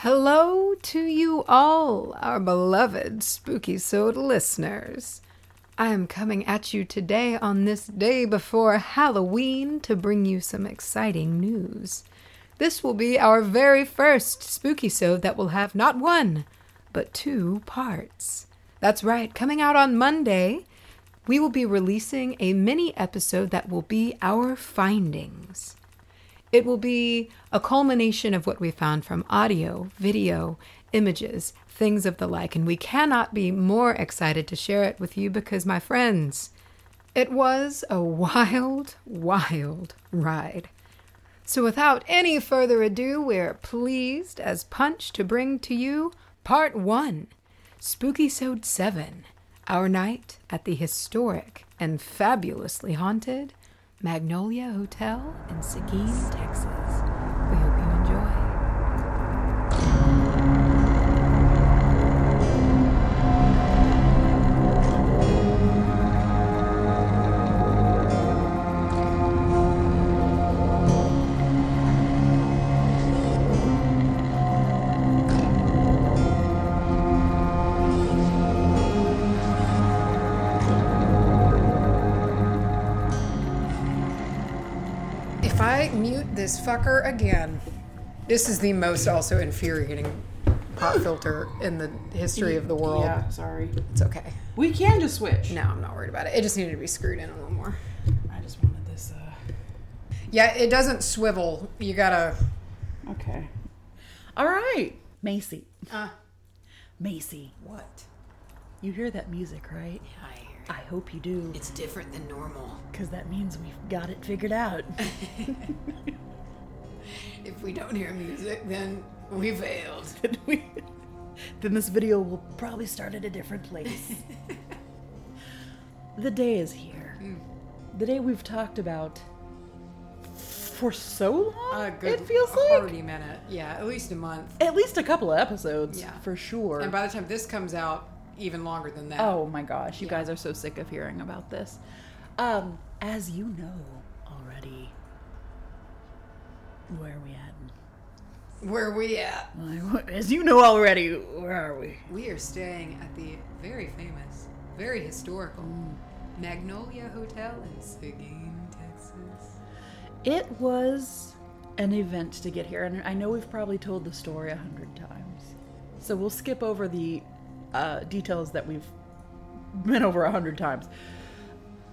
Hello to you all, our beloved Spooky Soda listeners. I am coming at you today on this day before Halloween to bring you some exciting news. This will be our very first Spooky Sode that will have not one, but two parts. That's right, coming out on Monday, we will be releasing a mini episode that will be our findings. It will be a culmination of what we found from audio, video, images, things of the like, and we cannot be more excited to share it with you because, my friends, it was a wild, wild ride. So, without any further ado, we're pleased as Punch to bring to you Part 1 Spooky Sode 7 Our Night at the Historic and Fabulously Haunted Magnolia Hotel in Seguin, Texas. This fucker again, this is the most also infuriating pop filter in the history of the world. Yeah, sorry. It's okay. We can just switch. No, I'm not worried about it. It just needed to be screwed in a little more. I just wanted this. uh Yeah, it doesn't swivel. You gotta. Okay. All right, Macy. Uh, Macy, what? you hear that music, right? I hear. I hope you do, It's different than normal. because that means we've got it figured out. If we don't hear music, then we failed. then, we, then this video will probably start at a different place. the day is here. The day we've talked about for so long. A good, it feels like hearty minute. Yeah, at least a month. at least a couple of episodes, Yeah. for sure. And by the time this comes out, even longer than that. Oh my gosh, you Yeah. guys are so sick of hearing about this. Um, as you know already, where are we at? Where are we at? As you know already, where are we? We are staying at the very famous, very historical Magnolia Hotel in Seguin, Texas. It was an event to get here, and I know we've probably told the story a hundred times, so we'll skip over the uh, details that we've been over a hundred times.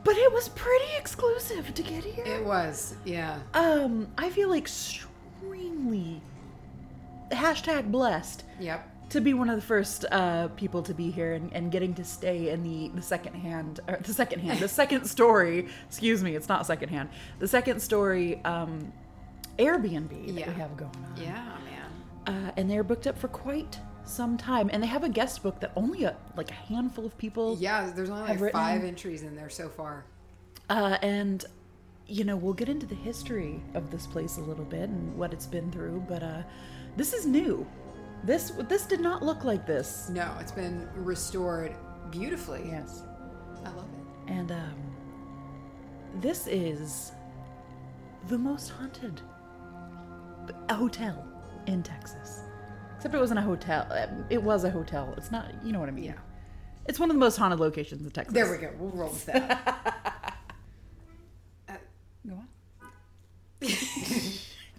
But it was pretty exclusive to get here. It was, yeah. Um, I feel extremely hashtag blessed Yep. to be one of the first uh, people to be here and, and getting to stay in the the second hand or the second hand the second story. Excuse me, it's not second hand. The second story um, Airbnb that we have going on. Yeah, man. Uh, and they're booked up for quite some time, and they have a guest book that only a like a handful of people Yeah, there's only like written- five entries in there so far. Uh, and you know, we'll get into the history of this place a little bit and what it's been through, but uh, this is new. This this did not look like this. No, it's been restored beautifully. Yes, I love it. and um, this is the most haunted hotel in Texas. Except it wasn't a hotel. It was a hotel. It's not. You know what I mean? Yeah. It's one of the most haunted locations in Texas. There we go. We'll roll with that. Go on.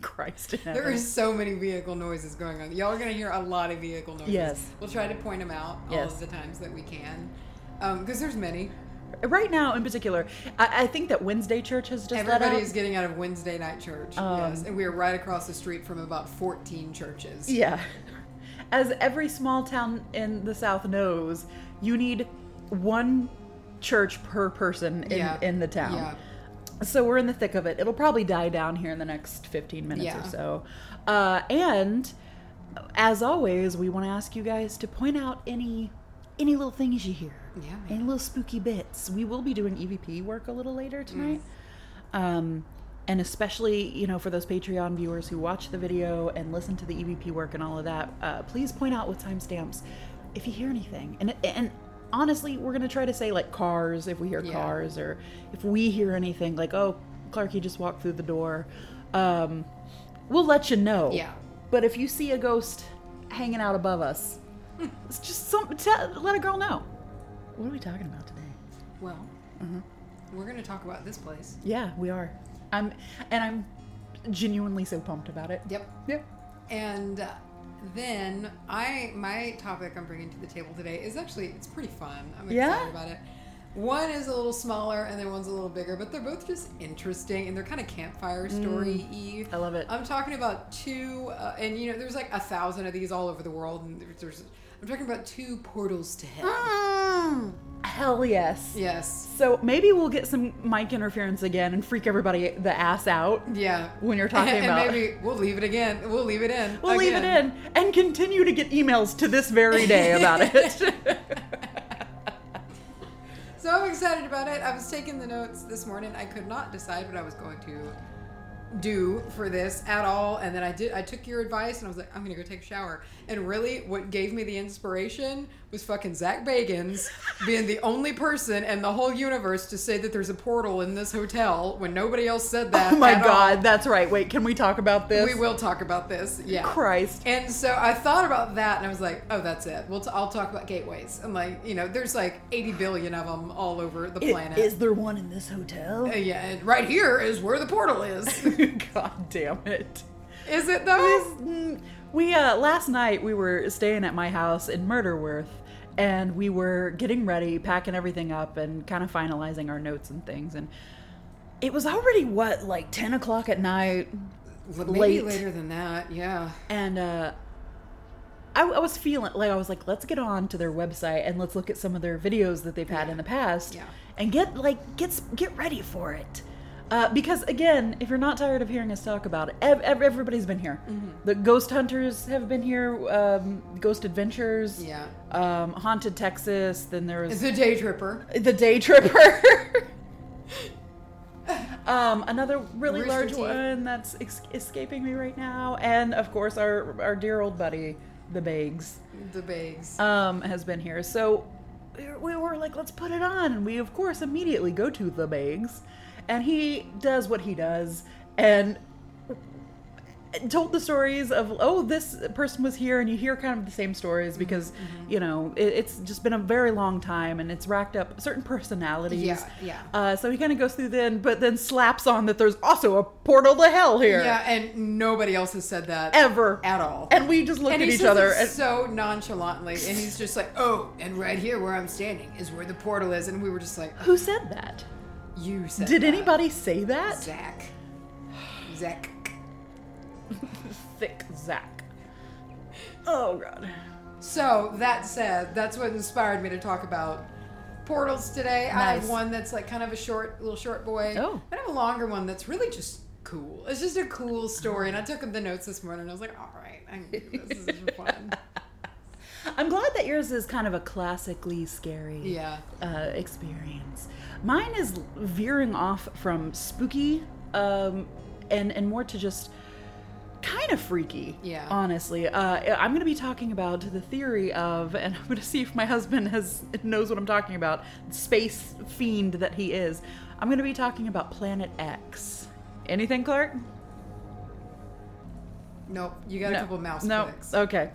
Christ in there are so many vehicle noises going on. Y'all are going to hear a lot of vehicle noises. Yes. We'll try to point them out all of the times that we can. Because there's many. Right now, in particular, I, I think that Wednesday Church has just let Everybody is getting out of Wednesday night church. Um, yes. And we are right across the street from about 14 churches. Yeah. As every small town in the South knows, you need one church per person in, Yeah. in the town. Yeah. So we're in the thick of it. It'll probably die down here in the next 15 minutes Yeah. or so. Uh, and as always, we want to ask you guys to point out any any little things you hear. Yeah. Any little spooky bits. We will be doing EVP work a little later tonight. Um, and especially, you know, for those Patreon viewers who watch the video and listen to the EVP work and all of that, uh, please point out with timestamps if you hear anything. And and honestly, we're gonna try to say like cars if we hear Yeah. cars, or if we hear anything like, oh, Clarky just walked through the door. Um, we'll let you know. Yeah. But if you see a ghost hanging out above us. It's just some tell, let a girl know. What are we talking about today? Well, we're going to talk about this place. Yeah, we are. I'm and I'm genuinely so pumped about it. Yep. Yep. And uh, then I my topic I'm bringing to the table today is actually it's pretty fun. I'm excited Yeah? about it. One is a little smaller and then one's a little bigger, but they're both just interesting and they're kind of campfire story y. I love it. I'm talking about two, uh, and you know, there's like a thousand of these all over the world, and there's, there's I'm talking about two portals to hell. Mm, hell yes. Yes. So maybe we'll get some mic interference again and freak everybody the ass out Yeah. when you're talking and about. And maybe we'll leave it again. We'll leave it in. We'll leave it in and continue to get emails to this very day about it. So I'm excited about it. I was taking the notes this morning. I could not decide what I was going to do for this at all, and then I did. I took your advice, and I was like, I'm gonna go take a shower. And really, what gave me the inspiration was fucking Zak Bagans being the only person in the whole universe to say that there's a portal in this hotel when nobody else said that. oh my at all. god, that's right. Wait, can we talk about this? We will talk about this. Yeah. Christ. And so I thought about that, and I was like, "Oh, that's it. We'll t- I'll talk about gateways." I'm like, you know, there's like 80 billion of them all over the planet. Is there one in this hotel? Uh, yeah, and right here is where the portal is. god damn it. is it though? Mm, We uh last night we were staying at my house in Murderworth and we were getting ready, packing everything up and kind of finalizing our notes and things and it was already what, like ten o'clock at night. Maybe late. later than that. Yeah. And uh I, I was feeling like I was like, let's get on to their website and let's look at some of their videos that they've had in the past, Yeah. and get like get get ready for it. Uh, because again, if you're not tired of hearing us talk about it, ev- ev- everybody's been here. Mm-hmm. The Ghost Hunters have been here. Um, Ghost Adventures. Yeah. Um, Haunted Texas. Then there was The day tripper. the Day Tripper. um, another really Rooster large Teeth. one that's ex- escaping me right now, and of course our our dear old buddy, the Bags, The bags. um, has been here. So we were like, let's put it on, and we of course immediately go to the Bags, and he does what he does, and told the stories of oh this person was here and you hear kind of the same stories because you know it, it's just been a very long time and it's racked up certain personalities. Yeah, yeah. uh, so he kind of goes through then but then slaps on that there's also a portal to hell here. Yeah, and nobody else has said that ever. at all. and we just look at each other and so nonchalantly, and he's just like, "Oh, and right here where I'm standing is where the portal is," and we were just like, who said that "You said." did that. anybody say that Zak. Zak. thick zach oh god So that said, that's what inspired me to talk about portals today. I have one that's like kind of a short, little short boy. Oh. I have a longer one that's really just cool. It's just a cool story, and I took up the notes this morning. and I was like, all right, I can do this. This is fun. i'm glad that yours is kind of a classically scary Yeah. uh, experience. Mine is veering off from spooky um, and and more to just kind of freaky. Yeah. Honestly, uh, I'm going to be talking about the theory of, and I'm going to see if my husband has knows what I'm talking about. Space fiend that he is. I'm going to be talking about Planet X. Anything, Clark? Nope. You got a couple mouse no. clicks. Okay.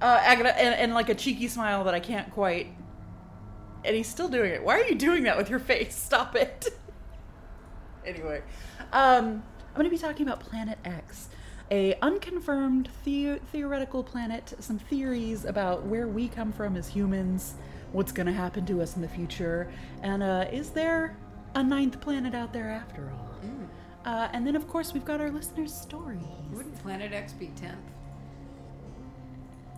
Uh, I gotta, and, and like a cheeky smile that I can't quite. And he's still doing it. Why are you doing that with your face? Stop it. anyway, um, I'm going to be talking about Planet X, a unconfirmed the- theoretical planet. Some theories about where we come from as humans, what's going to happen to us in the future, and uh, is there a ninth planet out there after all? Uh, and then, of course, we've got our listeners' stories. Wouldn't Planet X be 10th?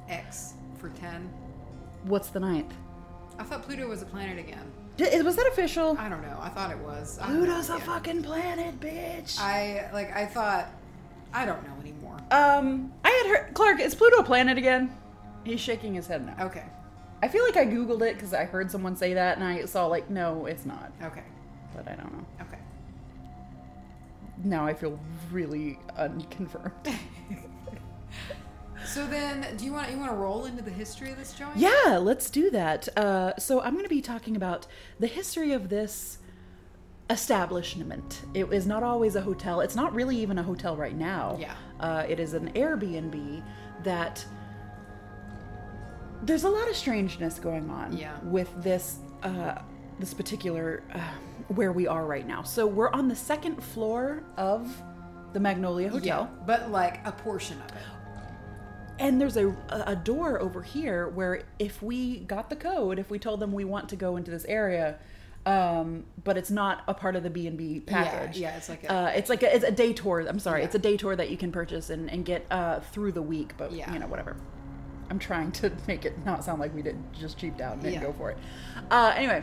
X for 10. What's the ninth? I thought Pluto was a planet again. D- Was that official? I don't know. I thought it was. I Pluto's a fucking planet, bitch. I like. I thought. I don't know anymore. um, I had heard Clark. Is Pluto a planet again? He's shaking his head no. Okay. I feel like I googled it because I heard someone say that, and I saw like, no, it's not. Okay. But I don't know. Okay. Now I feel really unconfirmed. So then, do you want you want to roll into the history of this joint? yeah, let's do that. Uh, so I'm going to be talking about the history of this establishment. It is not always a hotel. It's not really even a hotel right now. Yeah. Uh, it is an Airbnb that there's a lot of strangeness going on Yeah. with this uh, this particular uh, where we are right now. So we're on the second floor of the Magnolia Hotel, Yeah, but like a portion of it. and there's a a door over here where if we got the code, if we told them we want to go into this area. Um, but it's not a part of the B and B package. yeah, it's like a- uh, it's like a, it's a day tour. I'm sorry, Yeah. it's a day tour that you can purchase and, and get uh, through the week. But Yeah. you know, whatever. I'm trying to make it not sound like we did just cheaped out and Yeah. go for it. Uh, anyway,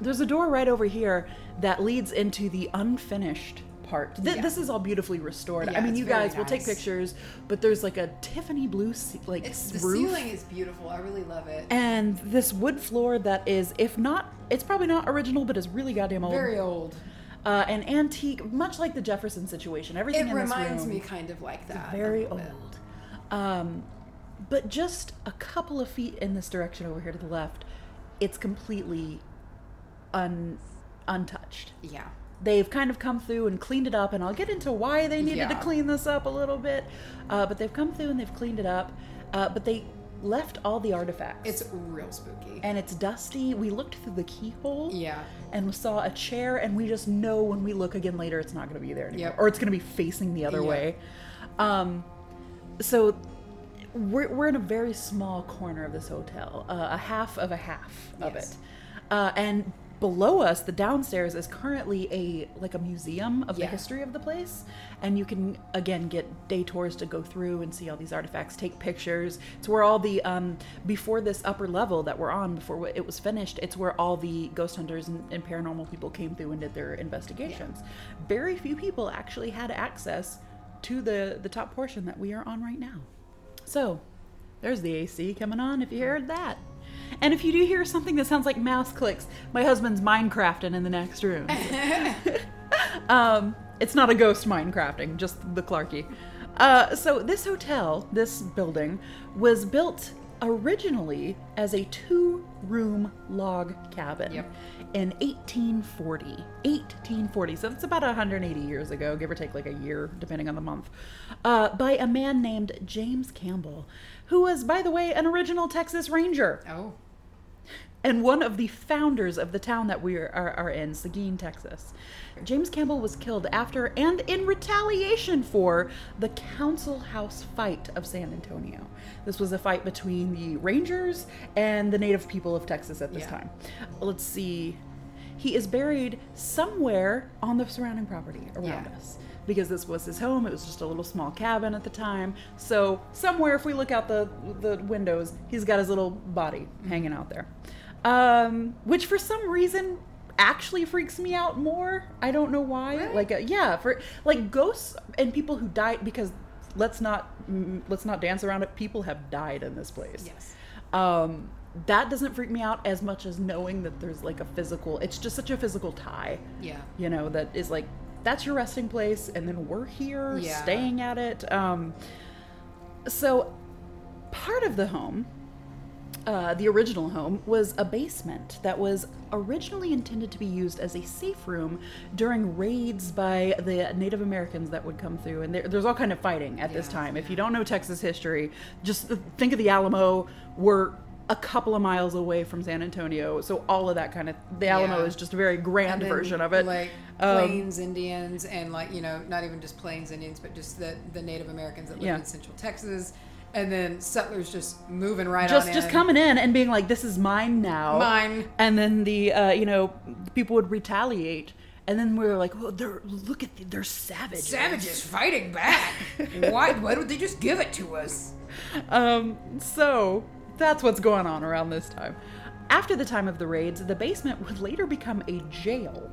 there's a door right over here that leads into the unfinished part. Th- Yeah. This is all beautifully restored. Yeah, I mean, you guys will take pictures, but there's like a Tiffany blue ce- like It's the roof. ceiling is beautiful. I really love it. and this wood floor that is, if not, it's probably not original, but it's really goddamn old. Very old. uh, an antique, much like the Jefferson situation. Everything It in this reminds me kind of like that. very old. Um, but just a couple of feet in this direction over here to the left, it's completely un untouched. Yeah. They've kind of come through and cleaned it up, and I'll get into why they needed to clean this up a little bit. Uh, but they've come through and they've cleaned it up, uh, but they left all the artifacts. It's real spooky. and it's dusty. We looked through the keyhole yeah. and saw a chair, and we just know when we look again later, it's not going to be there anymore, Yep. or it's going to be facing the other Yeah. way. Um, so we're we're in a very small corner of this hotel, uh, a half of a half of Yes. it, uh, and below us, the downstairs is currently a like a museum of Yeah. the history of the place, and you can again get day tours to go through and see all these artifacts, take pictures. It's where all the um, before this upper level that we're on before it was finished. It's where all the ghost hunters and, and paranormal people came through and did their investigations. Very few people actually had access to the the top portion that we are on right now. So, there's the AC coming on if you heard that. And if you do hear something that sounds like mouse clicks, my husband's Minecrafting in the next room. um, it's not a ghost Minecrafting, just the Clarky. Uh, so this hotel, this building, was built originally as a two-room log cabin Yep. in 1840. 1840. So that's about 180 years ago, give or take like a year, depending on the month, uh, by a man named James Campbell, who was, by the way, an original Texas Ranger Oh. and one of the founders of the town that we are, are, are in, Seguin, Texas. James Campbell was killed after and in retaliation for the Council House fight of San Antonio. This was a fight between the Rangers and the native people of Texas at this Yeah. time. Let's see. He is buried somewhere on the surrounding property around Yeah. us because this was his home. It was just a little small cabin at the time. So somewhere, if we look out the the windows, he's got his little body hanging out there, um, which for some reason actually freaks me out more. I don't know why. Really? Like, uh, yeah, for like ghosts and people who died because let's not mm, let's not dance around it. People have died in this place Yes. um, that doesn't freak me out as much as knowing that there's like a physical it's just such a physical tie Yeah. you know that is like that's your resting place and then we're here Yeah. staying at it um, so part of the home uh, the original home was a basement that was originally intended to be used as a safe room during raids by the Native Americans that would come through, and there, there's all kind of fighting at this time. If you don't know Texas history, just think of the Alamo. We're a couple of miles away from San Antonio, so all of that kind of the Alamo Yeah. is just a very grand then, version of it. Like Um, Plains Indians and like you know not even just Plains Indians, but just the the Native Americans that live Yeah. in Central Texas, and then settlers just moving right just on just in. coming in and being like, "This is mine now." Mine. and then the uh, you know people would retaliate and then we were like well, they're look at the, they're savages Savages fighting back. why? Why don't they just give it to us? um so that's what's going on around this time after the time of the raids the basement would later become a jail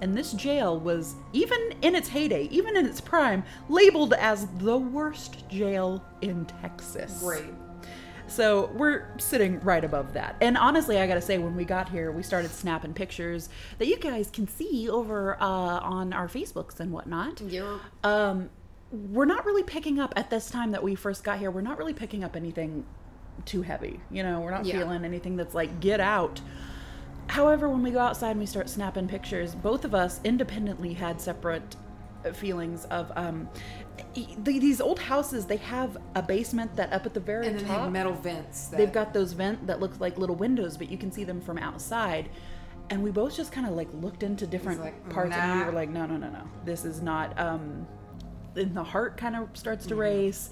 and this jail was even in its heyday even in its prime labeled as the worst jail in texas Great. So we're sitting right above that. And honestly, I gotta say, when we got here, we started snapping pictures that you guys can see over uh, on our Facebooks and whatnot. You're Um, we're not really picking up at this time that we first got here. We're not really picking up anything too heavy. You know, we're not Yeah. feeling anything that's like get out. However, when we go outside and we start snapping pictures, both of us independently had separate feelings of um, the, these old houses. They have a basement that up at the very And then they top. have metal vents. That, They've got those vent that look like little windows, but you can see them from outside. And we both just kind of like looked into different like, parts, and we were like, no, no, no, no, this is not. Um, and the heart kind of starts to race,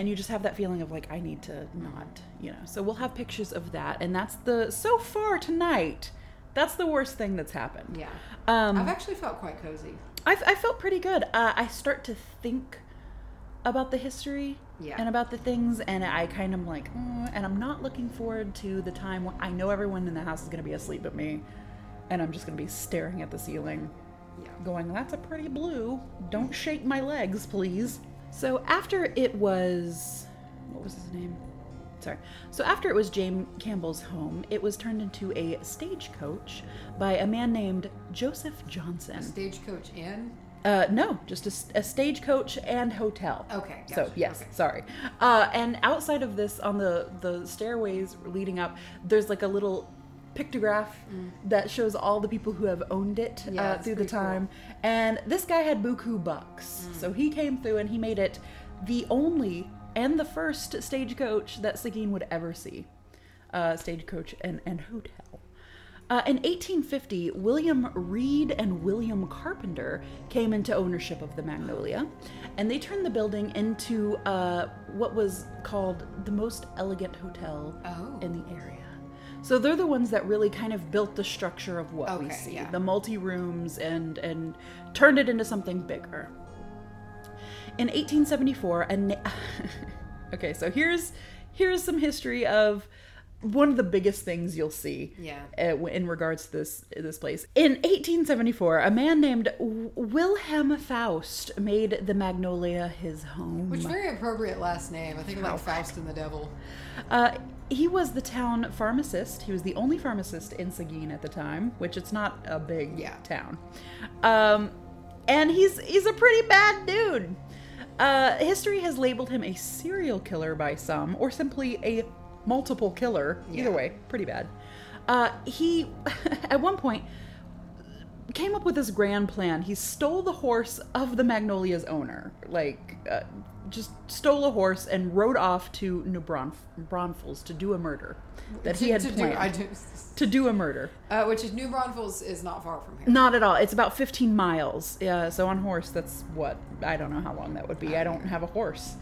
and you just have that feeling of like, I need to not, you know. So we'll have pictures of that, and that's the so far tonight. That's the worst thing that's happened. Yeah. Um, I've actually felt quite cozy. I've, I felt pretty good. Uh, I start to think about the history Yeah. and about the things, and I kind of like, mm, and I'm not looking forward to the time when I know everyone in the house is going to be asleep but me, and I'm just going to be staring at the ceiling, Yeah. going, "That's a pretty blue. Don't shake my legs, please." So after it was, what was his name? Sorry. So after it was James Campbell's home, it was turned into a stagecoach by a man named Joseph Johnson. Stagecoach Inn. Uh, no, just a stagecoach and hotel. Okay, So yes, Okay. sorry. Uh, and outside of this, on the the stairways leading up, there's like a little pictograph that shows all the people who have owned it Mm. Yeah, uh, through the pretty cool. time. And this guy had buku bucks, Mm. so he came through and he made it the only and the first stagecoach that Seguin would ever see. Uh, stagecoach and and hotel. Uh, in 1850, William Reed and William Carpenter came into ownership of the Magnolia, and they turned the building into uh, what was called the most elegant hotel Oh. in the area. So they're the ones that really kind of built the structure of what we see, yeah. the multi rooms, and and turned it into something bigger. In 1874, a na- okay, so here's here's some history of one of the biggest things you'll see Yeah. uh, in regards to this this place. In 1874, a man named Wilhelm Faust made the Magnolia his home. Which very appropriate last name. I think like Faust and the Devil. Uh, he was the town pharmacist. He was the only pharmacist in Seguin at the time, which it's not a big Yeah. town. Um, and he's he's a pretty bad dude. Uh, history has labeled him a serial killer by some, or simply a multiple killer. Either way, pretty bad. Uh, he, at one point, came up with this grand plan. He stole the horse of the Magnolia's owner, like uh, just stole a horse and rode off to New Braunf- Braunfels to do a murder that he had to do- planned I do- to do a murder. uh, which is New Braunfels is not far from here. Not at all. It's about 15 miles. Yeah, so on horse, that's what I don't know how long that would be. I don't have a horse.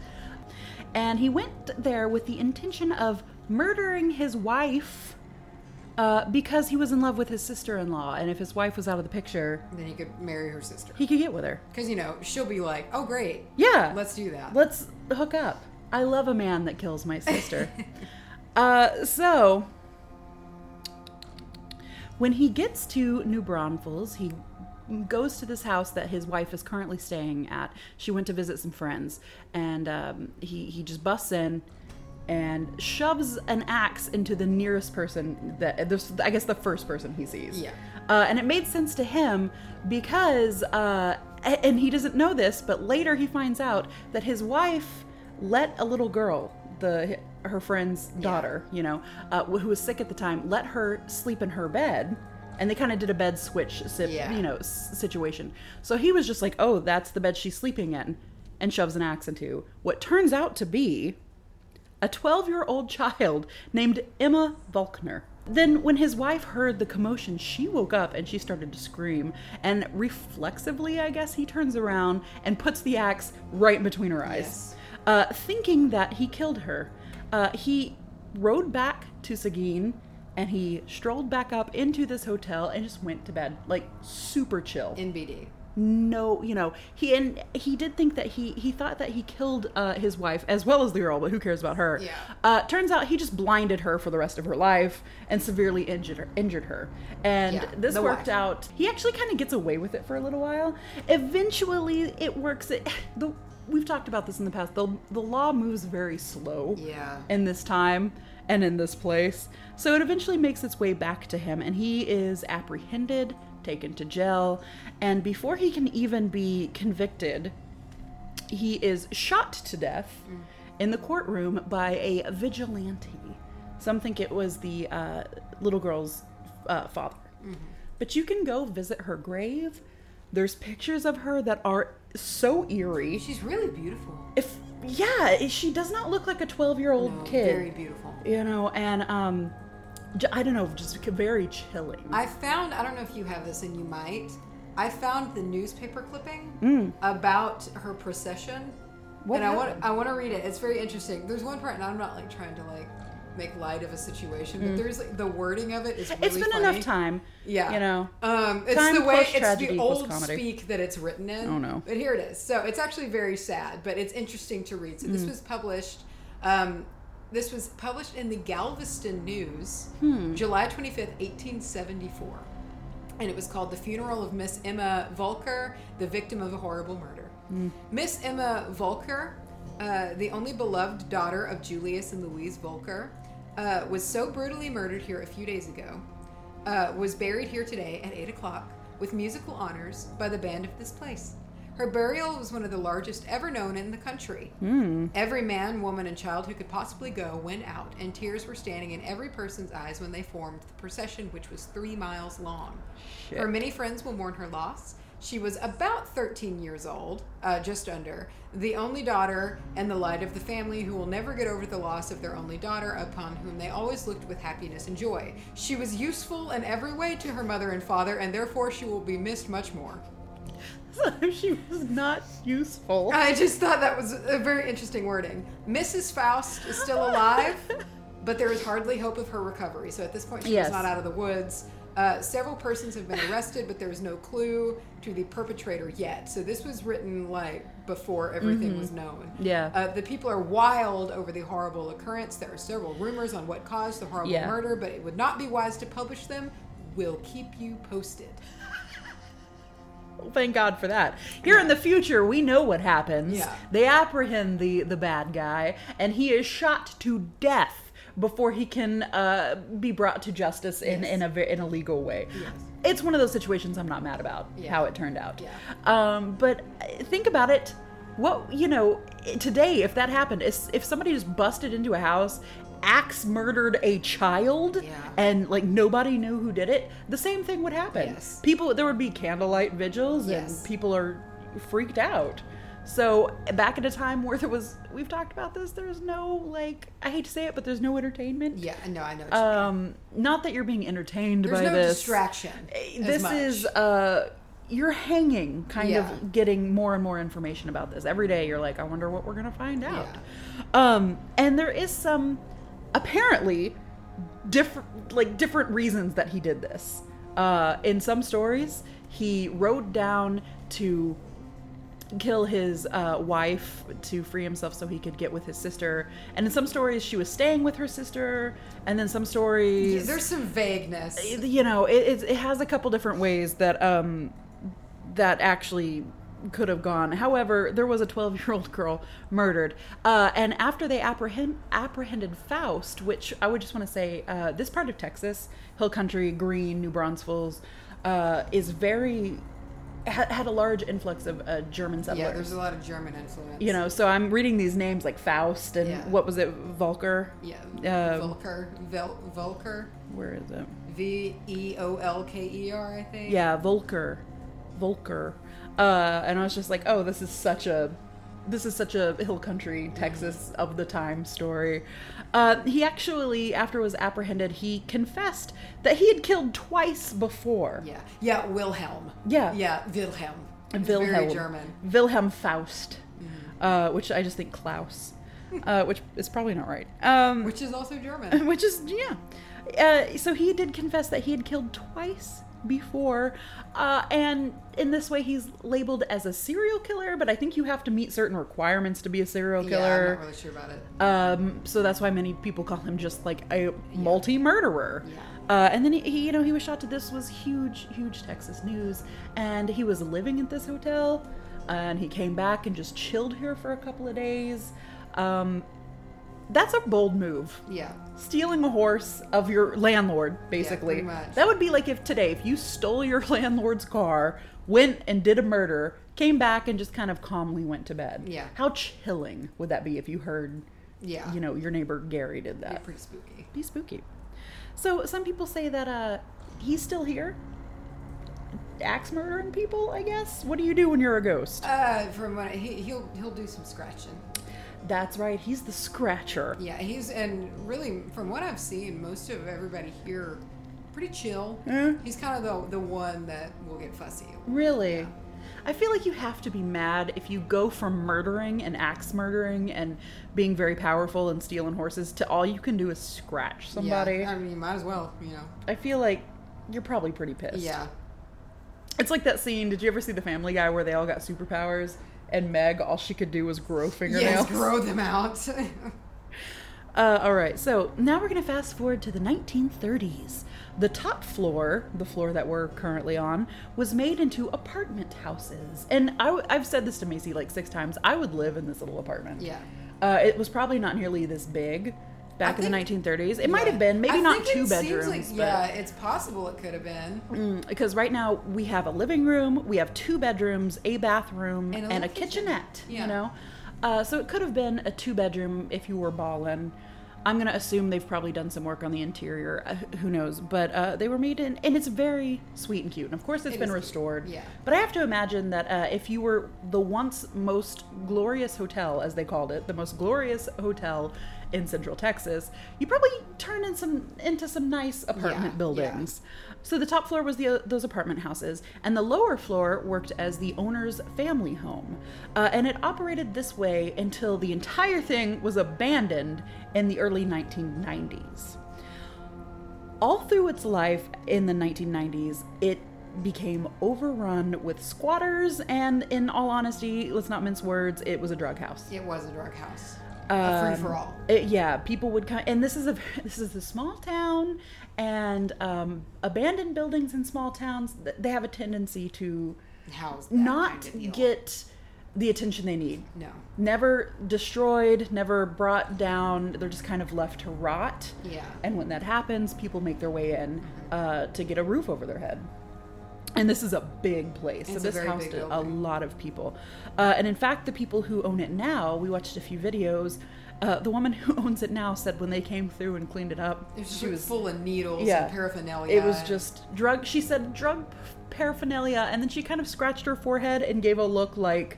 And he went there with the intention of murdering his wife uh, because he was in love with his sister-in-law, and if his wife was out of the picture, Then he could marry her sister. he could get with her. Because, you know, she'll be like, oh, great. Yeah. Let's do that. Let's hook up. I love a man that kills my sister. uh, so, when he gets to New Braunfels, he goes to this house that his wife is currently staying at. She went to visit some friends, and um, he he just busts in and shoves an axe into the nearest person that this I guess the first person he sees. Yeah. Uh, and it made sense to him because, uh, and he doesn't know this, but later he finds out that his wife let a little girl, the her friend's daughter, you know, uh, who was sick at the time, let her sleep in her bed, and they kind of did a bed switch, Yeah. you know, s- situation. So he was just like, "Oh, that's the bed she's sleeping in," and shoves an axe into what turns out to be a 12 year old child named Emma Volkner. Then, when his wife heard the commotion, she woke up and she started to scream. And reflexively, I guess, he turns around and puts the axe right in between her eyes, Yes. uh, thinking that he killed her. Uh, he rode back to Seguin and he strolled back up into this hotel and just went to bed, like super chill NBD. No you know he and he did think that he he thought that he killed uh, his wife as well as the girl but who cares about her Yeah. uh, turns out he just blinded her for the rest of her life and severely injured her injured her and Yeah, this worked wife. out he actually kind of gets away with it for a little while eventually it works it the we've talked about this in the past the, the law moves very slow Yeah. in this time and in this place. So it eventually makes its way back to him, and he is apprehended, taken to jail, and before he can even be convicted, he is shot to death in the courtroom by a vigilante. Some think it was the uh, little girl's uh, father. But you can go visit her grave There's pictures of her that are so eerie. She's really beautiful. If yeah, she does not look like a 12 year old No, kid. Very beautiful. You know, and um, I don't know, just very chilling. I found, I don't know if you have this and you might, I found the newspaper clipping Mm. about her procession. What and I want, I want to read it. It's very interesting. There's one part and I'm not like trying to like make light of a situation, but there's like the wording of it is really Mm. it's been funny. enough time. Yeah. You know. Um, it's Time the way it's the old speak that it's written in. Oh, no. But here it is. So it's actually very sad, but it's interesting to read. So this Mm. was published. Um, this was published in the Galveston News, Hmm. July twenty fifth, eighteen seventy four, and it was called "The Funeral of Miss Emma Volker, the Victim of a Horrible Murder." Hmm. Miss Emma Volker, uh, the only beloved daughter of Julius and Louise Volker, uh, was so brutally murdered here a few days ago. Uh, was buried here today at 8 o'clock with musical honors by the band of this place. Her burial was one of the largest ever known in the country. Every man, woman, and child who could possibly go went out, and tears were standing in every person's eyes when they formed the procession, which was three miles long. Shit. Her many friends will mourn her loss. She was about 13 years old, uh, just under, the only daughter and the light of the family who will never get over the loss of their only daughter, upon whom they always looked with happiness and joy. She was useful in every way to her mother and father, and therefore she will be missed much more. she was not useful. I just thought that was a very interesting wording. Mrs. Faust is still alive, but there is hardly hope of her recovery. So at this point, she Yes. is not out of the woods. Uh, several persons have been arrested, but there is no clue to the perpetrator yet. So this was written like before everything was known. Yeah. Uh, the people are wild over the horrible occurrence. There are several rumors on what caused the horrible Yeah. murder, but it would not be wise to publish them. We'll keep you posted. Thank God for that. Here in the future, we know what happens. Yeah. They apprehend the the bad guy, and he is shot to death before he can uh, be brought to justice in Yes. in a in a legal way. Yes. It's one of those situations I'm not mad about Yeah. how it turned out. Yeah. Um, but think about it. What you know today, if that happened, if somebody just busted into a house, axe murdered a child, Yeah. and like nobody knew who did it, the same thing would happen. Yes. People, there would be candlelight vigils, Yes. and people are freaked out. So back at a time where there was, we've talked about this. There's no like, I hate to say it, but there's no entertainment. Yeah, no, I know. What you mean. Um, not that you're being entertained There's by no this. distraction. Eh, This is uh, you're hanging, kind Yeah. of getting more and more information about this every day. You're like, I wonder what we're gonna find out. Um, and there is some apparently different, like different reasons that he did this. Uh, in some stories, he rode down to kill his uh, wife to free himself so he could get with his sister. And in some stories, she was staying with her sister. And then some stories, there's some vagueness. you know, it, it, it has a couple different ways that um that actually could have gone. However, there was a 12 year old girl murdered, uh, and after they apprehend, apprehended Faust, which I would just want to say, uh, this part of Texas, Hill Country, Gruene, New Braunfels, uh, is very ha- had a large influx of uh, German settlers. Yeah, there's a lot of German influence. you know, so I'm reading these names like Faust and Yeah. what was it, Volker? Yeah. Um, Volker. Vel- Volker. Where is it? V E O L K E R, I think. Yeah, Volker, Volker, uh, and I was just like, oh, this is such a, this is such a hill country Texas of the time story. Uh, he actually, after was apprehended, he confessed that he had killed twice before. Yeah. Yeah, Wilhelm. Yeah. Yeah, Wilhelm. Wilhelm, Very German. Wilhelm Faust, uh, which I just think Klaus, uh, which is probably not right. Um, Which is also German. which is yeah. Uh, so he did confess that he had killed twice before, uh, and in this way he's labeled as a serial killer. But I think you have to meet certain requirements to be a serial killer. Yeah, I'm not really sure about it. Um, so that's why many people call him just like a multi-murderer. Yeah. Uh, and then he, he, you know, he was shot to. This was huge, huge Texas news, and he was living at this hotel, and he came back and just chilled here for a couple of days. Um, that's a bold move Yeah. stealing a horse of your landlord basically pretty much. that would be like if today if you stole your landlord's car went and did a murder came back and just kind of calmly went to bed Yeah. how chilling would that be if you heard Yeah. you know your neighbor gary did Yeah, that pretty spooky. be spooky so some people say that uh he's still here axe murdering people. I guess. What do you do when you're a ghost? Uh, from what he, he'll he'll do some scratching. That's right. He's the scratcher. Yeah, he's and really from what I've seen, most of everybody here pretty chill. Eh? He's kind of the the one that will get fussy. Really? I feel like you have to be mad if you go from murdering and axe murdering and being very powerful and stealing horses to all you can do is scratch somebody. Yeah, I mean, you might as well, you know. I feel like you're probably pretty pissed. Yeah. It's like that scene. Did you ever see The Family Guy where they all got superpowers and Meg, all she could do was grow fingernails? Yes, grow them out. Uh, all right, so now we're going to fast forward to the 1930s. The top floor, the floor that we're currently on, was made into apartment houses. And I w- I've said this to Macy like six times. I would live in this little apartment. yeah. Uh, it was probably not nearly this big back I in the 1930s. It might have been, maybe I not think two it seems bedrooms. like- yeah, it's possible it could have been. Mm, because right now we have a living room, we have two bedrooms, a bathroom, And and a a, kitchen. kitchenette. Yeah. You know, uh, so it could have been a two bedroom if you were ballin'. I'm gonna assume they've probably done some work on the interior. Uh, who knows? But uh, they were made in, and it's very sweet and cute. And of course, it's It been is cute. restored. Yeah. But I have to imagine that uh, if you were the once most glorious hotel, as they called it, the most glorious hotel in Central Texas, you probably turned in some into some nice apartment Yeah, buildings. So the top floor was the those apartment houses, and the lower floor worked as the owner's family home, uh, and it operated this way until the entire thing was abandoned in the early 1990s. All through its life in the 1990s, it became overrun with squatters, and in all honesty, let's not mince words, it was a drug house. It was a drug house. Um, free for all. it- yeah, people would come, and this is a this is a small town, and um, abandoned buildings in small towns they have a tendency to not kind of get the attention they need. No. Never destroyed, never brought down. They're just kind of left to rot. Yeah. And when that happens, people make their way in uh, to get a roof over their head. And this is a big place. It's so this housed a lot of people. Uh, and in fact, the people who own it now, we watched a few videos. Uh, the woman who owns it now said when they came through and cleaned it up, It was she was full of needles yeah. and paraphernalia. it was just drug. She said drug paraphernalia, and then she kind of scratched her forehead and gave a look like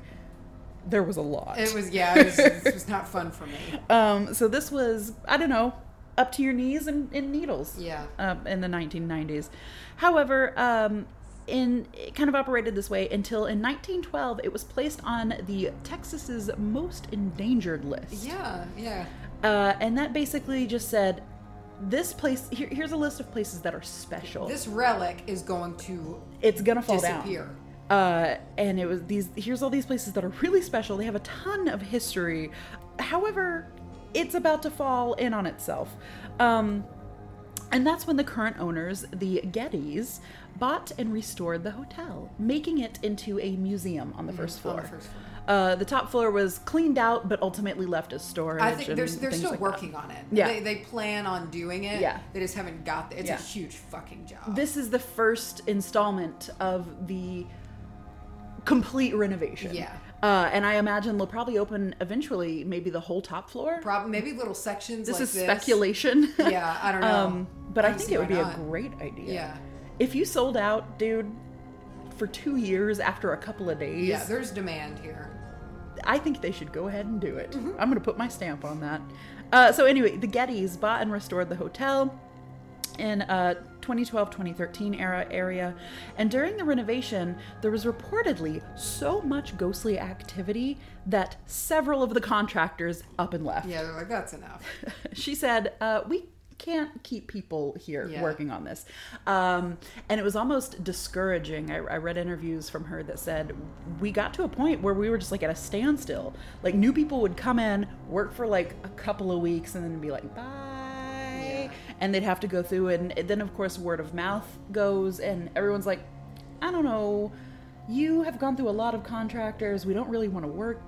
there was a lot. It was yeah. It was, it was not fun for me. Um, so this was I don't know up to your knees in, in needles. Yeah. Um, in the 1990s. However, um, in it kind of operated this way until in 1912 it was placed on the Texas's most endangered list. Yeah. Yeah. Uh, and that basically just said this place here, here's a list of places that are special. This relic is going to it's gonna fall disappear. down. Uh, and it was these. Here's all these places that are really special. They have a ton of history. However, it's about to fall in on itself. Um, and that's when the current owners, the Gettys, bought and restored the hotel, making it into a museum on the first on floor. the first floor. Uh, the top floor was cleaned out, but ultimately left as storage. I think they're, they're still like that. working on it. Yeah. They, they plan on doing it. Yeah. They just haven't got there. It's Yeah. a huge fucking job. This is the first installment of the complete renovation. Yeah. Uh, and I imagine they'll probably open eventually, maybe the whole top floor. Probably maybe little sections. this like is this. speculation. Yeah, I don't know. um, but I, don't think it would be not. a great idea. Yeah. If you sold out, dude, for two years after a couple of days, Yeah, there's demand here. I think they should go ahead and do it. Mm-hmm. I'm going to put my stamp on that. Uh, so, anyway, the Gettys bought and restored the hotel in uh, 2012-2013 era area and during the renovation there was reportedly so much ghostly activity that several of the contractors up and left Yeah, they're like that's enough. she said uh, we can't keep people here Yeah. working on this. Um, and it was almost discouraging. I, I read interviews from her that said we got to a point where we were just like at a standstill. Like new people would come in work for like a couple of weeks and then be like bye. And they'd have to go through and then of course word of mouth goes and everyone's like i don't know. You have gone through a lot of contractors. We don't really want to work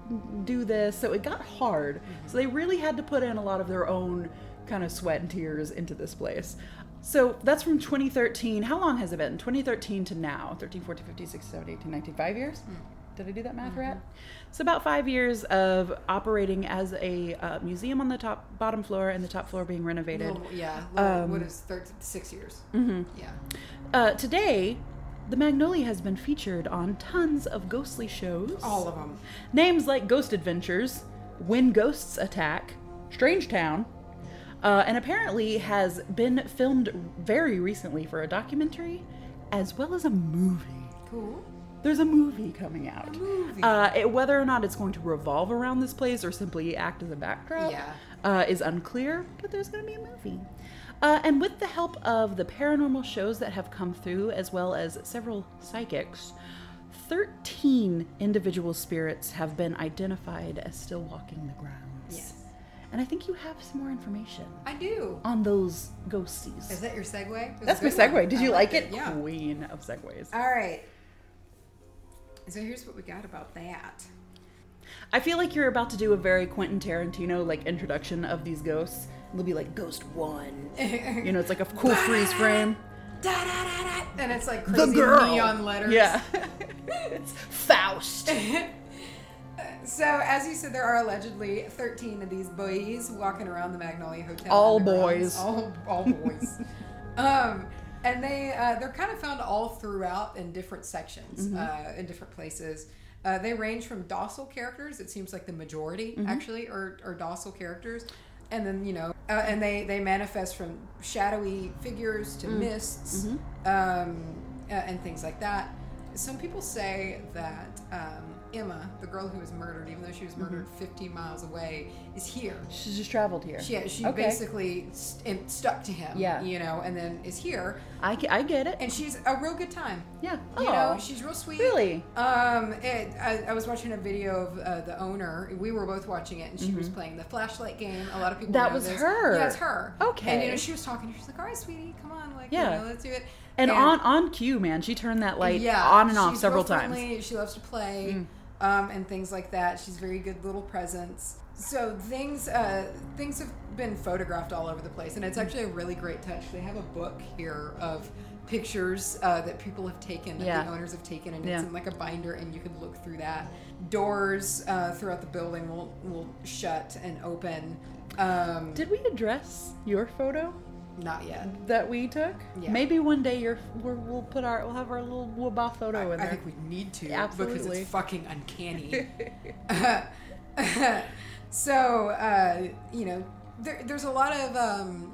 do this. So it got hard. So they really had to put in a lot of their own kind of sweat and tears into this place so that's from 2013 how long has it been 2013 to now 13 14 15 16 17 18 19 5 years did i do that math right so about five years of operating as a uh, museum on the top bottom floor and the top floor being renovated Little- yeah. little- Um, what is thir- six years? Mm-hmm. Yeah. uh, today the Magnolia has been featured on tons of ghostly shows. All of them. Names like Ghost Adventures, When Ghosts Attack, Strange Town, uh, and apparently has been filmed very recently for a documentary as well as a movie. Cool. There's a movie coming out. movie. Uh, it, whether or not it's going to revolve around this place or simply act as a backdrop Yeah. uh, is unclear, but there's going to be a movie. Uh, and with the help of the paranormal shows that have come through, as well as several psychics, 13 individual spirits have been identified as still walking the grounds. And I think you have some more information I do. on those ghosties. Is that your segue? It That's my segue. one. Did I you like liked it? Yeah. Queen of segues. All right. So here's what we got about that. I feel like you're about to do a very Quentin Tarantino like introduction of these ghosts. It'll be like Ghost One. you know, it's like a cool freeze frame. Da, da, da, da. And it's like The crazy girl. neon letters. Yeah. it's Faust. So, as you said, there are allegedly 13 of these boys walking around the Magnolia Hotel. All boys. All, all boys. um, and they uh, they're kind of found all throughout in different sections, Mm-hmm. uh, in different places. Uh, they range from docile characters. It seems like the majority Mm-hmm. actually are, are docile characters, and then you know, uh, and they they manifest from shadowy figures Mm. to mists, Mm-hmm. um, uh, and things like that. Some people say that um, Emma, the girl who was murdered, even though she was murdered 15 miles away, is here. She's just traveled here. She, she Okay. basically st- stuck to him, Yeah. you know, and then is here, I, I get it. and she's a real good time. yeah. You Aw. know, she's real sweet. Really? Um, it, I, I was watching a video of uh, the owner. We were both watching it, and she was playing the flashlight game. A lot of people Mm-hmm. That was this. her. Yeah, it's her. Okay. And you know, she was talking. She was like, "All right, sweetie, come on, like, Yeah. you know, let's do it." And, on on cue, man, she turned that light on and off several times. Mm. She loves to play um, and things like that. She's very good little presence. So things uh, things have been photographed all over the place, and it's Mm. actually a really great touch. They have a book here of pictures uh, that people have taken, that Yeah. the owners have taken, and Yeah. it's in like a binder, and you can look through that. Doors uh, throughout the building will will shut and open. Um, Did we address your photo not yet. that we took? Yeah. Maybe one day your we're, we'll put our we'll have our little waba photo I, in I think we need to because Absolutely. it's fucking uncanny. so uh, you know, there, there's a lot of um,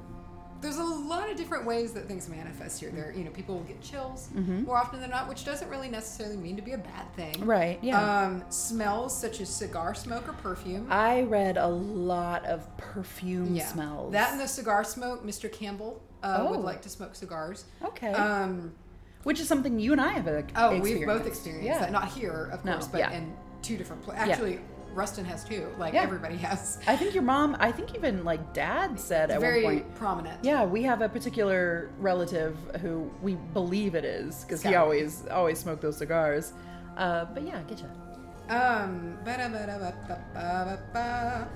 there's a lot of different ways that things manifest here. There, you know, people will get chills more often than not, which doesn't really necessarily mean to be a bad thing. Mm-hmm. Right, yeah. Um, smells such as cigar smoke or perfume. I read a lot of perfume yeah, smells. that and the cigar smoke. Mr. Campbell uh, would Oh. like to smoke cigars. okay. Um, Which is something you and I have uh, Oh, we've both experienced yeah. that. Not here, of No, course, but yeah. in two different places. Actually, Rustin has too. Like Yeah. everybody has. I think your mom. I think even like dad said at Very one point. prominent. Yeah, we have a particular relative who we believe it is because he always always smoked those cigars. Uh, but yeah, get you. Um,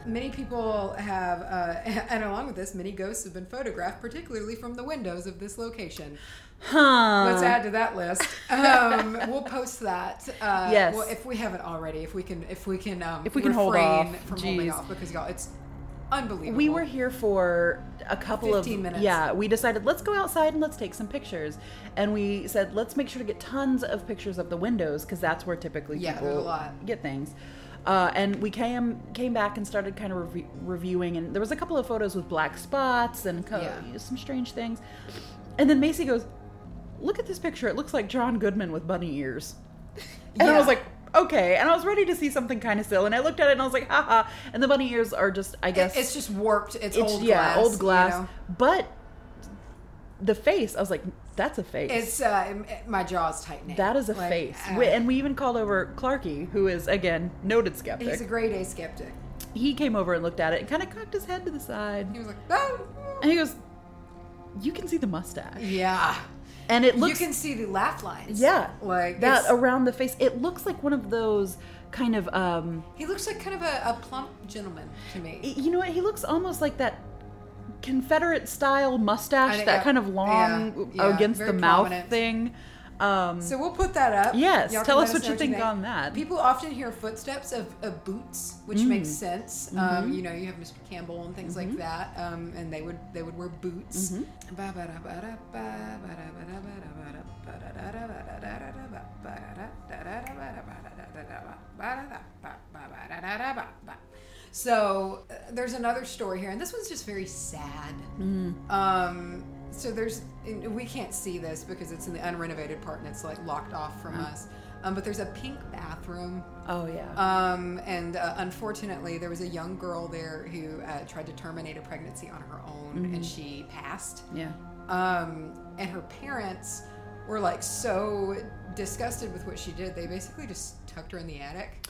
many people have, uh, and along with this, many ghosts have been photographed, particularly from the windows of this location. Huh. Let's add to that list. Um, we'll post that. Uh, Yes. Well, if we haven't already, if we can, if we can, um, If we can hold refrain off. from holding off, because y'all, it's unbelievable. We were here for a couple 15 of minutes. Yeah, we decided let's go outside and let's take some pictures. And we said let's make sure to get tons of pictures of the windows because that's where typically Yeah, people a lot. get things. Uh, and we came came back and started kind of rev- reviewing, and there was a couple of photos with black spots and co- Yeah. some strange things. And then Macy goes, "Look at this picture. It looks like John Goodman with bunny ears." And I was like, "Okay." And I was ready to see something kind of still, and I looked at it and I was like, "Haha!" And the bunny ears are just, I guess, It's just warped. It's, it's old yeah glass. old glass You know? but the face i was like that's a face It's uh, my jaw's tightening. that is a Like, face uh, and we even called over clarky who is again noted skeptic he's a grade A skeptic. he came over and looked at it and kind of cocked his head to the side He was like, oh. and he goes you can see the mustache yeah. And it looks you can see the laugh lines. yeah. Like that around the face. It looks like one of those kind of um he looks like kind of a, a plump gentleman to me. you know what? He looks almost like that confederate style mustache that kind of long yeah, yeah, against the mouth prominent. thing Um, So we'll put that up. Yes, tell us what you think on that. Mm. People often hear footsteps of, of boots, which makes sense. Um, Mm-hmm. you know, you have Mr. Campbell and things like that, um, and they would they would wear boots. Mm-hmm. So uh, there's another story here, and this one's just very sad. Mm-hmm. Um, so there's we can't see this because it's in the unrenovated part and it's like locked off from us. Um, but there's a pink bathroom oh yeah. um, and uh, unfortunately, there was a young girl there who uh, tried to terminate a pregnancy on her own, and she passed. yeah. Um, and her parents were like so disgusted with what she did, they basically just tucked her in the attic.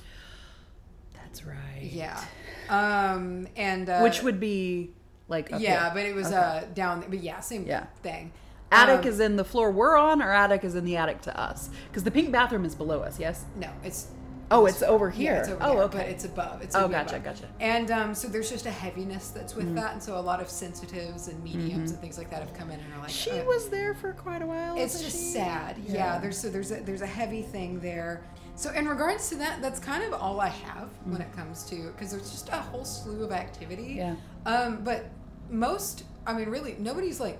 That's right. Yeah. Um, and uh, Which would be like yeah, here. but it was Okay. uh, down. But yeah, same Yeah. thing. attic Um, is in the floor we're on, or attic is in the attic to us? Because the pink bathroom is below us. Yes. no, it's Oh, it's over Yeah, here. it's over oh, okay. but it's above. It's Oh, gotcha, above. gotcha. And um, so there's just a heaviness that's with that, and so a lot of sensitives and mediums and things like that have come in and are like, she uh, was there for quite a while. It's just she? sad. Yeah. There's so there's a there's a heavy thing there. So in regards to that, that's kind of all I have when it comes to because there's just a whole slew of activity. Yeah. Um, but most, I mean, really, nobody's like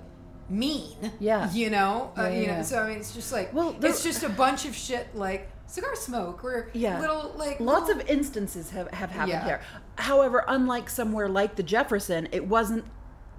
mean. Yeah. You know. uh, Yeah, you yeah, know. So I mean, it's just like Well, there- it's just a bunch of shit like cigar smoke or Yeah. little like Lots little- of instances have, have happened Yeah. here. However, unlike somewhere like the Jefferson, it wasn't.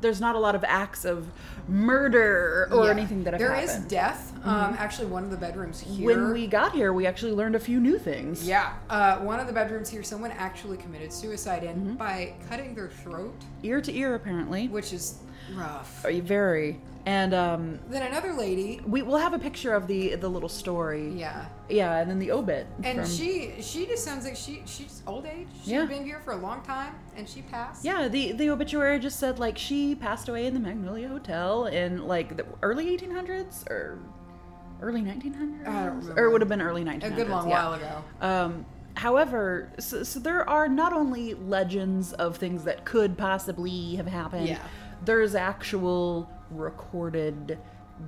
There's not a lot of acts of murder or Yeah. anything that have There is happened. Mm-hmm. death. Um, actually, one of the bedrooms here. when we got here, we actually learned a few new things. Yeah, uh, one of the bedrooms here, someone actually committed suicide in Mm-hmm. by cutting their throat, Ear to ear, apparently. which is rough. Very. And um, Then another lady, we will have a picture of the the little story. yeah, Yeah, and then the obit. and from- she she just sounds like she she's old age. She's Yeah. been here for a long time, and she passed. Yeah, the the obituary just said like she passed away in the Magnolia Hotel in like the early 1800s or early 1900s, I don't or remember. it would have been early 1900s. a good long yeah. while ago. Um, however, so, so there are not only legends of things that could possibly have happened. Yeah. There's actual recorded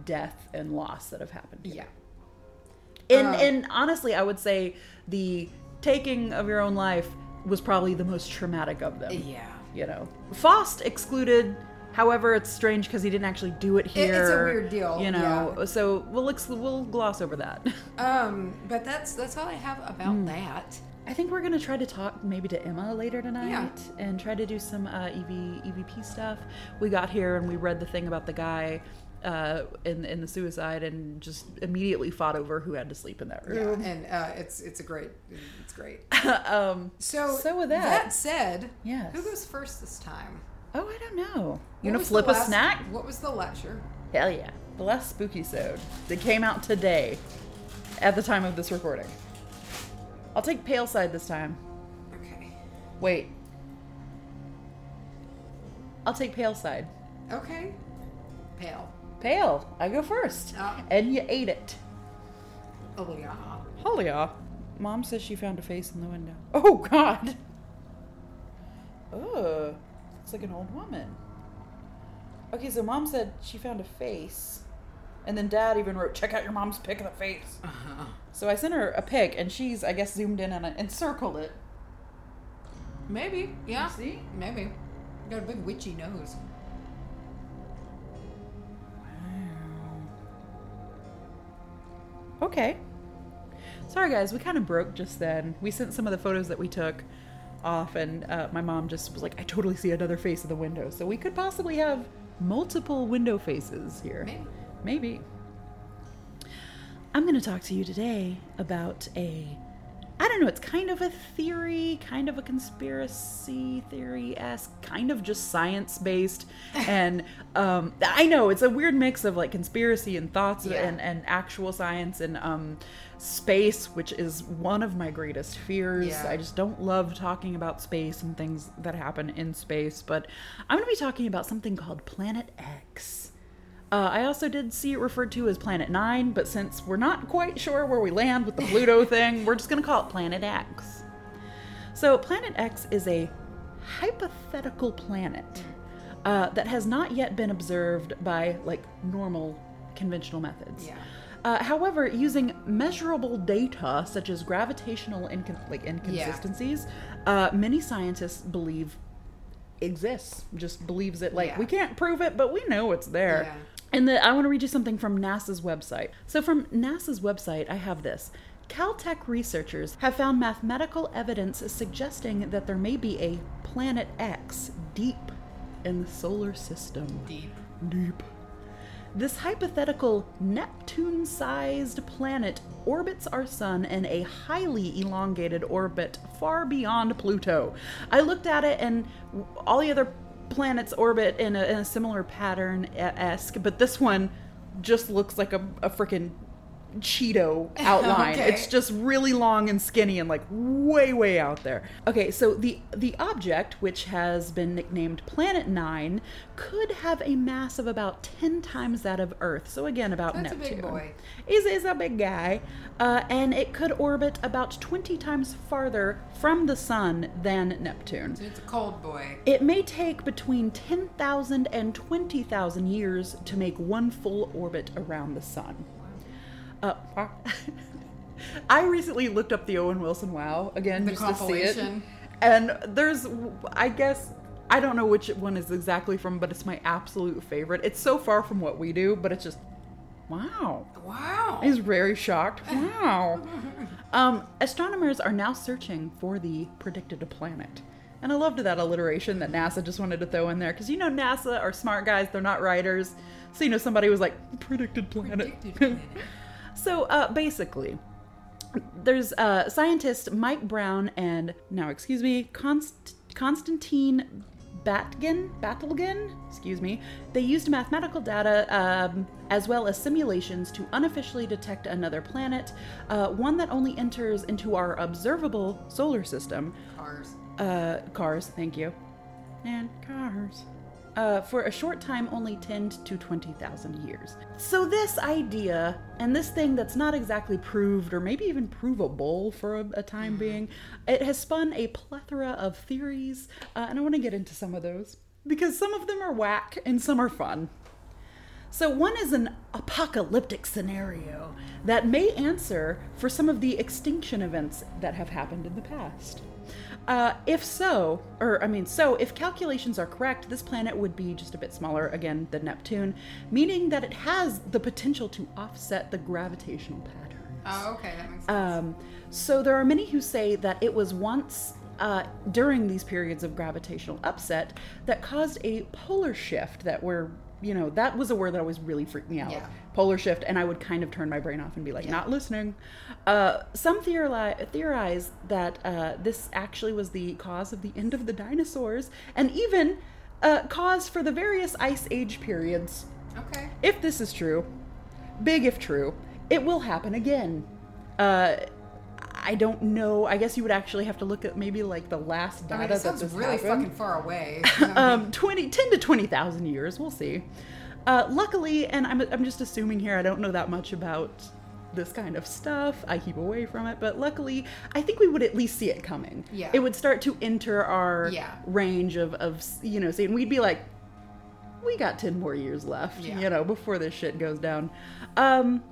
death and loss that have happened. Yeah, And Um, and honestly, I would say the taking of your own life was probably the most traumatic of them. yeah. You know, Faust excluded. However, it's strange because he didn't actually do it here. it's a weird deal, You know, yeah. so we'll ex- we'll gloss over that. Um, but that's that's all I have about Hmm. that. I think we're gonna try to talk maybe to Emma later tonight Yeah. and try to do some uh, EV EVP stuff. We got here and we read the thing about the guy uh, in in the suicide and just immediately fought over who had to sleep in that room. Yeah, and uh, it's it's a great it's great. um, So So with that- that said, Yes. who goes first this time? oh, I don't know. You What gonna flip a last- snack? What was the last? lecture? Hell yeah. The last spooky sode that came out today at the time of this recording. I'll take pale side this time. Okay. Wait. I'll take pale side. Okay. Pale. Pale. I go first. Oh. And you ate it. Oh yeah. Yeah. Mom says she found a face in the window. Oh god. Ugh. It's like an old woman. Okay, so mom said she found a face. And then dad even wrote, check out your mom's pic of the face. Uh-huh. So I sent her a pic, and she's, I guess, zoomed in and, and circled it. Maybe. Yeah. See? Maybe. Got a big witchy nose. Okay. Sorry, guys, we kind of broke just then. We sent some of the photos that we took off, and uh, my mom just was like, I totally see another face in the window. So we could possibly have multiple window faces here. Maybe. Maybe. I'm going to talk to you today about a. I don't know, it's kind of a theory, kind of a conspiracy theory esque, kind of just science based. and um, I know it's a weird mix of like conspiracy and thoughts Yeah. and, and actual science and um, space, which is one of my greatest fears. Yeah. I just don't love talking about space and things that happen in space. But I'm going to be talking about something called Planet X. Uh, I also did see it referred to as Planet Nine, but since we're not quite sure where we land with the Pluto thing, we're just going to call it Planet X. So, Planet X is a hypothetical planet uh, that has not yet been observed by like normal conventional methods. Yeah. Uh, however, using measurable data such as gravitational like inconsistencies, uh, many scientists believe exists. Just believes it. Like Yeah. we can't prove it, but we know it's there. Yeah. And the, I want to read you something from NASA's website. So, from NASA's website, I have this. Caltech researchers have found mathematical evidence suggesting that there may be a planet X deep in the solar system. Deep. Deep. This hypothetical Neptune sized planet orbits our sun in a highly elongated orbit far beyond Pluto. I looked at it, and all the other planets orbit in a, in a similar pattern esque, but this one just looks like a, a freaking Cheeto outline. Okay. It's just really long and skinny and like way way out there. Okay, so the the object which has been nicknamed Planet 9 could have a mass of about 10 times that of Earth. So again about That's a Neptune. big boy. Is is a big guy. Uh, and it could orbit about 20 times farther from the sun than Neptune. So It's a cold boy. It may take between 10,000 and 20,000 years to make one full orbit around the sun. Uh, I recently looked up the Owen Wilson Wow again The just to see it. And there's, I guess, I don't know which one is exactly from, but it's my absolute favorite. It's so far from what we do, but it's just, wow. Wow. He's very shocked. Wow. um, astronomers are now searching for the predicted planet. And I loved that alliteration that NASA just wanted to throw in there because you know NASA are smart guys, they're not writers. So you know somebody was like predicted planet. Predicted planet. So uh, basically, there's uh, scientist Mike Brown and now excuse me, Const- Constantine Batgen, Battlegan, excuse me. They used mathematical data um, as well as simulations to unofficially detect another planet, uh, one that only enters into our observable solar system. Cars. Uh, cars, thank you. And cars. Uh, for a short time, only 10 to 20,000 years. So, this idea and this thing that's not exactly proved or maybe even provable for a, a time being, it has spun a plethora of theories, uh, and I want to get into some of those because some of them are whack and some are fun. So, one is an apocalyptic scenario that may answer for some of the extinction events that have happened in the past. Uh, if so, or I mean, so if calculations are correct, this planet would be just a bit smaller again than Neptune, meaning that it has the potential to offset the gravitational pattern. Oh, okay, that makes sense. Um, so there are many who say that it was once uh, during these periods of gravitational upset that caused a polar shift that were, you know, that was a word that always really freaked me out. Yeah. Polar shift, and I would kind of turn my brain off and be like, Yeah. not listening. Uh, some theori- theorize that uh, this actually was the cause of the end of the dinosaurs, and even uh, cause for the various ice age periods. okay. If this is true, big if true, it will happen again. Uh, I don't know. I guess you would actually have to look at maybe like the last I data mean, it that sounds this really happened. fucking far away. um, 20, 10 to 20,000 years. We'll see. Uh, luckily, and I'm, I'm just assuming here, I don't know that much about this kind of stuff. I keep away from it, but luckily, I think we would at least see it coming. Yeah. It would start to enter our Yeah. range of, of, you know, seeing, we'd be like, we got 10 more years left, Yeah. you know, before this shit goes down. Um,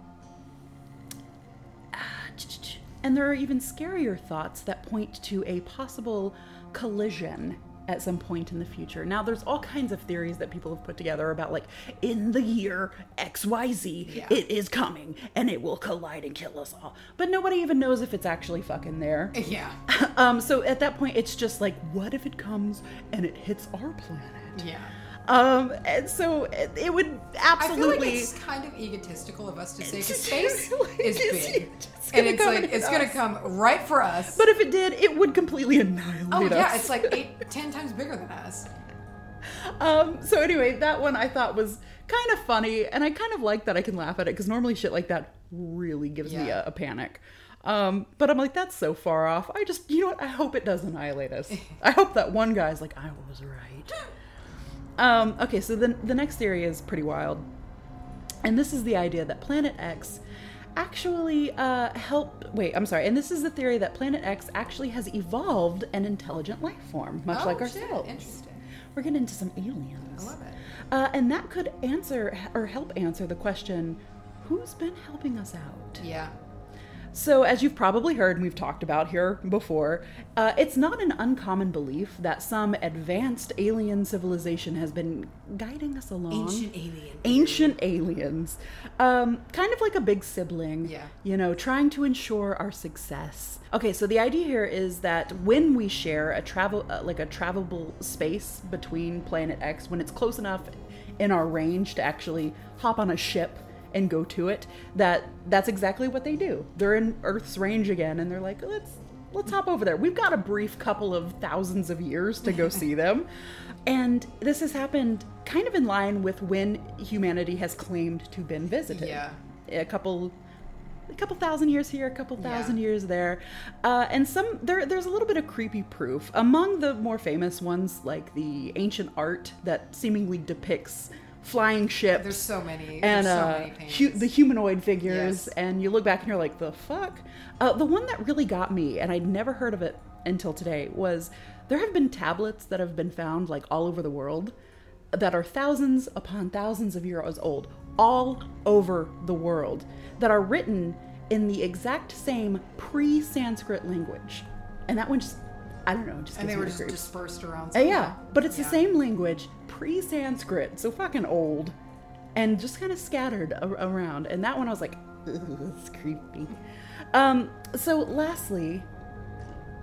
and there are even scarier thoughts that point to a possible collision at some point in the future. Now, there's all kinds of theories that people have put together about, like, in the year XYZ, Yeah. it is coming and it will collide and kill us all. But nobody even knows if it's actually fucking there. yeah. um, so at that point, it's just like, what if it comes and it hits our planet? Yeah. Um, and so it, would I feel absolutely. like it's kind of egotistical of us to say because space is big, it's and it's like it's hit gonna come right for us. But if it did, it would completely annihilate oh us. Oh yeah, it's like eight, ten times bigger than us. Um, so anyway, that one I thought was kind of funny, and I kind of like that I can laugh at it because normally shit like that really gives me a, a panic. Um, but I'm like, that's so far off. I just, you know what? I hope it does annihilate us. I hope that one guy's like, I was right. Um, okay, so the the next theory is pretty wild, and this is the idea that Planet X actually uh, helped. Wait, I'm sorry. And this is the theory that Planet X actually has evolved an intelligent life form, much oh, like shit. ourselves. Interesting. We're getting into some aliens. I love it. Uh, and that could answer or help answer the question who's been helping us out? Yeah. So, as you've probably heard, and we've talked about here before, uh, it's not an uncommon belief that some advanced alien civilization has been guiding us along. Ancient alien. Ancient aliens. Um, kind of like a big sibling. Yeah. You know, trying to ensure our success. Okay, so the idea here is that when we share a travel, uh, like a travelable space between Planet X, when it's close enough in our range to actually hop on a ship and go to it that that's exactly what they do they're in earth's range again and they're like let's let's hop over there we've got a brief couple of thousands of years to go see them and this has happened kind of in line with when humanity has claimed to been visited Yeah. a couple a couple thousand years here, a couple thousand Yeah. years there, uh, and some there. There's a little bit of creepy proof among the more famous ones, like the ancient art that seemingly depicts flying ships There's so many. and so uh, many hu- the humanoid figures, Yes. and you look back and you're like, the fuck. Uh, the one that really got me, and I'd never heard of it until today, was there have been tablets that have been found like all over the world that are thousands upon thousands of years old, all over the world, that are written in the exact same pre-Sanskrit language, and that one just, I don't know, just and they were just dispersed around. Uh, yeah, but it's Yeah. the same language, pre-Sanskrit, so fucking old, and just kind of scattered a- around. And that one I was like, "Ugh, it's creepy. Um, so lastly,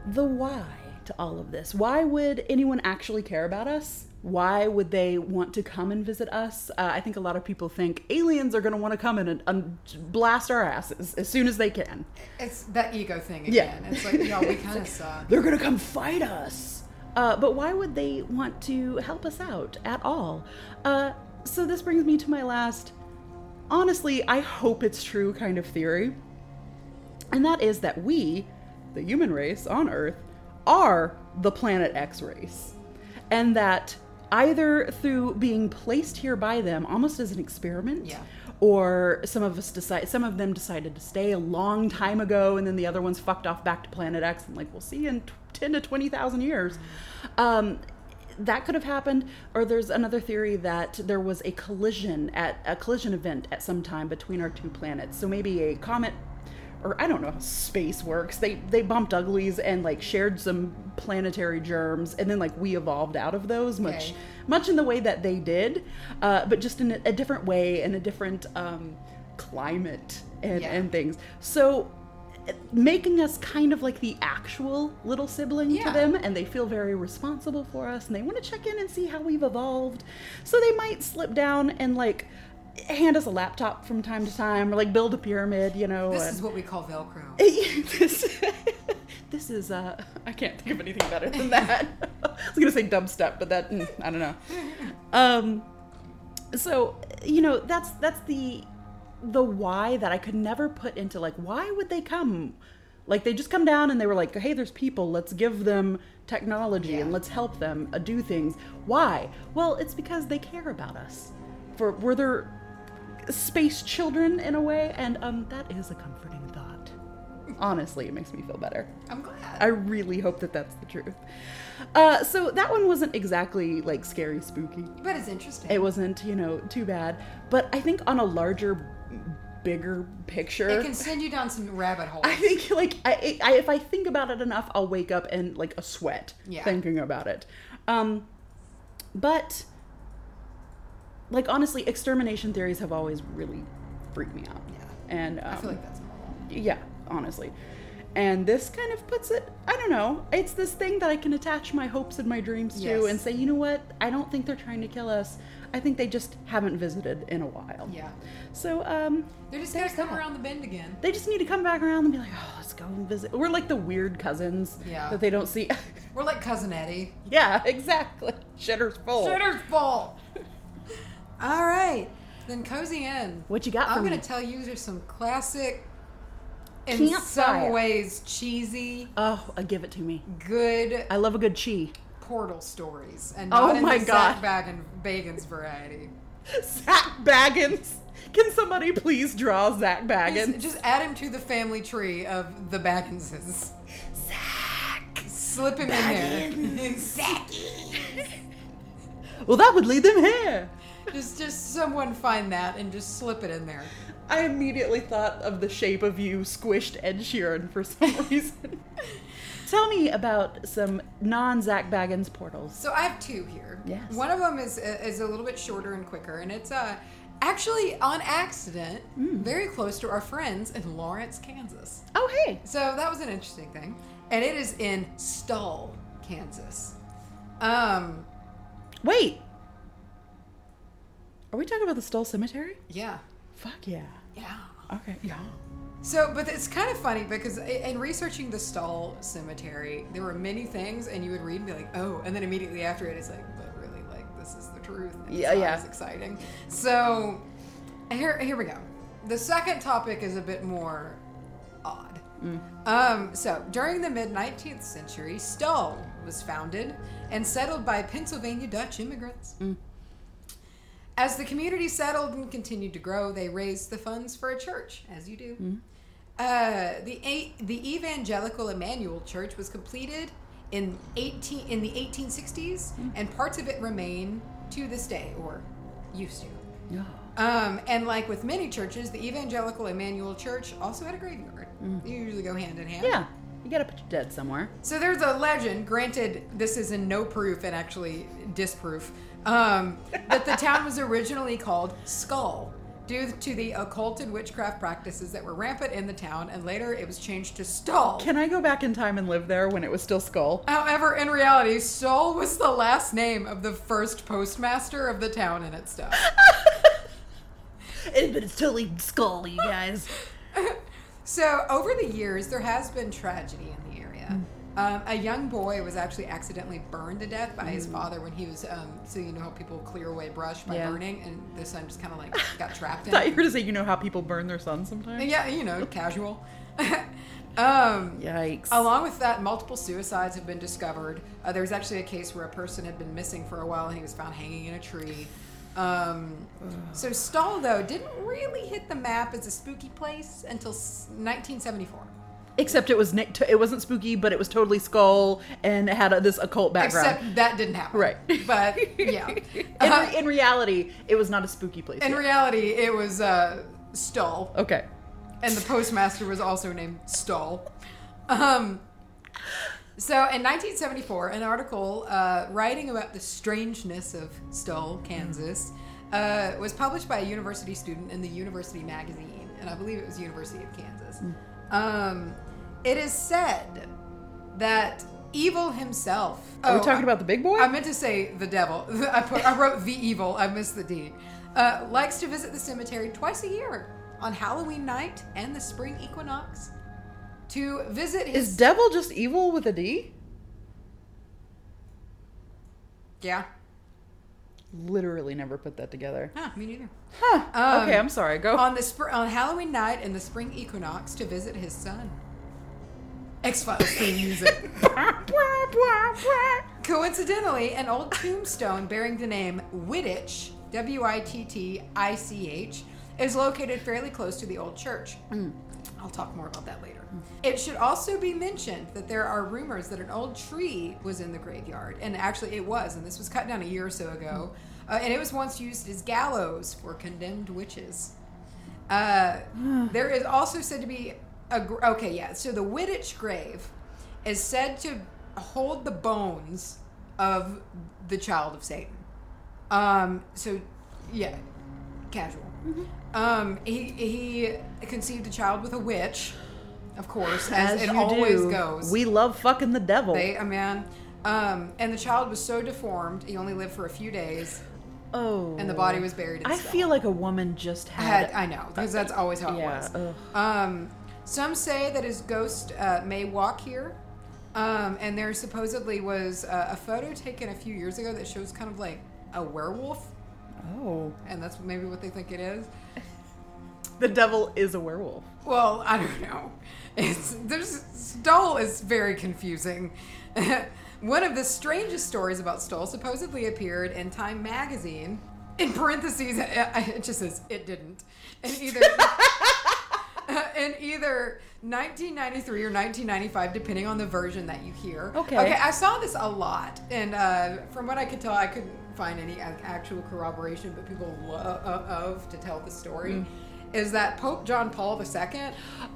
the why to all of this. Why would anyone actually care about us? Why would they want to come and visit us? Uh, I think a lot of people think aliens are going to want to come in and, and blast our asses as soon as they can. It's that ego thing Yeah. again. It's like, no, we kind of suck. They're gonna come fight us. Uh, but why would they want to help us out at all? Uh, so this brings me to my last, honestly, I hope it's true kind of theory. And that is that we, the human race on Earth, are the planet X race. And that either through being placed here by them almost as an experiment, Yeah. or some of us decide some of them decided to stay a long time ago and then the other ones fucked off back to planet x and like we'll see you in 10 to 20000 years um, that could have happened or there's another theory that there was a collision at a collision event at some time between our two planets so maybe a comet or I don't know how space works. They they bumped uglies and like shared some planetary germs, and then like we evolved out of those, much Okay. much in the way that they did, uh, but just in a, a different way and a different um, climate and, Yeah. and things. So making us kind of like the actual little sibling Yeah. to them and they feel very responsible for us and they want to check in and see how we've evolved so they might slip down and like hand us a laptop from time to time or like build a pyramid you know This and- is what we call Velcro. this, this is uh I can't think of anything better than that. I was gonna say dubstep, but that mm, I don't know. Um, so you know that's that's the the why that I could never put into like why would they come? Like they just come down and they were like, hey, there's people. Let's give them technology and let's help them uh, do things. Why? Well, it's because they care about us. For we're their space children in a way, and um, that is a comforting thought. Honestly, it makes me feel better. I'm glad. I really hope that that's the truth. Uh, so that one wasn't exactly like scary, spooky. but it's interesting. It wasn't, you know, too bad. But I think on a larger, bigger picture, It can send you down some rabbit holes. I think like I, I, if I think about it enough, I'll wake up and like a sweat Yeah. thinking about it. Um, but like honestly, extermination theories have always really freaked me out. Yeah. and um, I feel like that's normal. yeah, honestly. And this kind of puts it, I don't know, it's this thing that I can attach my hopes and my dreams to Yes. and say, you know what, I don't think they're trying to kill us. I think they just haven't visited in a while. Yeah. So, um, They're just gonna come that. around the bend again. they just need to come back around and be like, oh, let's go and visit. We're like the weird cousins Yeah. that they don't see. We're like cousin Eddie. yeah, exactly. Shitter's full. Shitter's fault. All right, then cozy in. What you got I'm me? gonna tell you there's some classic, in Campfire. some ways cheesy, Oh, uh, give it to me. good I love a good chi. Portal stories, and Oh not in my the God. Zak Bag and Bagans variety. Zak Baggins. Can somebody please draw Zak Baggins? Just, just add him to the family tree of the Bagginses. Zak. Slip him in there. Zak. Well, that would lead them here. just just someone find that and just slip it in there. I immediately thought of the shape of you squished Ed Sheeran for some reason. Tell me about some non Zak Baggins portals. So I have two here. Yes. One of them is is a little bit shorter and quicker, and it's uh actually on accident, very close to our friends in Lawrence, Kansas. Oh, hey. So that was an interesting thing, and it is in Stull, Kansas. Um, Wait. Are we talking about the Stull Cemetery? yeah, Fuck yeah. yeah. Okay, yeah. So, but it's kind of funny because in researching the Stull Cemetery, there were many things, and you would read and be like, "Oh," and then immediately after it, it's like, "But really, like, this is the truth." And Yeah, it's yeah. as exciting. So, here, here we go. The second topic is a bit more odd. Mm. Um, so, during the mid 19th century, Stull was founded and settled by Pennsylvania Dutch immigrants. Mm. As the community settled and continued to grow, they raised the funds for a church, as you do. Mm. Uh, the a- the Evangelical Emmanuel Church was completed in 18 in the 1860s, and parts of it remain to this day, or used to. Yeah. Um, and like with many churches, the Evangelical Emmanuel Church also had a graveyard. They usually go hand in hand. Yeah. You gotta put your dead somewhere. So there's a legend, granted, this is in no proof and actually disproof, um, that the town was originally called Skull due to the occult and witchcraft practices that were rampant in the town, and later it was changed to Stull. Can I go back in time and live there when it was still Skull? However, in reality, Stull was the last name of the first postmaster of the town and its stuff. It, but it's totally Skull, you guys. So, over the years, there has been tragedy in the area. Hmm. Um, a young boy was actually accidentally burned to death by his father when he was, um, so you know how people clear away brush by Yeah. burning, and the son just kind of like got trapped I thought you were gonna say, you know how people burn their sons sometimes? Yeah, you know, casual. um, Yikes. Along with that, multiple suicides have been discovered. Uh, there was actually a case where a person had been missing for a while and he was found hanging in a tree. Um, so Stull, though, didn't really hit the map as a spooky place until 1974. Except it was Nick. It wasn't spooky, but it was totally Skull and it had a, this occult background. Except that didn't happen. Right. But, yeah. in, Uh, re- in reality, it was not a spooky place. in yet. reality, it was uh, Stull. okay. and the postmaster was also named Stull. Um, so in 1974, an article uh, writing about the strangeness of Stull, Kansas, uh, was published by a university student in the University Magazine, and I believe it was University of Kansas. Um, it is said that evil himself. Are we Oh, talking about the big boy? I meant to say the devil. I, put, I wrote the evil. I missed the D. Uh, likes to visit the cemetery twice a year on Halloween night and the spring equinox to visit his. Is devil just evil with a D? yeah. Literally never put that together. Huh, me neither. Huh. Um, okay, I'm sorry. Go. On the spr- on Halloween night and the spring equinox to visit his son. X Files theme music. Coincidentally, an old tombstone bearing the name Wittich, W I T T I C H, is located fairly close to the old church. I'll talk more about that later. It should also be mentioned that there are rumors that an old tree was in the graveyard, and actually it was, and this was cut down a year or so ago, uh, and it was once used as gallows for condemned witches. Uh, there is also said to be a okay, yeah. So the Wittich grave is said to hold the bones of the child of Satan. Um, so yeah, casual. Um, he he conceived a child with a witch, of course, as, it you always do, goes. We love fucking the devil. they a man. Um, and the child was so deformed, he only lived for a few days, oh. and the body was buried. In I feel like a woman just had. had, I know because that's always how it Yeah, was. ugh. Um, some say that his ghost uh, may walk here, um, and there supposedly was uh, a photo taken a few years ago that shows kind of like a werewolf, oh. and that's maybe what they think it is. The devil is a werewolf. Well, I don't know. It's there's Stull is very confusing. One of the strangest stories about Stull supposedly appeared in Time magazine. In parentheses, it it just says it didn't. And either in either 1993 or 1995, depending on the version that you hear. Okay. Okay, I saw this a lot, and uh, from what I could tell, I couldn't find any actual corroboration, but people love of to tell the story, Mm. Is that Pope John Paul II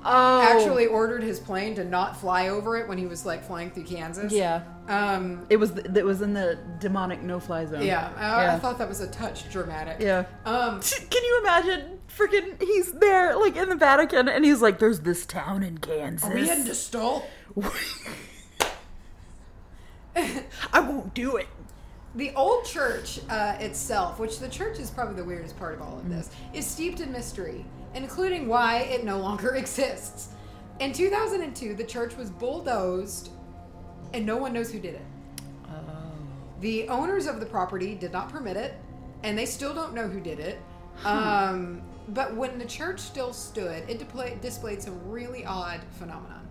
Oh, actually ordered his plane to not fly over it when he was like flying through Kansas. yeah. Um. It was it was in the demonic no fly zone. Yeah. I, I thought that was a touch dramatic. Yeah. Um. Can you imagine? Freaking, he's there, like in the Vatican, and he's like, "There's this town in Kansas." Are we in Distal? I won't do it. The old church uh, itself, which the church is probably the weirdest part of all Mm. of this, is steeped in mystery, including why it no longer exists. In 2002, the church was bulldozed, and no one knows who did it. The owners of the property did not permit it, and they still don't know who did it. Um, but when the church still stood, it displayed, displayed some really odd phenomenon.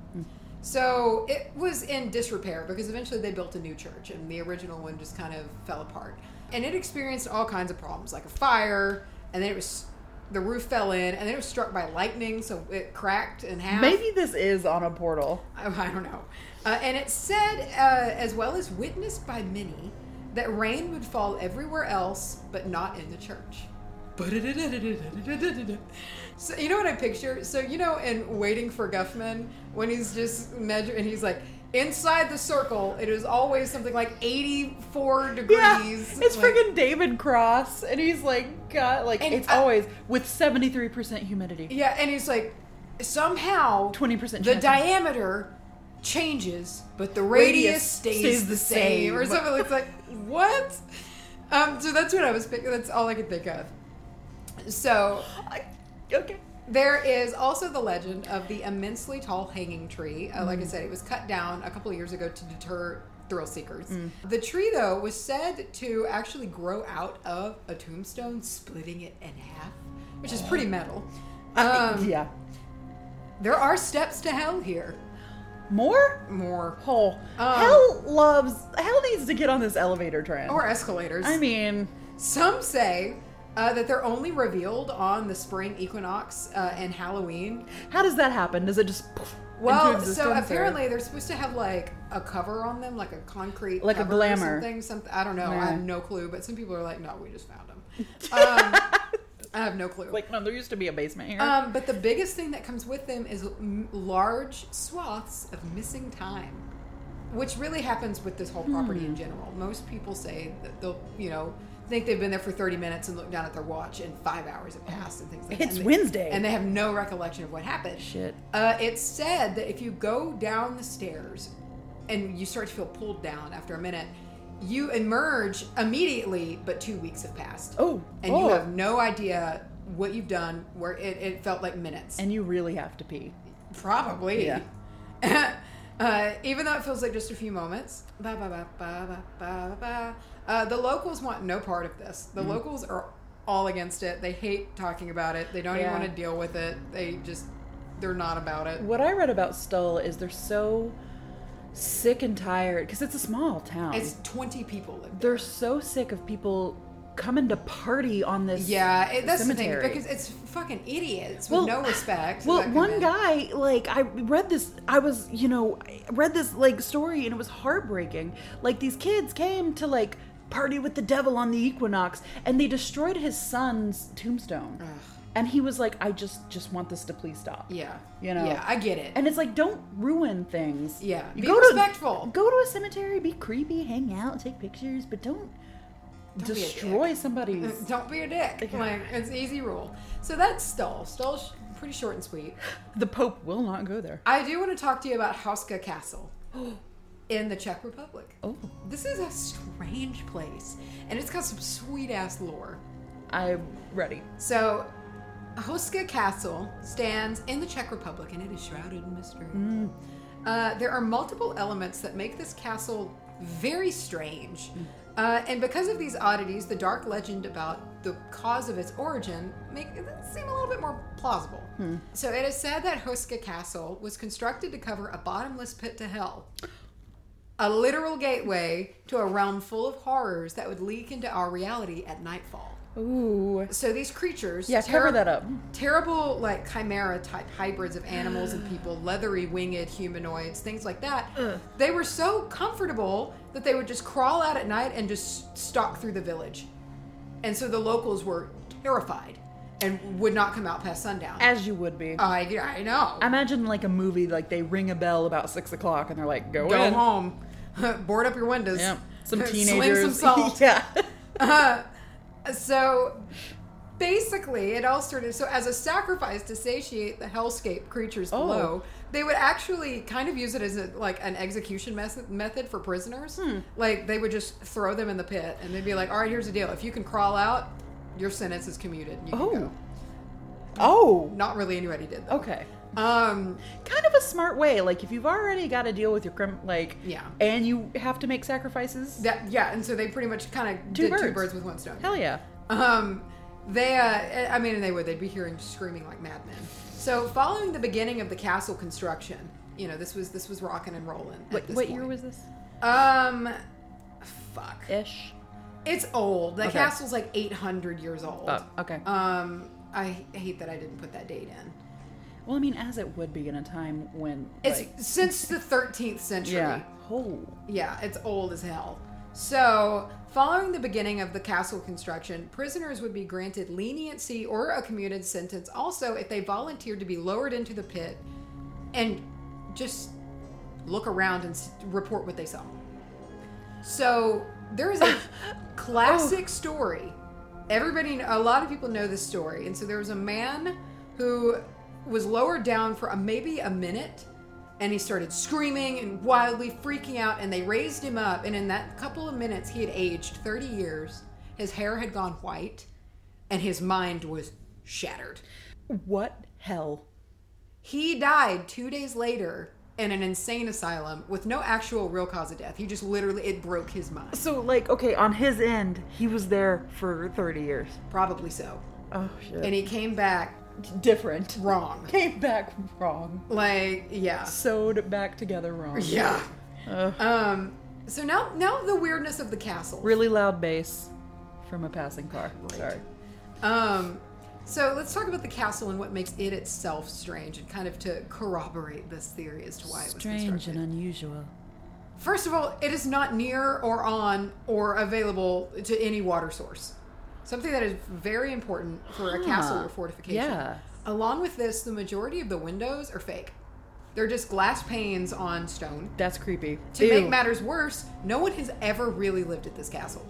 So it was in disrepair because eventually they built a new church, and the original one just kind of fell apart. And it experienced all kinds of problems, like a fire, and then it was the roof fell in, and then it was struck by lightning, so it cracked in half. Maybe this is on a portal. I I don't know. Uh, and it said, uh, as well as witnessed by many, that rain would fall everywhere else, but not in the church. So you know what I picture? So you know, in Waiting for Guffman, when he's just measuring, and he's like, inside the circle, it is always something like eighty-four degrees. Yeah, it's like- freaking David Cross, and he's like, got like it's I- always with seventy three percent humidity, Yeah, and he's like, somehow twenty percent. the diameter changes, but the radius, Radius stays, stays the the same, or something. It's like what? Um, so that's what I was picking. That's all I could think of. So Okay. there is also the legend of the immensely tall hanging tree. Uh, like I said, it was cut down a couple of years ago to deter thrill seekers. The tree, though, was said to actually grow out of a tombstone, splitting it in half, which is pretty metal. Um, yeah. There are steps to hell here. More. More. Oh, Um, hell loves. Hell needs to get on this elevator trend. Or escalators. I mean, Some say uh, that they're only revealed on the spring equinox uh, and Halloween. how does that happen? Does it just poof into Well, existence, so or- apparently they're supposed to have like a cover on them, like a concrete, Like a cover or glamour. something. Something I don't know. I have no clue. But some people are like, no, we just found them. Um, I have no clue. like no, there used to be a basement here. Um, but the biggest thing that comes with them is m- large swaths of missing time, which really happens with this whole property Hmm. in general. Most people say that they'll, you know, think they've been there for 30 minutes and look down at their watch and five hours have passed and things like that. It's And they- Wednesday. And they have no recollection of what happened. Shit. Uh, it's said that if you go down the stairs and you start to feel pulled down after a minute, you emerge immediately, but two weeks have passed Oh, and oh. you have no idea what you've done where it, it felt like minutes and you really have to pee. probably Yeah. uh, even though it feels like just a few moments ba, ba, ba, ba, ba, ba, ba. Uh, the locals want no part of this Mm-hmm. the locals are all against it they hate talking about it they don't even want to deal with it they just they're not about it What I read about Stull is they're so sick and tired because it's a small town. it's 20 people there. they're so sick of people coming to party on this. yeah it, that's the thing because it's fucking idiots with Well, no respect Well, one guy, like, I read this, I was, you know, I read this, like, story and it was heartbreaking. Like, these kids came to, like, party with the devil on the equinox and they destroyed his son's tombstone. Ugh. And he was like, I just, just want this to please stop. yeah You know? yeah i get it And it's like, don't ruin things. Yeah, You be go respectful. To, go to a cemetery, be creepy, hang out, take pictures, but don't, Don't destroy somebody's. Don't be a dick. Yeah. Like it's easy rule. So that's Stull. Stull's pretty short and sweet. The Pope will not go there. I do want to talk to you about Houska Castle in the Czech Republic. Oh, This is a strange place, and it's got some sweet ass lore. I'm ready. So, Houska Castle stands in the Czech Republic, and it is shrouded in mystery. Uh, there are multiple elements that make this castle very strange. Uh, and because of these oddities, the dark legend about the cause of its origin make it seem a little bit more plausible. So it is said that Houska Castle was constructed to cover a bottomless pit to hell, a literal gateway to a realm full of horrors that would leak into our reality at nightfall. Ooh. So these creatures, Yeah, cover that up. terrible like chimera type hybrids of animals and people, leathery winged humanoids, things like that. Ugh. They were so comfortable that they would just crawl out at night and just stalk through the village. And so the locals were terrified and would not come out past sundown. As you would be. I, I know. Imagine like a movie, like they ring a bell about six o'clock and they're like, go, Go in. home. Board up your windows. Some Swing teenagers. some salt. yeah. Uh, so basically, it all started. So, as a sacrifice to satiate the hellscape creatures Oh. below, they would actually kind of use it as a, like an execution method method for prisoners. Hmm. Like they would just throw them in the pit, and they'd be like, "All right, here's the deal: if you can crawl out, your sentence is commuted. You Oh. go." Oh. Not really anybody did though. Okay. Um, Kind of a smart way. Like if you've already got to deal with your crim, like Yeah. and you have to make sacrifices. that yeah, and so they pretty much kind of Two did two birds. birds with one stone. Hell yeah. Um, they, uh, I mean, and they would. They'd be hearing screaming like madmen. So, following the beginning of the castle construction, you know, this was this was rocking and rolling. What, what year was this? Um, fuck. Ish. It's old. The Okay. castle's like 800 years old. Oh, okay. Um, I hate that I didn't put that date in. well, I mean, as it would be in a time when It's like, since the 13th century. yeah. Oh. Yeah, it's old as hell. So, following the beginning of the castle construction, prisoners would be granted leniency or a commuted sentence also if they volunteered to be lowered into the pit and just look around and report what they saw. So, there is a classic oh. story. Everybody, a lot of people know this story. And so, there was a man who was lowered down for a, maybe a minute and he started screaming and wildly freaking out and they raised him up and in that couple of minutes he had aged 30 years his hair had gone white and his mind was shattered What hell? he died two days later in an insane asylum with no actual real cause of death he just literally it broke his mind So like, okay, on his end, he was there for thirty years. probably so Oh shit. and he came back different. wrong Came back wrong. like yeah Sewed back together wrong. yeah Ugh. um so now now the weirdness of the castle really loud bass from a passing car. Sorry. Um, so let's talk about the castle and what makes it itself strange, and kind of to corroborate this theory as to why it was strange and unusual. First of all, it is not near or on or available to any water source. Something that is very important for a castle or fortification. Yeah. Along with this, the majority of the windows are fake. They're just glass panes on stone. That's creepy. To Ew. make matters worse, no one has ever really lived at this castle.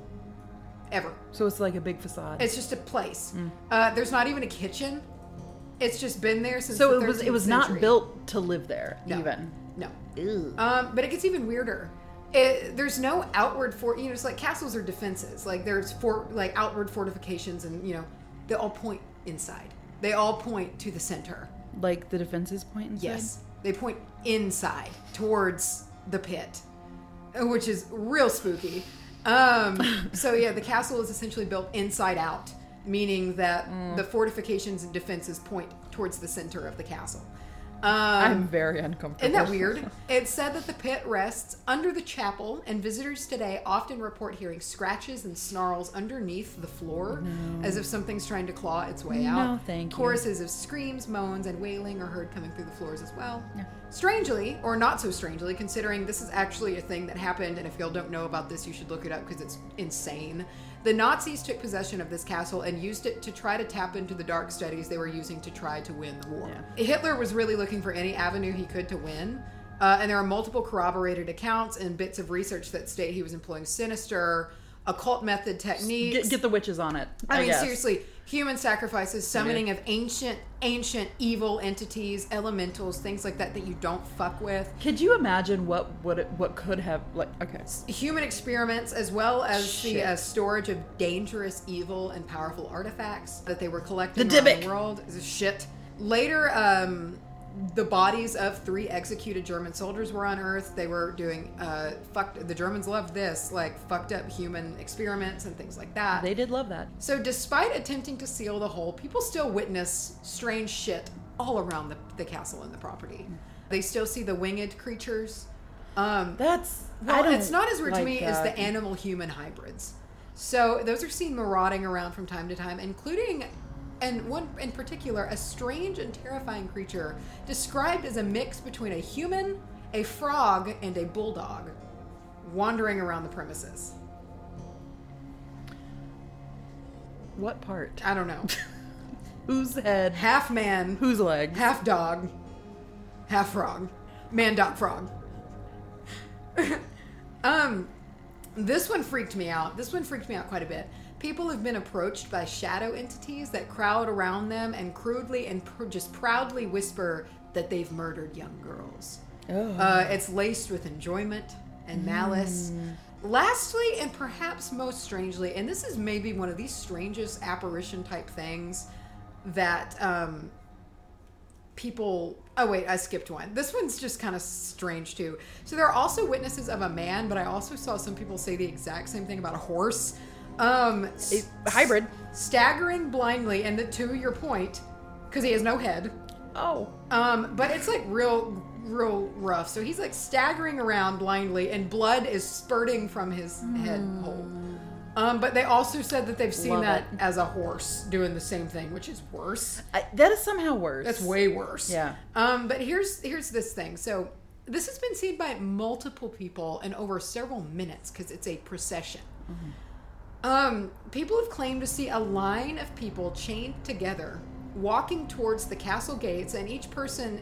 Ever. So it's like a big facade. It's just a place. Mm. Uh, there's not even a kitchen. It's just been there since. so it was it 13th was not built to live there No. even. No. Um, but it gets even weirder. It, there's no outward fort. you know. It's like castles are defenses. Like there's for like outward fortifications, and you know they all point inside. They all point to the center. Like the defenses point inside? Yes, they point inside towards the pit, which is real spooky. Um, so yeah, the castle is essentially built inside out, meaning that Mm. the fortifications and defenses point towards the center of the castle. Um, I'm very uncomfortable. isn't that weird? It's said that the pit rests under the chapel, and visitors today often report hearing scratches and snarls underneath the floor, as if something's trying to claw its way out. No, thank you. Choruses of screams, moans, and wailing are heard coming through the floors as well. Strangely, or not so strangely, considering this is actually a thing that happened, and if y'all don't know about this, you should look it up because it's insane. The Nazis took possession of this castle and used it to try to tap into the dark studies they were using to try to win the war. Hitler was really looking for any avenue he could to win. Uh, and there are multiple corroborated accounts and bits of research that state he was employing sinister, occult method techniques. Get, get the witches on it. I mean, guess. seriously, human sacrifices, summoning of ancient, ancient evil entities, elementals, things like that that you don't fuck with. Could you imagine what would it, what could have like? Okay. Human experiments, as well as the uh, storage of dangerous, evil, and powerful artifacts that they were collecting The around Dybbuk. the world. Is a shit. Later, um, the bodies of three executed German soldiers were unearthed. They were doing uh, fucked. The Germans loved this, like fucked up human experiments and things like that. They did love that. So, despite attempting to seal the hole, people still witness strange shit all around the, the castle and the property. They still see the winged creatures. Um, That's well, it's not as weird to like me as the animal human hybrids. So those are seen marauding around from time to time, including, and one in particular, a strange and terrifying creature described as a mix between a human, a frog, and a bulldog, wandering around the premises. What part? I don't know. Whose head? half man, Whose leg? half dog, half frog, man, dog, frog. um, this one freaked me out. This one freaked me out quite a bit. People have been approached by shadow entities that crowd around them and crudely and pr- just proudly whisper that they've murdered young girls. Oh. Uh, it's laced with enjoyment and malice. Mm. Lastly, and perhaps most strangely, and this is maybe one of these strangest apparition type things that um, people. Oh, wait, I skipped one. This one's just kind of strange too. So there are also witnesses of a man, but I also saw some people say the exact same thing about a horse. Um, A hybrid. staggering blindly, and the, to your point, because he has no head. oh. Um, but it's like real, real rough. So he's like staggering around blindly, and blood is spurting from his head hole. Um, but they also said that they've seen Love that it. as a horse doing the same thing, which is worse. I, that is somehow worse. That's way worse. Yeah. Um, but here's here's this thing. So this has been seen by multiple people in over several minutes because it's a procession. Um, people have claimed to see a line of people chained together, walking towards the castle gates, and each person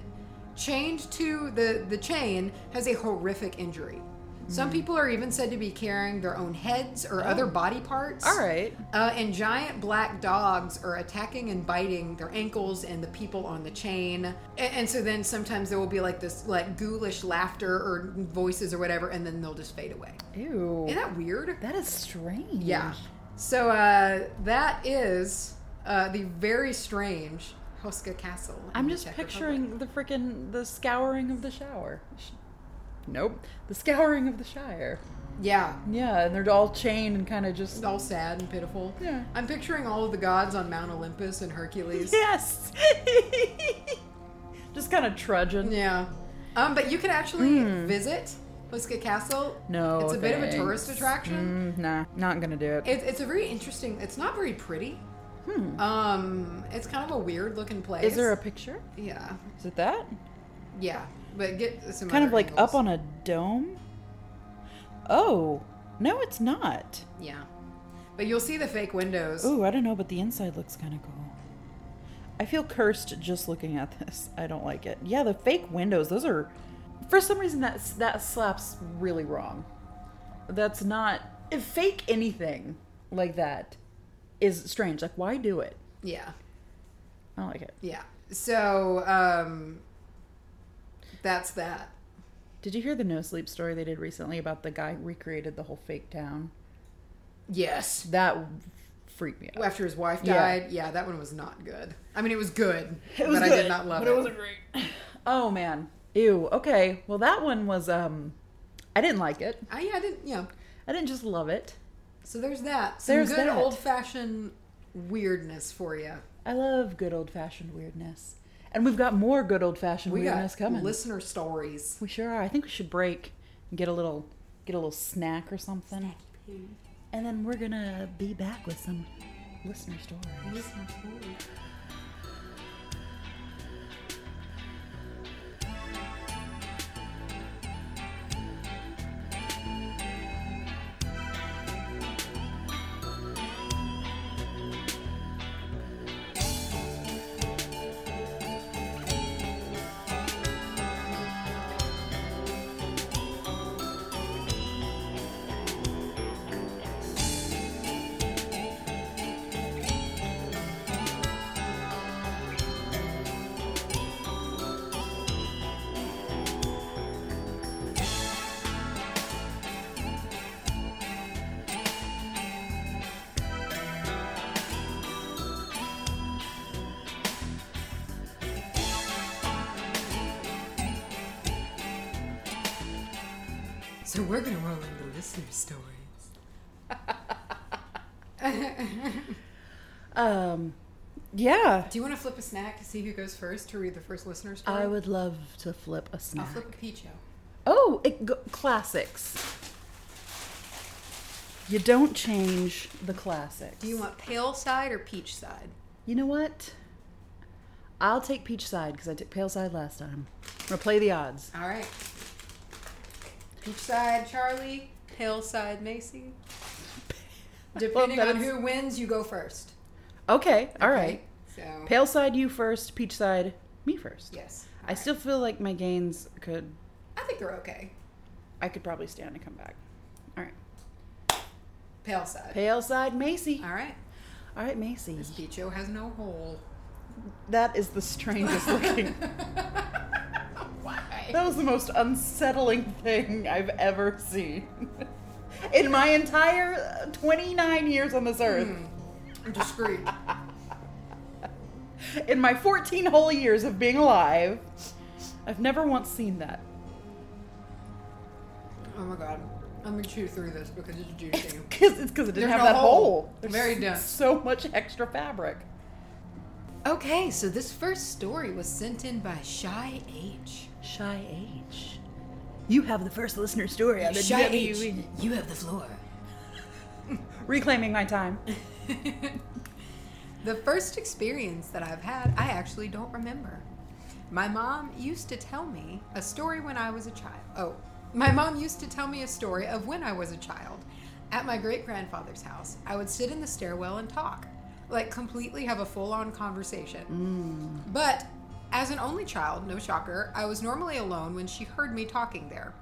chained to the the chain has a horrific injury. Some people are even said to be carrying their own heads or other body parts. All right. Uh, and giant black dogs are attacking and biting their ankles and the people on the chain. And, and so then sometimes there will be like this like ghoulish laughter or voices or whatever, and then they'll just fade away. Ew. Isn't that weird? that is strange. Yeah. So uh, that is uh, the very strange Houska Castle. I'm just picturing the freaking the scouring of the shower. Nope. The scouring of the Shire. Yeah. Yeah, and they're all chained and kind of just. All sad and pitiful. Yeah. I'm picturing all of the gods on Mount Olympus and Hercules. Yes. just kind of trudging. Yeah. Um, but you can actually visit Houska Castle. No, It's a bit of a tourist attraction. Mm, nah, not gonna do it. It, it's a very interesting. It's not very pretty. Hmm. Um, it's kind of a weird looking place. Is there a picture? Yeah, Is it that? yeah. But get some Kind of like angles. up on a dome? Oh, no, it's not. Yeah, but you'll see the fake windows. Ooh, I don't know, but the inside looks kind of cool. I feel cursed just looking at this. I don't like it. Yeah, the fake windows, those are. For some reason, that, that slaps really wrong. That's not. If fake anything like that is strange. Like, why do it? Yeah, I don't like it. yeah. So um, that's that. Did you hear the no sleep story they did recently about the guy recreated the whole fake town? Yes. That freaked me out. After his wife died, yeah, that one was not good. I mean, it was good, It was but I did not love but it. it wasn't great. Oh man. Ew. Okay. Well, that one was. Um, I didn't like it. I, yeah, I didn't. Yeah. I didn't just love it. So there's that. Some There's good old fashioned weirdness for you. I love good old fashioned weirdness, and we've got more good old fashioned We weirdness got coming. listener stories. We sure are. I think we should break and get a little get a little snack or something, and then we're gonna be back with some listener stories. So we're gonna roll into listener stories. Um, yeah. Do you want to flip a snack to see who goes first to read the first listener story? I would love to flip a I'll snack. flip a peach. Oh, it go- classics. You don't change the classics. Do you want pale side or peach side? You know what? I'll take peach side because I took pale side last time. I'm gonna play the odds. All right. Peach side, Charlie. Pale side, Macy. Depending that on who wins, you go first. Okay, all Okay? right. So Pale side, you first. Peach side, me first. yes, I still feel like my gains could. I think they're okay. I could probably stand and come back. All right. Pale side. Pale side, Macy. All right. All right, Macy. This Peacho has no hole. That is the strangest looking. That was the most unsettling thing I've ever seen. In my entire uh, 29 years on this earth. Discreet. In my 14 whole years of being alive, I've never once seen that. oh my god. Let me chew through this because it's juicy. Cause it's because it didn't There's have no that hole. hole. Very dense. So much extra fabric. okay, so this first story was sent in by Shy H. Shy H. You have the first listener story on the Shy WWE. H, you have the floor. Reclaiming my time. The first experience that I've had, I actually don't remember. My mom used to tell me a story when I was a child. Oh, my mom used to tell me a story of when I was a child. At my great grandfather's house, I would sit in the stairwell and talk, like completely have a full on conversation. Mm. But as an only child, no shocker, I was normally alone when she heard me talking there.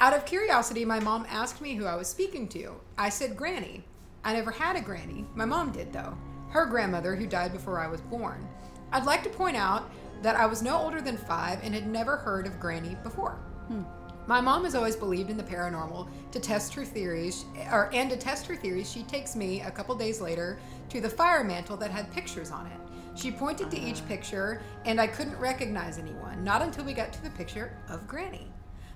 Out of curiosity, my mom asked me who I was speaking to. I said Granny. I never had a granny. My mom did, though. Her grandmother, who died before I was born. I'd like to point out that I was no older than five and had never heard of Granny before. Hmm. My mom has always believed in the paranormal. To test her theories, or and to test her theories, she takes me a couple days later to the fire mantle that had pictures on it. She pointed to each picture, and I couldn't recognize anyone. Not until we got to the picture of Granny.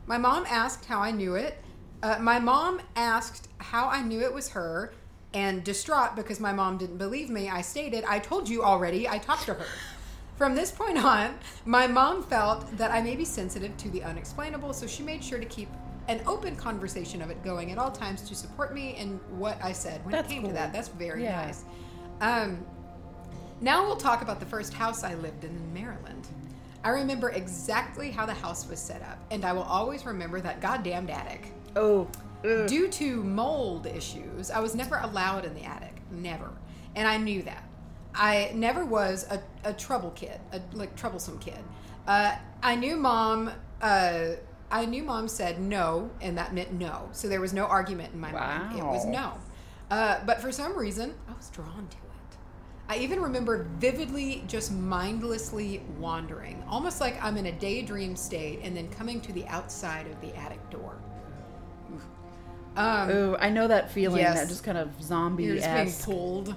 My mom asked how I knew it. Uh, my mom asked how I knew it was her, and distraught because my mom didn't believe me, I stated, I told you already, I talked to her. From this point on, my mom felt that I may be sensitive to the unexplainable, so she made sure to keep an open conversation of it going at all times to support me in what I said when That's it came cool. to that. That's very Yeah. nice. Um, now we'll talk about the first house I lived in in Maryland. I remember exactly how the house was set up, and I will always remember that goddamned attic. Oh. ugh. Due to mold issues, I was never allowed in the attic. Never. And I knew that. I never was a, a trouble kid, a like troublesome kid. Uh, I knew mom. Uh, I knew mom said no, and that meant no. So there was no argument in my mind. It was no. Uh, but for some reason, I was drawn to it. I even remember vividly just mindlessly wandering, almost like I'm in a daydream state, and then coming to the outside of the attic door. Um, Ooh, I know that feeling. Yes. That just kind of zombie you're just being pulled.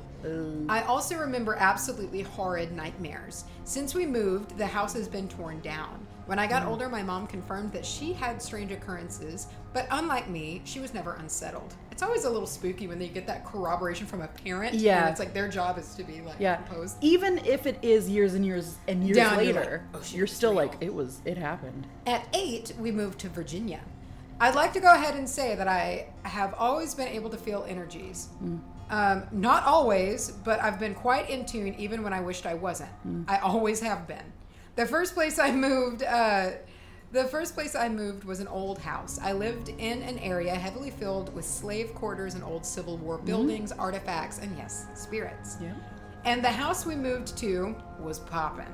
I also remember absolutely horrid nightmares. Since we moved, the house has been torn down. When I got Hmm. older, my mom confirmed that she had strange occurrences, but unlike me, she was never unsettled. It's always a little spooky when you get that corroboration from a parent. Yeah. And it's like their job is to be like Yeah. composed. Even if it is years and years and years Down, you're later, like, oh, you're still real. like, it was, it happened. At eight, we moved to Virginia. I'd like to go ahead and say that I have always been able to feel energies. Um, not always, but I've been quite in tune even when I wished I wasn't. I always have been. The first place I moved, uh, the first place I moved was an old house. I lived in an area heavily filled with slave quarters and old Civil War buildings, artifacts, and yes, spirits. Yeah. And the house we moved to was poppin'.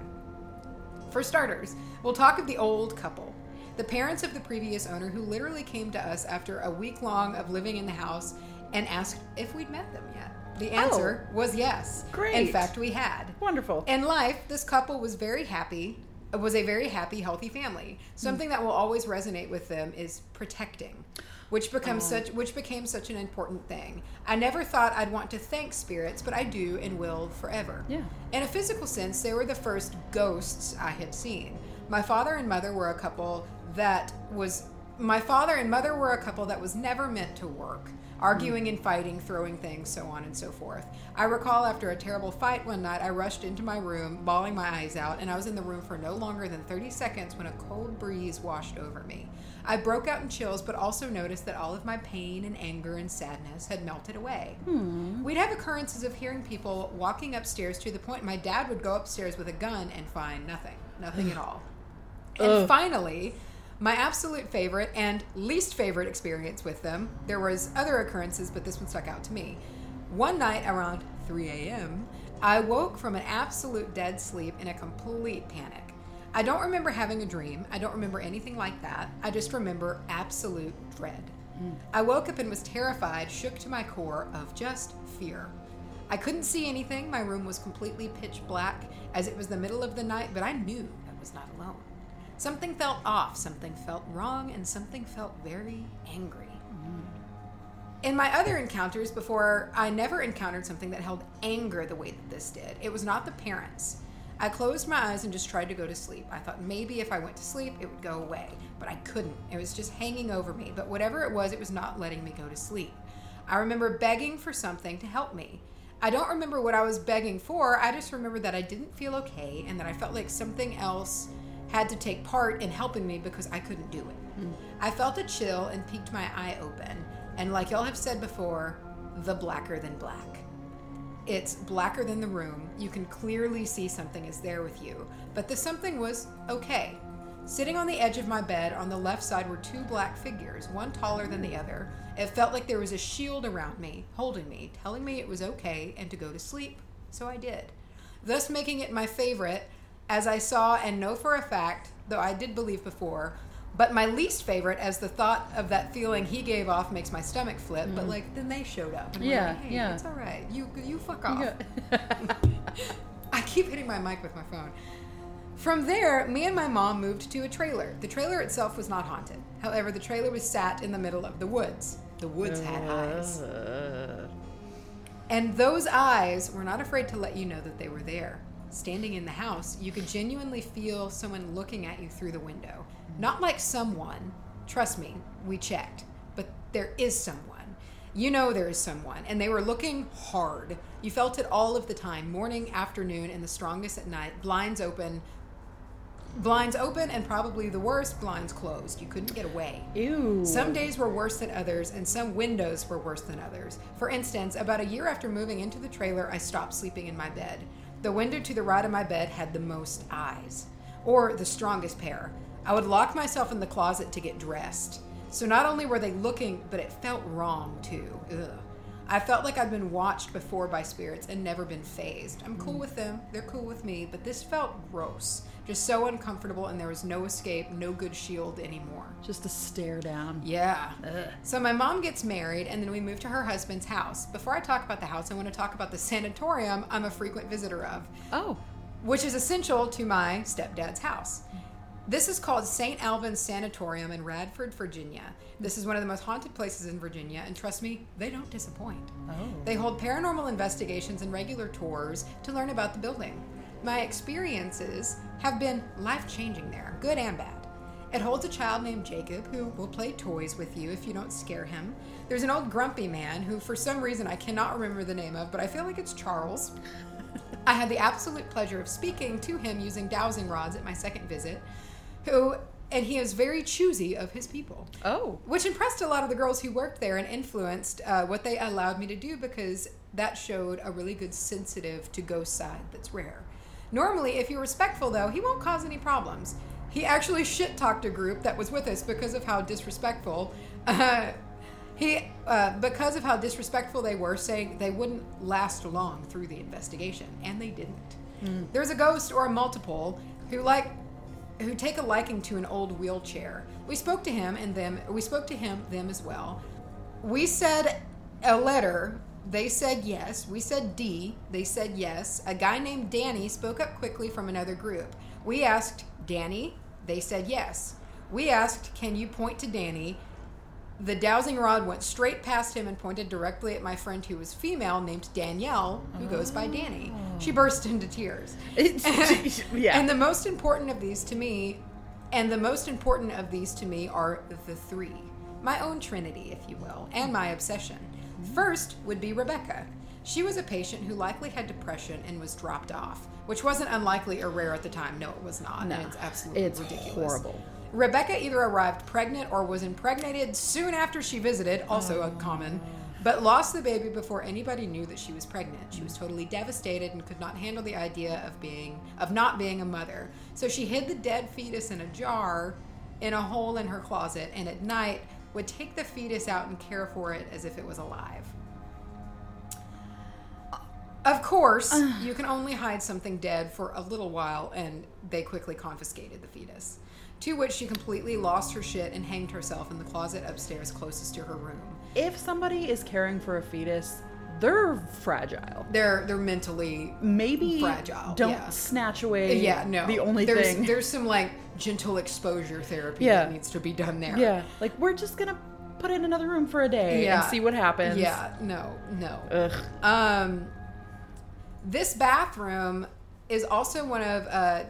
For starters, we'll talk of the old couple. The parents of the previous owner who literally came to us after a week long of living in the house and asked if we'd met them yet. The answer oh. was yes. Great. In fact, we had. Wonderful. In life, this couple was very happy, was a very happy, healthy family. Something that will always resonate with them is protecting, which becomes oh. such which became such an important thing. I never thought I'd want to thank spirits, but I do and will forever. Yeah. In a physical sense, they were the first ghosts I had seen. My father and mother were a couple that was my father and mother were a couple that was never meant to work. Arguing and fighting, throwing things, so on and so forth. I recall after a terrible fight one night, I rushed into my room, bawling my eyes out, and I was in the room for no longer than 30 seconds when a cold breeze washed over me. I broke out in chills, but also noticed that all of my pain and anger and sadness had melted away. Hmm. We'd have occurrences of hearing people walking upstairs to the point my dad would go upstairs with a gun and find nothing, nothing at all. And Ugh. finally, my absolute favorite and least favorite experience with them. There was other occurrences, but this one stuck out to me. One night around 3 a.m., I woke from an absolute dead sleep in a complete panic. I don't remember having a dream. I don't remember anything like that. I just remember absolute dread. Mm. I woke up and was terrified, shook to my core of just fear. I couldn't see anything. My room was completely pitch black as it was the middle of the night, but I knew I was not alone. Something felt off, something felt wrong, and something felt very angry. Mm. In my other encounters before, I never encountered something that held anger the way that this did. It was not the parents. I closed my eyes and just tried to go to sleep. I thought maybe if I went to sleep, it would go away, but I couldn't. It was just hanging over me. But whatever it was, it was not letting me go to sleep. I remember begging for something to help me. I don't remember what I was begging for. I just remember that I didn't feel okay and that I felt like something else had to take part in helping me because I couldn't do it. Hmm. I felt a chill and peeked my eye open. And like y'all have said before, the blacker than black. It's blacker than the room. You can clearly see something is there with you. But the something was okay. Sitting on the edge of my bed on the left side were two black figures, one taller than the hmm. other. It felt like there was a shield around me, holding me, telling me it was okay and to go to sleep. So I did. Thus making it my favorite, as I saw and know for a fact, though I did believe before, but my least favorite, as the thought of that feeling he gave off makes my stomach flip. But like, then they showed up. And Yeah, like, hey, yeah. it's all right. You you fuck off. Yeah. I keep hitting my mic with my phone. From there, me and my mom moved to a trailer. The trailer itself was not haunted. However, the trailer was sat in the middle of the woods. The woods had eyes. Uh, And those eyes were not afraid to let you know that they were there. Standing in the house, you could genuinely feel someone looking at you through the window. Not like someone, trust me, we checked, but there is someone. You know there is someone, and they were looking hard. You felt it all of the time, morning, afternoon, and the strongest at night, blinds open. Blinds open, and probably the worst, blinds closed. You couldn't get away. Ew. Some days were worse than others, and some windows were worse than others. For instance, about a year after moving into the trailer, I stopped sleeping in my bed. The window to the right of my bed had the most eyes, or the strongest pair. I would lock myself in the closet to get dressed. So not only were they looking, but it felt wrong too. Ugh. I felt like I'd been watched before by spirits and never been phased. I'm cool mm. with them, they're cool with me, but this felt gross. Just so uncomfortable, and there was no escape, no good shield anymore. Just a stare down. Yeah. Ugh. So my mom gets married, and then we move to her husband's house. Before I talk about the house, I want to talk about the sanatorium I'm a frequent visitor of, Oh. which is essential to my stepdad's house. This is called St. Alban's Sanatorium in Radford, Virginia. This is one of the most haunted places in Virginia, and trust me, they don't disappoint. Oh. They hold paranormal investigations and regular tours to learn about the building. My experiences have been life changing there, good and bad. It holds a child named Jacob who will play toys with you if you don't scare him. There's an old grumpy man who, for some reason, I cannot remember the name of, but I feel like it's Charles. I had the absolute pleasure of speaking to him using dowsing rods at my second visit, who, and he is very choosy of his people Oh. which impressed a lot of the girls who worked there and influenced uh, what they allowed me to do because that showed a really good sensitive to ghost side that's rare. Normally, if you're respectful, though, he won't cause any problems. He actually shit talked a group that was with us because of how disrespectful. Uh, he, uh, because of how disrespectful they were, saying they wouldn't last long through the investigation, and they didn't. There's a ghost or a multiple who like who take a liking to an old wheelchair. We spoke to him and them. We spoke to him them as well. We said a letter. They said yes. We said D. They said yes. A guy named Danny spoke up quickly from another group. We asked Danny. They said yes. We asked, "Can you point to Danny?" The dowsing rod went straight past him and pointed directly at my friend who was female, named Danielle, who goes by Danny. She oh. burst into tears. It's, yeah. And the most important of these to me And the most important of these to me are the three my own trinity, if you will, and my obsession. First would be Rebecca. She was a patient who likely had depression and was dropped off, which wasn't unlikely or rare at the time. No, it was not. No, and it's absolutely it's ridiculous. horrible. Rebecca either arrived pregnant or was impregnated soon after she visited, also a common, but lost the baby before anybody knew that she was pregnant. She was totally devastated and could not handle the idea of being of not being a mother. So she hid the dead fetus in a jar in a hole in her closet and at night would take the fetus out and care for it as if it was alive. Of course, you can only hide something dead for a little while, and they quickly confiscated the fetus. To which she completely lost her shit and hanged herself in the closet upstairs closest to her room. If somebody is caring for a fetus, they're fragile. They're they're mentally Maybe Fragile, Don't yeah. snatch away. yeah no The only there's, thing. there's some like gentle exposure therapy Yeah. that needs to be done there. yeah, like we're just gonna put in another room for a day Yeah. and see what happens. yeah no no Ugh. Um, this bathroom is also one of uh,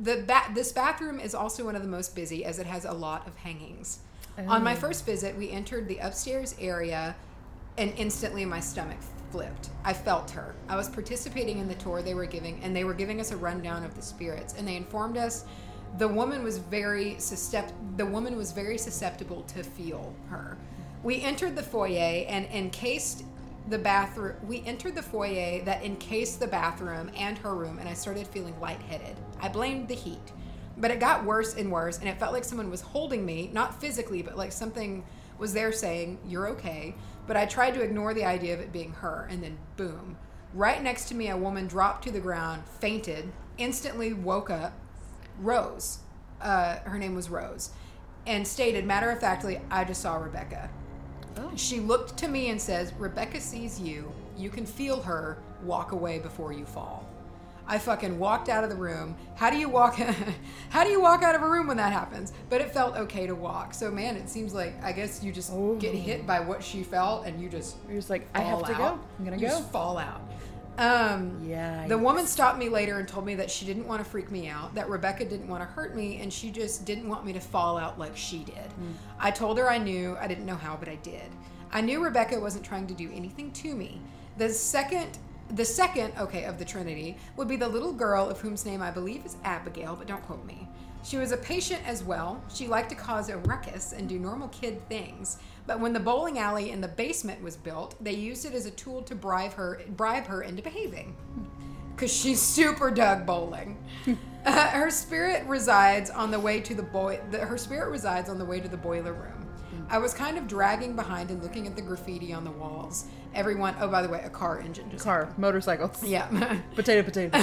the ba- this bathroom is also one of the most busy as it has a lot of hangings. On my first visit, we entered the upstairs area, and instantly my stomach flipped. I felt her. I was participating in the tour they were giving, and they were giving us a rundown of the spirits, and they informed us the woman was very suscept- the woman was very susceptible to feel her. We entered the foyer and encased the bathroom. We entered the foyer that encased the bathroom and her room, and I started feeling lightheaded. I blamed the heat, but it got worse and worse, and it felt like someone was holding me, not physically, but like something was there saying, You're okay. But I tried to ignore the idea of it being her, and then boom. Right next to me, a woman dropped to the ground, fainted, instantly woke up, Rose. Uh, her name was Rose, and stated matter of factly, I just saw Rebecca. Oh. She looked to me and says, Rebecca sees you. You can feel her. Walk away before you fall. I fucking walked out of the room. How do you walk how do you walk out of a room when that happens? But it felt okay to walk. So man, it seems like I guess you just get hit by what she felt and you just You're just like, I have to out. go. I'm gonna You go. just fall out. Um Yeah. the woman stopped me later and told me that she didn't want to freak me out, that Rebecca didn't want to hurt me, and she just didn't want me to fall out like she did. I told her I knew, I didn't know how, but I did. I knew Rebecca wasn't trying to do anything to me. The second the second, okay, of the Trinity would be the little girl of whom's name I believe is Abigail, but don't quote me. She was a patient as well. She liked to cause a ruckus and do normal kid things. But when the bowling alley in the basement was built, they used it as a tool to bribe her bribe her into behaving because she's super dug bowling. Uh, her spirit resides on the way to the boy. The, her spirit resides on the way to the boiler room. I was kind of dragging behind and looking at the graffiti on the walls. Everyone. Oh, by the way, a car engine just. Car, motorcycles. Yeah. Potato, potato.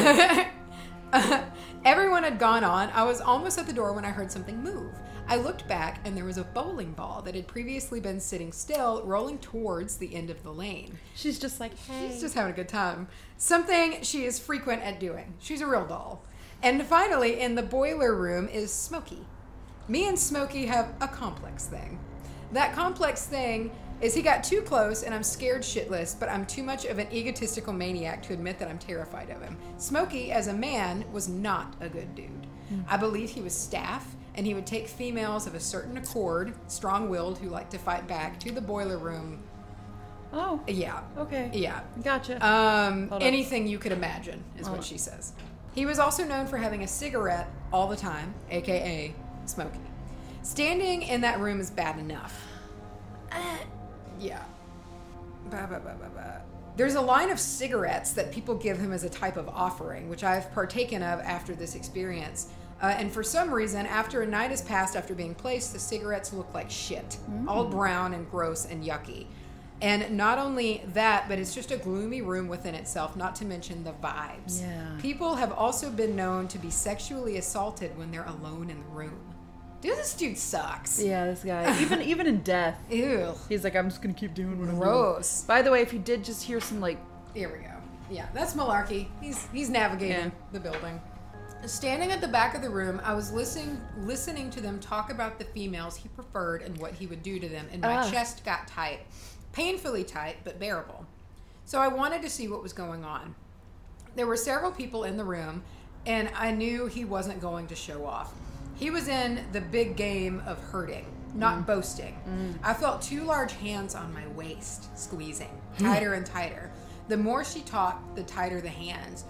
Everyone had gone on. I was almost at the door when I heard something move. I looked back and there was a bowling ball that had previously been sitting still, rolling towards the end of the lane. She's just like, hey. She's just having a good time. Something she is frequent at doing. She's a real doll. And finally, in the boiler room is Smokey. Me and Smokey have a complex thing. That complex thing is he got too close and I'm scared shitless, but I'm too much of an egotistical maniac to admit that I'm terrified of him. Smokey, as a man, was not a good dude. I believe he was staff, and he would take females of a certain accord, strong willed, who like to fight back, to the boiler room. oh, Yeah. okay. Yeah. Gotcha. Um, Hold anything you could imagine is Hold what on. she says. He was also known for having a cigarette all the time, aka smoking. Standing in that room is bad enough. Uh, yeah. Ba, ba, ba, ba, ba. There's a line of cigarettes that people give him as a type of offering, which I've partaken of after this experience. Uh, and for some reason, after a night has passed after being placed, the cigarettes look like shit. Mm. All brown and gross and yucky. And not only that, but it's just a gloomy room within itself, not to mention the vibes. Yeah. People have also been known to be sexually assaulted when they're alone in the room. Dude, this dude sucks. yeah, this guy. Even even in death, Ew. he's like, I'm just gonna keep doing what I'm doing. Gross. By the way, if you did just hear some like, Here we go. Yeah, that's Malarkey. He's he's navigating Yeah. the building. Standing at the back of the room, I was listening listening to them talk about the females he preferred and what he would do to them, and my Ah. chest got tight, painfully tight but bearable. So I wanted to see what was going on. There were several people in the room, and I knew he wasn't going to show off. He was in the big game of hurting, not mm. boasting. Mm. I felt two large hands on my waist, squeezing hmm. tighter and tighter. The more she talked, the tighter the hands.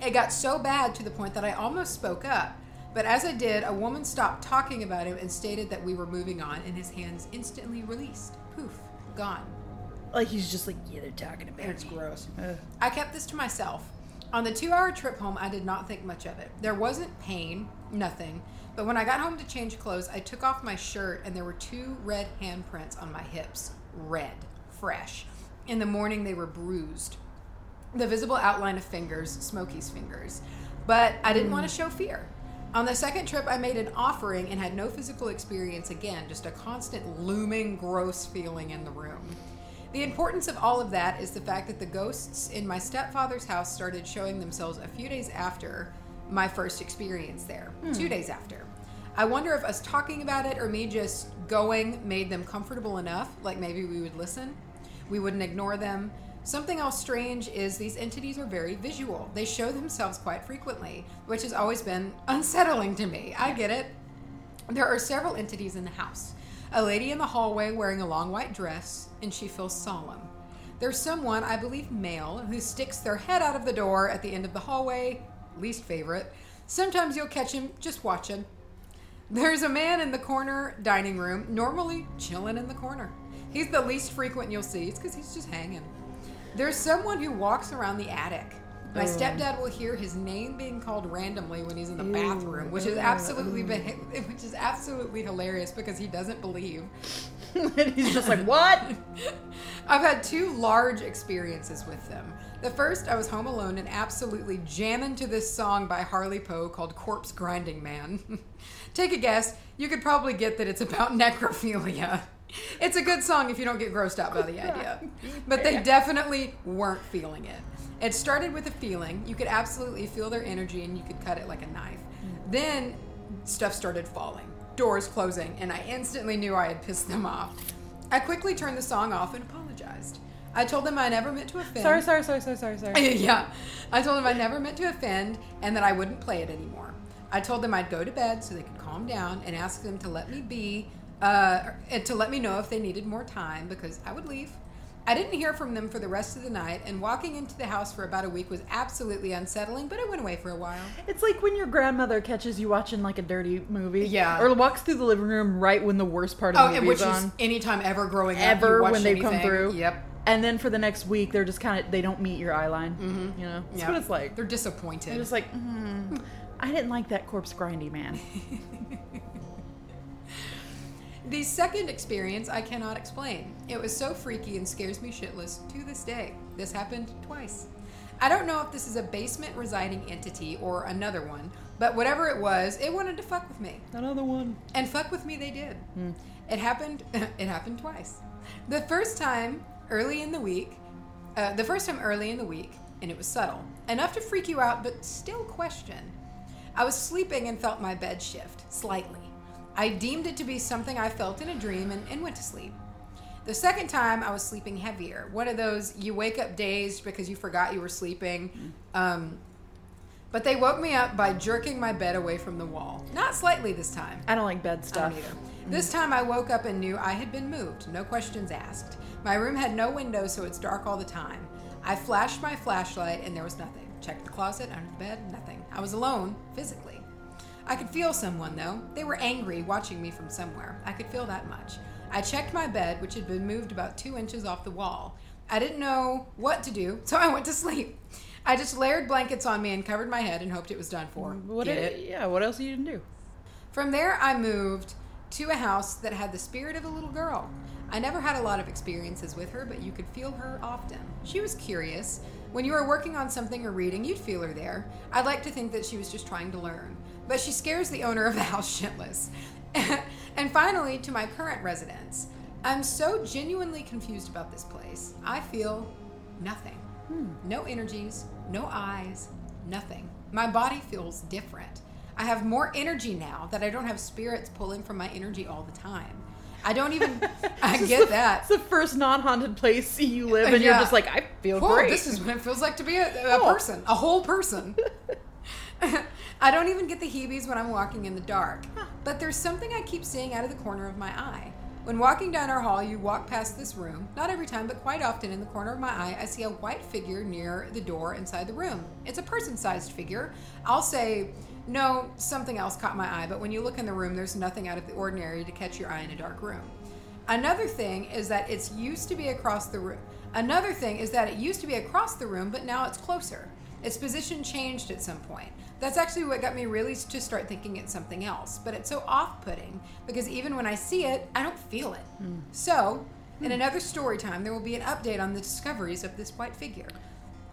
It got so bad to the point that I almost spoke up. But as I did, a woman stopped talking about him and stated that we were moving on, and his hands instantly released. Poof, gone. Like he's just like, yeah, they're talking about it. It's me. gross. Ugh. I kept this to myself. On the two hour trip home, I did not think much of it. There wasn't pain, nothing. But when I got home to change clothes, I took off my shirt and there were two red handprints on my hips. Red, fresh. In the morning, they were bruised. The visible outline of fingers, Smokey's fingers. But I didn't want to show fear. On the second trip, I made an offering and had no physical experience again, just a constant looming, gross feeling in the room. The importance of all of that is the fact that the ghosts in my stepfather's house started showing themselves a few days after my first experience there, hmm. two days after. I wonder if us talking about it or me just going made them comfortable enough, like maybe we would listen, we wouldn't ignore them. Something else strange is these entities are very visual. They show themselves quite frequently, which has always been unsettling to me. I get it. There are several entities in the house. A lady in the hallway wearing a long white dress, and she feels solemn. There's someone, I believe male, who sticks their head out of the door at the end of the hallway, least favorite. Sometimes you'll catch him just watching. There's a man in the corner dining room, normally chilling in the corner. He's the least frequent you'll see. It's because he's just hanging. There's someone who walks around the attic. My stepdad will hear his name being called randomly when he's in the bathroom, which is absolutely mm. beha- which is absolutely hilarious because he doesn't believe. and he's just like, what? I've had two large experiences with them. The first, I was home alone and absolutely jamming to this song by Harley Poe called Corpse Grinding Man. Take a guess, you could probably get that it's about necrophilia. It's a good song if you don't get grossed out by the idea. But they definitely weren't feeling it. It started with a feeling. You could absolutely feel their energy and you could cut it like a knife. Then stuff started falling, doors closing, and I instantly knew I had pissed them off. I quickly turned the song off and apologized. I told them I never meant to offend. Sorry, sorry, sorry, sorry, sorry, sorry. yeah. I told them I never meant to offend and that I wouldn't play it anymore. I told them I'd go to bed so they could calm down and ask them to let me be, uh, and to let me know if they needed more time because I would leave. I didn't hear from them for the rest of the night, and walking into the house for about a week was absolutely unsettling, but I went away for a while. It's like when your grandmother catches you watching like a dirty movie. Yeah. Or walks through the living room right when the worst part of Oh, the and movie which is is on. anytime ever growing up. Ever when they come through. Yep. And then for the next week, they're just kind of, they don't meet your eye line. Mm-hmm. You know? That's Yep. what it's like. They're disappointed. They're just like, mm, I didn't like that corpse grindy man. The second experience I cannot explain. It was so freaky and scares me shitless to this day. This happened twice. I don't know if this is a basement residing entity or another one, but whatever it was, it wanted to fuck with me. Another one. And fuck with me they did. It happened it happened twice. The first time early in the week, uh, the first time early in the week, and it was subtle. Enough to freak you out, but still question. I was sleeping and felt my bed shift slightly. I deemed it to be something I felt in a dream and, and went to sleep. The second time, I was sleeping heavier. One of those you wake up dazed because you forgot you were sleeping. Um, but they woke me up by jerking my bed away from the wall. Not slightly this time. I don't like bed stuff. either. This time I woke up and knew I had been moved, no questions asked. My room had no windows, so it's dark all the time. I flashed my flashlight and there was nothing. Checked the closet, under the bed, nothing. I was alone, physically. I could feel someone, though. They were angry, watching me from somewhere. I could feel that much. I checked my bed, which had been moved about two inches off the wall. I didn't know what to do, so I went to sleep. I just layered blankets on me and covered my head and hoped it was done for. What Get it? Yeah, what else you didn't do? From there, I moved to a house that had the spirit of a little girl. I never had a lot of experiences with her, but you could feel her often. She was curious. When you were working on something or reading, you'd feel her there. I'd like to think that she was just trying to learn. But she scares the owner of the house shitless. and finally, to my current residence. I'm so genuinely confused about this place. I feel nothing. Hmm. No energies, no eyes, nothing. My body feels different. I have more energy now that I don't have spirits pulling from my energy all the time. I don't even. I get the- that. It's the first non-haunted place you live, and Yeah. you're just like, I feel Cool, great. this is what it feels like to be a, a Cool. person, a whole person. I don't even get the heebies when I'm walking in the dark. But there's something I keep seeing out of the corner of my eye. When walking down our hall, you walk past this room. Not every time, but quite often in the corner of my eye, I see a white figure near the door inside the room. It's a person sized figure. I'll say, no, something else caught my eye, but when you look in the room, there's nothing out of the ordinary to catch your eye in a dark room. Another thing is that it's used to be across the room. Another thing is that it used to be across the room, but now it's closer. Its position changed at some point. That's actually what got me really to start thinking it's something else. But it's so off putting because even when I see it, I don't feel it. Hmm. So, in another story time, there will be an update on the discoveries of this white figure.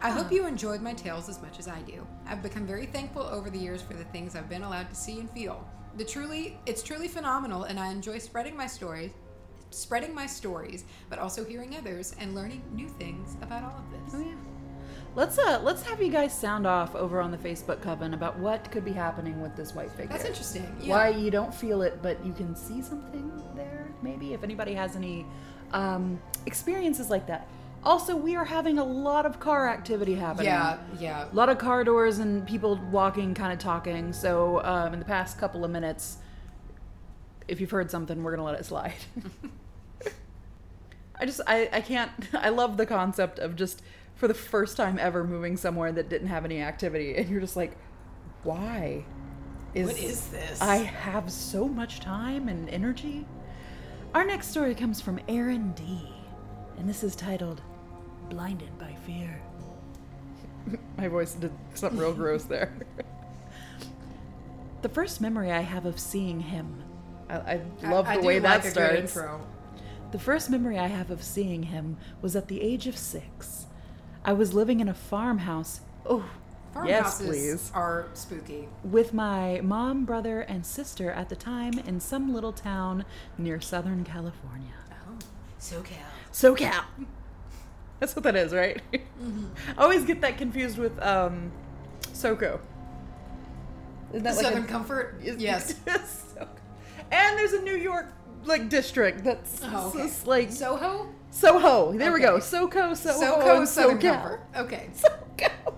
I hope you enjoyed my tales as much as I do. I've become very thankful over the years for the things I've been allowed to see and feel. The truly, it's truly phenomenal, and I enjoy spreading my stories, spreading my stories, but also hearing others and learning new things about all of this. Oh yeah. Let's uh let's have you guys sound off over on the Facebook coven about what could be happening with this white figure. That's interesting. Yeah. Why you don't feel it, but you can see something there. Maybe if anybody has any um, experiences like that. Also, we are having a lot of car activity happening. Yeah, yeah. A lot of car doors and people walking, kind of talking. So, um, in the past couple of minutes, if you've heard something, we're gonna let it slide. I just, I, I can't. I love the concept of just for the first time ever moving somewhere that didn't have any activity, and you're just like, why? What is this? I have so much time and energy. Our next story comes from Aaron D, and this is titled "Blinded by Fear." My voice did something real gross there. the first memory I have of seeing him, I, I love I the do way that like a good starts. intro. The first memory I have of seeing him was at the age of six. I was living in a farmhouse. Oh, yes, Farmhouses please. are spooky. With my mom, brother, and sister at the time in some little town near Southern California. Oh, SoCal. SoCal. That's what that is, right? Mm-hmm. I always get that confused with um, SoCo. Isn't that like Southern a- Comfort. is- Yes. SoCo. And there's a New York like district that's Oh, okay. s- like Soho. Soho. There we go. Okay. SoCo, Soho, SoCo. and Southern SoCal. Comfort. Okay. SoCal.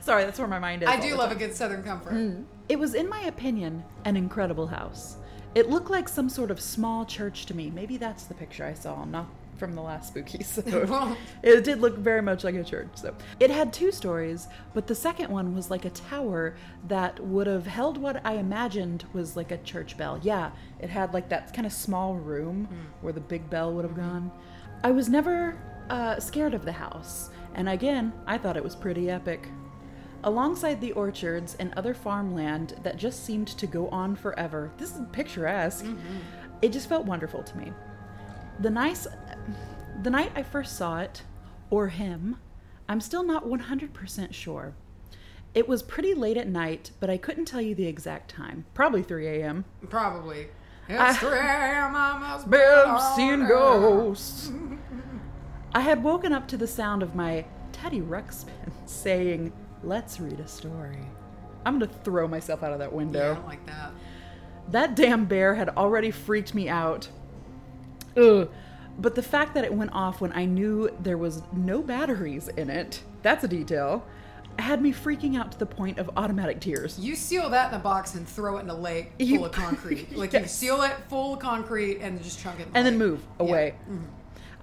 Sorry, that's where my mind is. I do love time. a good Southern Comfort. It was, in my opinion, an incredible house. It looked like some sort of small church to me. Maybe that's the picture I saw, not from the last spooky. So it did look very much like a church. So it had two stories, but the second one was like a tower that would have held what I imagined was like a church bell. Yeah, it had like that kind of small room mm. where the big bell would have mm-hmm. gone. I was never uh, scared of the house, and again, I thought it was pretty epic. Alongside the orchards and other farmland that just seemed to go on forever, this is picturesque. Mm-hmm. It just felt wonderful to me. The nice, the night I first saw it, or him, I'm still not 100% sure. It was pretty late at night, but I couldn't tell you the exact time. Probably 3 a.m. Probably. I- It's 3 a.m., I must be seeing ghosts. I had woken up to the sound of my Teddy Ruxpin saying, Let's read a story. I'm gonna throw myself out of that Yeah, I window. don't like that. That damn bear had already freaked me out. Ugh. But the fact that it went off when I knew there was no batteries in it, that's a detail, had me freaking out to the point of automatic tears. You seal that in a box and throw it in a lake full You- of concrete. Like you seal it full of concrete and just chunk it. In the and then move away. Yeah. Mhm.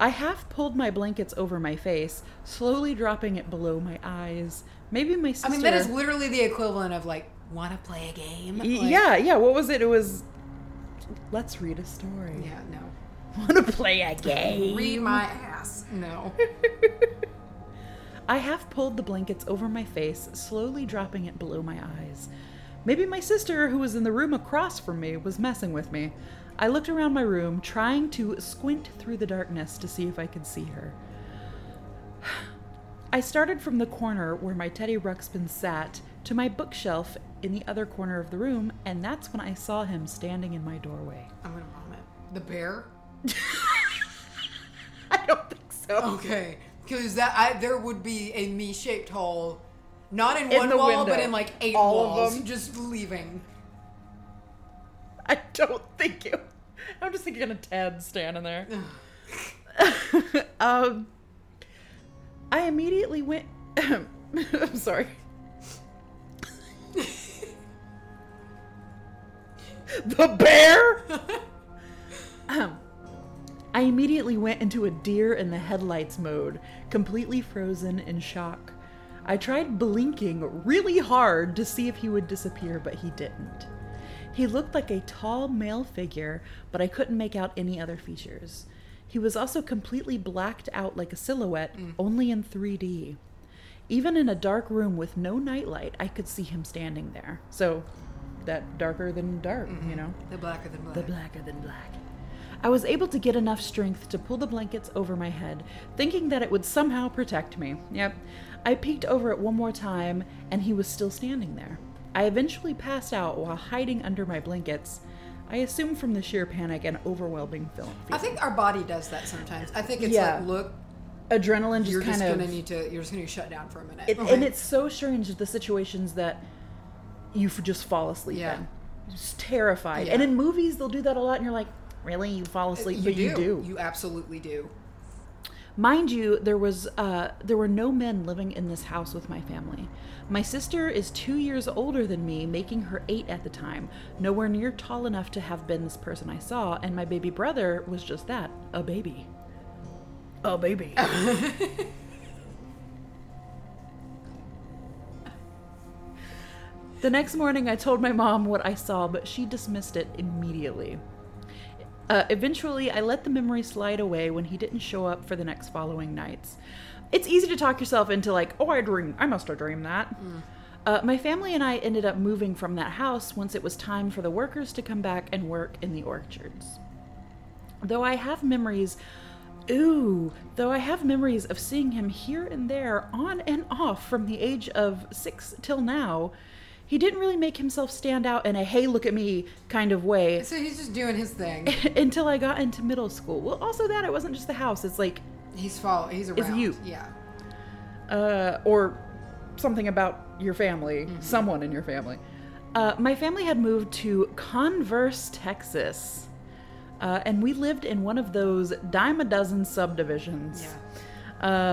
I half pulled my blankets over my face, slowly dropping it below my eyes. Maybe my sister. I mean, that is literally the equivalent of like, want to play a game? Like, yeah, yeah. What was it? It was. Let's read a story. Yeah, no. Want to play a game? Read my ass. No. I half pulled the blankets over my face, slowly dropping it below my eyes. Maybe my sister, who was in the room across from me, was messing with me. I looked around my room, trying to squint through the darkness to see if I could see her. I started from the corner where my Teddy Ruxpin sat to my bookshelf in the other corner of the room, and that's when I saw him standing in my doorway. I'm gonna vomit. The bear. I don't think so. Okay, because that I there would be a me-shaped hole, not in, In one the wall, window. but in like eight All of walls, them. just leaving. I don't think you. I'm just thinking of Ted standing there. um, I immediately went. I'm sorry. the bear? um, I immediately went into a deer in the headlights mode, completely frozen in shock. I tried blinking really hard to see if he would disappear, but he didn't. He looked like a tall male figure, but I couldn't make out any other features. He was also completely blacked out like a silhouette, mm. only in 3D. Even in a dark room with no nightlight, I could see him standing there. So, that darker than dark, mm-hmm. you know? The blacker than black. The blacker than black. I was able to get enough strength to pull the blankets over my head, thinking that it would somehow protect me. Yep. I peeked over it one more time, and he was still standing there. I eventually passed out while hiding under my blankets. I assume from the sheer panic and overwhelming film. I think our body does that sometimes. I think it's Yeah. like, look, adrenaline just you're kind just of gonna need to. You're just gonna shut down for a minute. It, Okay. And it's so strange the situations that you just fall asleep Yeah. in. Just terrified. Yeah. And in movies, they'll do that a lot, and you're like, really? You fall asleep? you but do. you do. You absolutely do. Mind you, there was uh, there were no men living in this house with my family. My sister is two years older than me, making her eight at the time, nowhere near tall enough to have been this person I saw, and my baby brother was just that, a baby. A baby. the next morning, I told my mom what I saw, but she dismissed it immediately. Uh, eventually, I let the memory slide away when he didn't show up for the next following nights. It's easy to talk yourself into, like, oh, I dream, I must have dreamed that. Uh, my family and I ended up moving from that house once it was time for the workers to come back and work in the orchards. Though I have memories, ooh, though I have memories of seeing him here and there on and off from the age of six till now, he didn't really make himself stand out in a hey, look at me kind of way So he's just doing his thing. until I got into middle school. Well, also that it wasn't just the house; it's like, He's follow. He's around. you. Yeah. uh, or something about your family, someone in your family. Uh, my family had moved to Converse, Texas, uh, and we lived in one of those dime a dozen subdivisions. Yeah.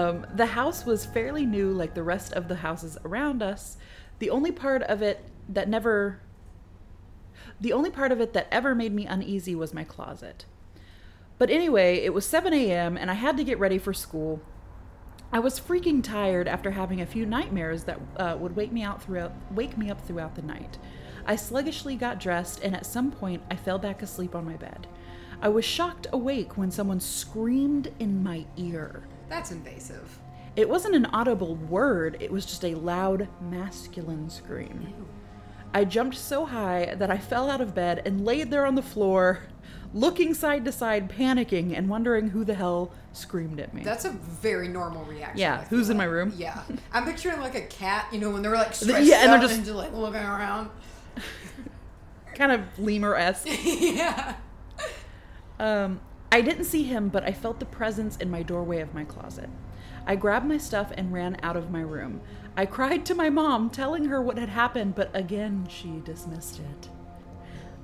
Um, the house was fairly new, like the rest of the houses around us. The only part of it that never. The only part of it that ever made me uneasy was my closet. But anyway, it was 7 a.m., and I had to get ready for school. I was freaking tired after having a few nightmares that uh, would wake me out throughout, wake me up throughout the night. I sluggishly got dressed, and at some point, I fell back asleep on my bed. I was shocked awake when someone screamed in my ear. That's invasive. It wasn't an audible word, it was just a loud masculine scream. I jumped so high that I fell out of bed and laid there on the floor, looking side to side, panicking and wondering who the hell screamed at me. That's a very normal reaction. Yeah, who's in like. my room? Yeah, I'm picturing like a cat. You know, when they're like stretched yeah, and they're out just- and just like looking around. kind of lemur esque. yeah. Um, I didn't see him, but I felt the presence in my doorway of my closet. I grabbed my stuff and ran out of my room. I cried to my mom, telling her what had happened, but again she dismissed it.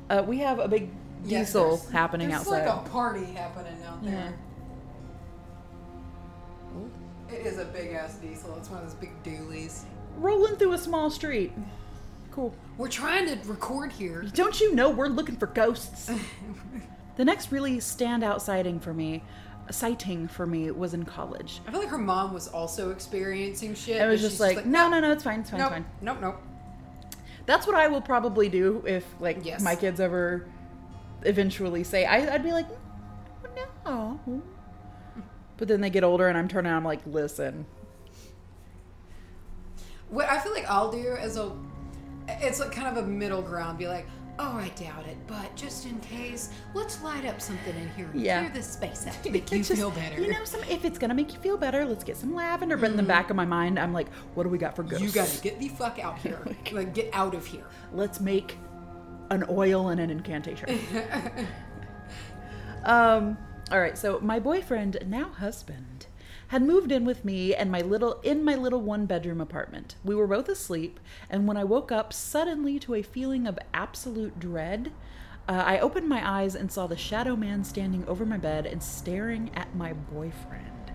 Uh, we have a big Yes, diesel there's- happening there's outside. like a party happening out there. It is a big ass diesel. It's one of those big doolies. Rolling through a small street. Cool. We're trying to record here. Don't you know we're looking for ghosts? the next really standout sighting for me, sighting for me, was in college. I feel like her mom was also experiencing shit. I was just she's like, no, no, no, it's fine, it's fine, nope, it's fine. nope, nope. That's what I will probably do if like Yes. my kids ever eventually say I, I'd be like no but then they get older and I'm turning I'm like listen What I feel like I'll do is a, it's like kind of a middle ground. Be like, oh, I doubt it, but just in case, let's light up something in here Yeah. clear this space out to make you just- feel better. you know some if it's gonna make you feel better let's get some lavender but in the back of my mind I'm like what do we got for ghosts you gotta get the fuck out here. like, get out of here. let's make an oil and an incantation um all right so my boyfriend now husband had moved in with me and my little in my little one bedroom apartment we were both asleep and when i woke up suddenly to a feeling of absolute dread uh, i opened my eyes and saw the shadow man standing over my bed and staring at my boyfriend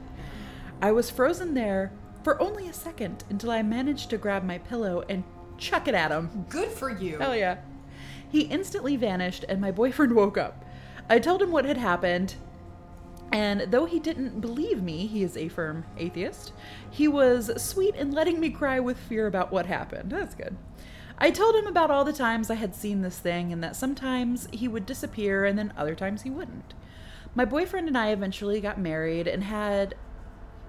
i was frozen there for only a second until i managed to grab my pillow and chuck it at him Good for you. Hell yeah. He instantly vanished, and my boyfriend woke up. I told him what had happened, and though he didn't believe me, he is a firm atheist, he was sweet in letting me cry with fear about what happened. That's good. I told him about all the times I had seen this thing and that sometimes he would disappear and then other times he wouldn't. My boyfriend and I eventually got married and had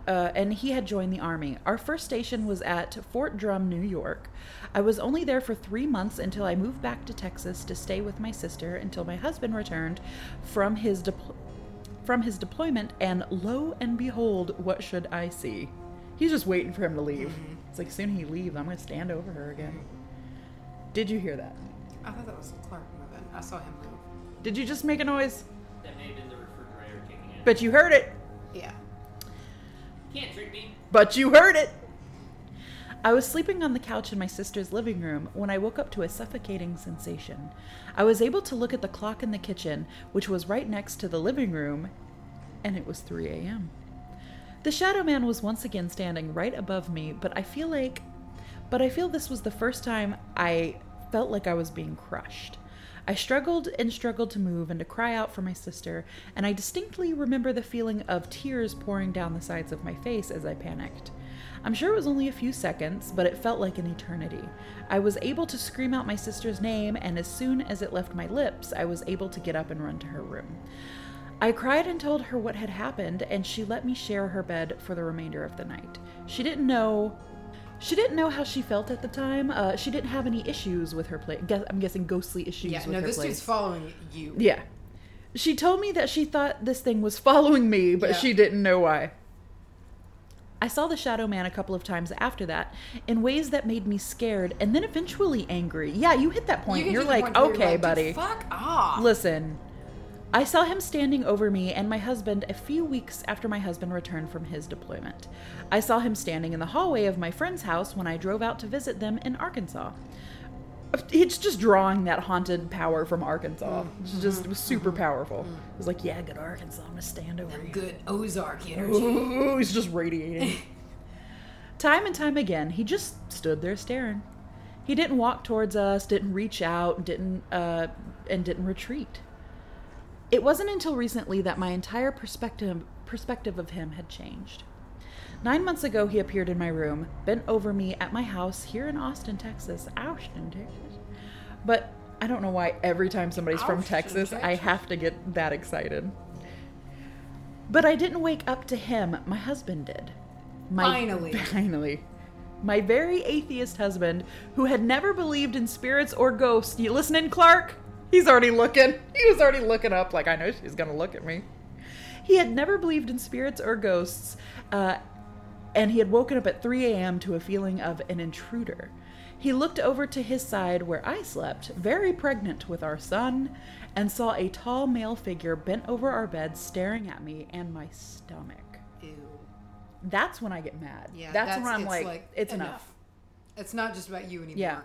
uh, and he had joined the army. Our first station was at Fort Drum, New York. I was only there for three months until I moved back to Texas to stay with my sister until my husband returned from his depl- from his deployment. And lo and behold, what should I see? He's just waiting for him to leave. Mm-hmm. It's like soon he leaves, I'm gonna stand over her again. Did you hear that? I thought that was Clark moving. I saw him move. Did you just make a noise? That may have been the refrigerator kicking in. But you heard it. Yeah. Can't trick me. But you heard it! I was sleeping on the couch in my sister's living room when I woke up to a suffocating sensation. I was able to look at the clock in the kitchen, which was right next to the living room, and it was 3 a.m. The shadow man was once again standing right above me, but I feel like. But I feel this was the first time I felt like I was being crushed. I struggled and struggled to move and to cry out for my sister, and I distinctly remember the feeling of tears pouring down the sides of my face as I panicked. I'm sure it was only a few seconds, but it felt like an eternity. I was able to scream out my sister's name, and as soon as it left my lips, I was able to get up and run to her room. I cried and told her what had happened, and she let me share her bed for the remainder of the night. She didn't know. She didn't know how she felt at the time. Uh, she didn't have any issues with her place. I'm guessing ghostly issues Yeah, no, this place. dude's following you. Yeah. She told me that she thought this thing was following me, but Yeah. she didn't know why. I saw the Shadow Man a couple of times after that in ways that made me scared and then eventually angry. Yeah, you hit that point. You are like, point where you're okay, like, buddy. Fuck off. Listen, I saw him standing over me and my husband a few weeks after my husband returned from his deployment. I saw him standing in the hallway of my friend's house when I drove out to visit them in Arkansas. It's just drawing that haunted power from Arkansas. Mm. It's just it was super mm-hmm. powerful. Mm. It was like, yeah, good Arkansas. I'm gonna stand over you. Good Ozark energy. Ooh, he's just radiating. time and time again, he just stood there staring. He didn't walk towards us, didn't reach out, didn't uh, and didn't retreat. It wasn't until recently that my entire perspective perspective of him had changed. Nine months ago, he appeared in my room, bent over me at my house here in Austin, Texas. Austin, Texas. But I don't know why every time somebody's from Austin, Texas, I have to get that excited. But I didn't wake up to him. My husband did. My, Finally. Finally. My very atheist husband, who had never believed in spirits or ghosts. You listening, Clark? He's already looking. He was already looking up, like, I know she's going to look at me. He had never believed in spirits or ghosts, uh, and he had woken up at 3 a.m. to a feeling of an intruder. He looked over to his side where I slept, very pregnant with our son, and saw a tall male figure bent over our bed staring at me and my stomach. Ew. That's when I get mad. Yeah, that's, when I'm it's like, it's enough. It's not just about you anymore. Yeah.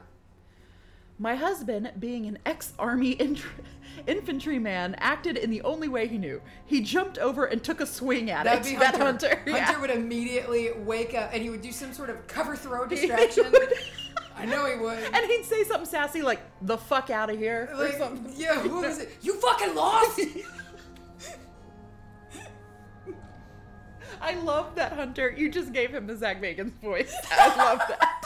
My husband, being an ex army int- infantryman, acted in the only way he knew. He jumped over and took a swing at That'd it. be That Hunter. Hunter. yeah. Hunter would immediately wake up and he would do some sort of cover throw distraction. I know he would. and he'd say something sassy like, the fuck out of here, or something. yeah, what was it? You fucking lost! I love that Hunter. You just gave him the Zak Bagans voice. I love that.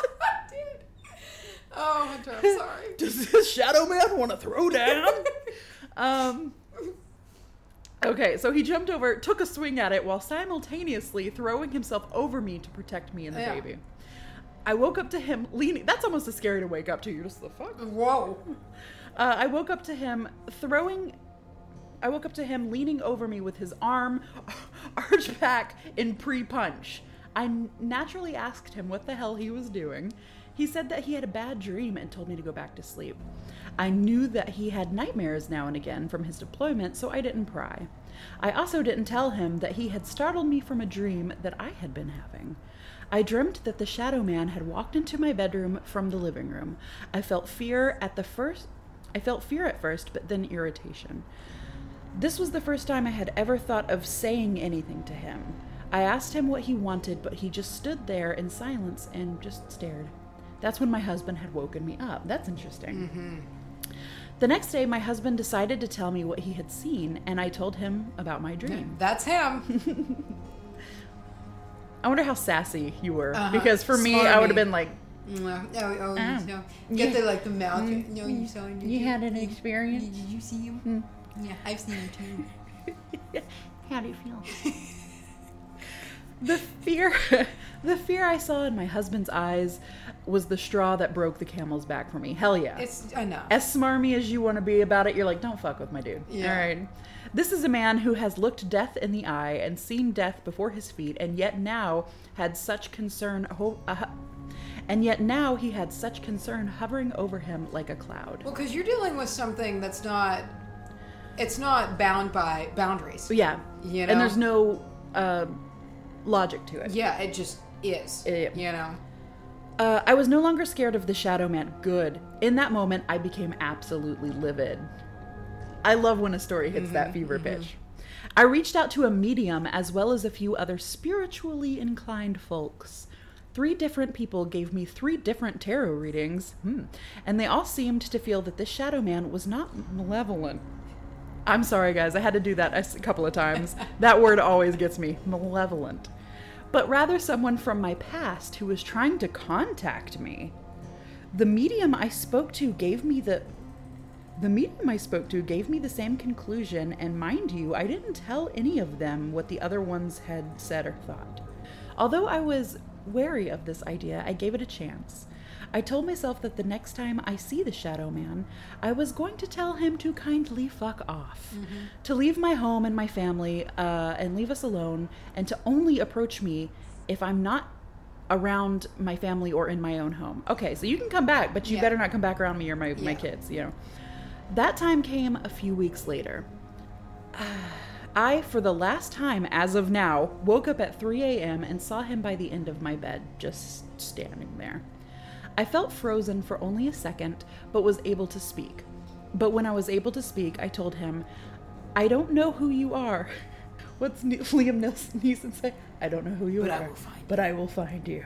Oh, Hunter, I'm sorry. Does this Shadow Man want to throw down? um. Okay, so he jumped over, took a swing at it while simultaneously throwing himself over me to protect me and the Yeah. baby. I woke up to him leaning. That's almost as scary to wake up to. You're just the fuck. Whoa. Uh, I woke up to him throwing. I woke up to him leaning over me with his arm arched back in pre punch. I naturally asked him what the hell he was doing. He said that he had a bad dream and told me to go back to sleep. I knew that he had nightmares now and again from his deployment, so I didn't pry. I also didn't tell him that he had startled me from a dream that I had been having. I dreamt that the shadow man had walked into my bedroom from the living room. I felt fear at the first I felt fear at first, but then irritation. This was the first time I had ever thought of saying anything to him. I asked him what he wanted, but he just stood there in silence and just stared. That's when my husband had woken me up. That's interesting. The next day, my husband decided to tell me what he had seen, and I told him about my dream. That's him. I wonder how sassy you were. Uh-huh. Because for me, I would have been like, oh, oh, oh, Oh. you know, get Yeah. the like the mouth. No, you saw him. did You had an experience? Did, did you see him? Hmm. Yeah, I've seen him too. How do you feel? the fear the fear I saw in my husband's eyes was the straw that broke the camel's back for me. Hell yeah. It's enough. as smarmy as you want to be about it, you're like, don't fuck with my dude. Yeah. All right. This is a man who has looked death in the eye and seen death before his feet, and yet now had such concern. Ho- uh, and yet now he had such concern hovering over him like a cloud. Well, because you're dealing with something that's not, it's not bound by boundaries. yeah. You know? And there's no uh, logic to it. Yeah, it just is. Yeah. You know. Uh, I was no longer scared of the Shadow Man. Good. In that moment, I became absolutely livid. I love when a story hits that fever pitch. I reached out to a medium as well as a few other spiritually inclined folks. Three different people gave me three different tarot readings, hmm, and they all seemed to feel that this Shadow Man was not malevolent. I'm sorry, guys, I had to do that a couple of times. that word always gets me malevolent. But rather someone from my past who was trying to contact me. The medium I spoke to gave me the. The medium I spoke to gave me the same conclusion, and mind you, I didn't tell any of them what the other ones had said or thought. Although I was wary of this idea, I gave it a chance. I told myself that the next time I see the Shadow Man, I was going to tell him to kindly fuck off, to leave my home and my family, uh, and leave us alone, and to only approach me if I'm not around my family or in my own home. Okay, so you can come back, but you Yeah. better not come back around me or my, my kids, you know. That time came a few weeks later. I, for the last time as of now, woke up at 3 a.m. and saw him by the end of my bed, just standing there. I felt frozen for only a second, but was able to speak. But when I was able to speak, I told him, I don't know who you are. What's Ne- Liam Neeson say? I don't know who you But I are, find but I will find you.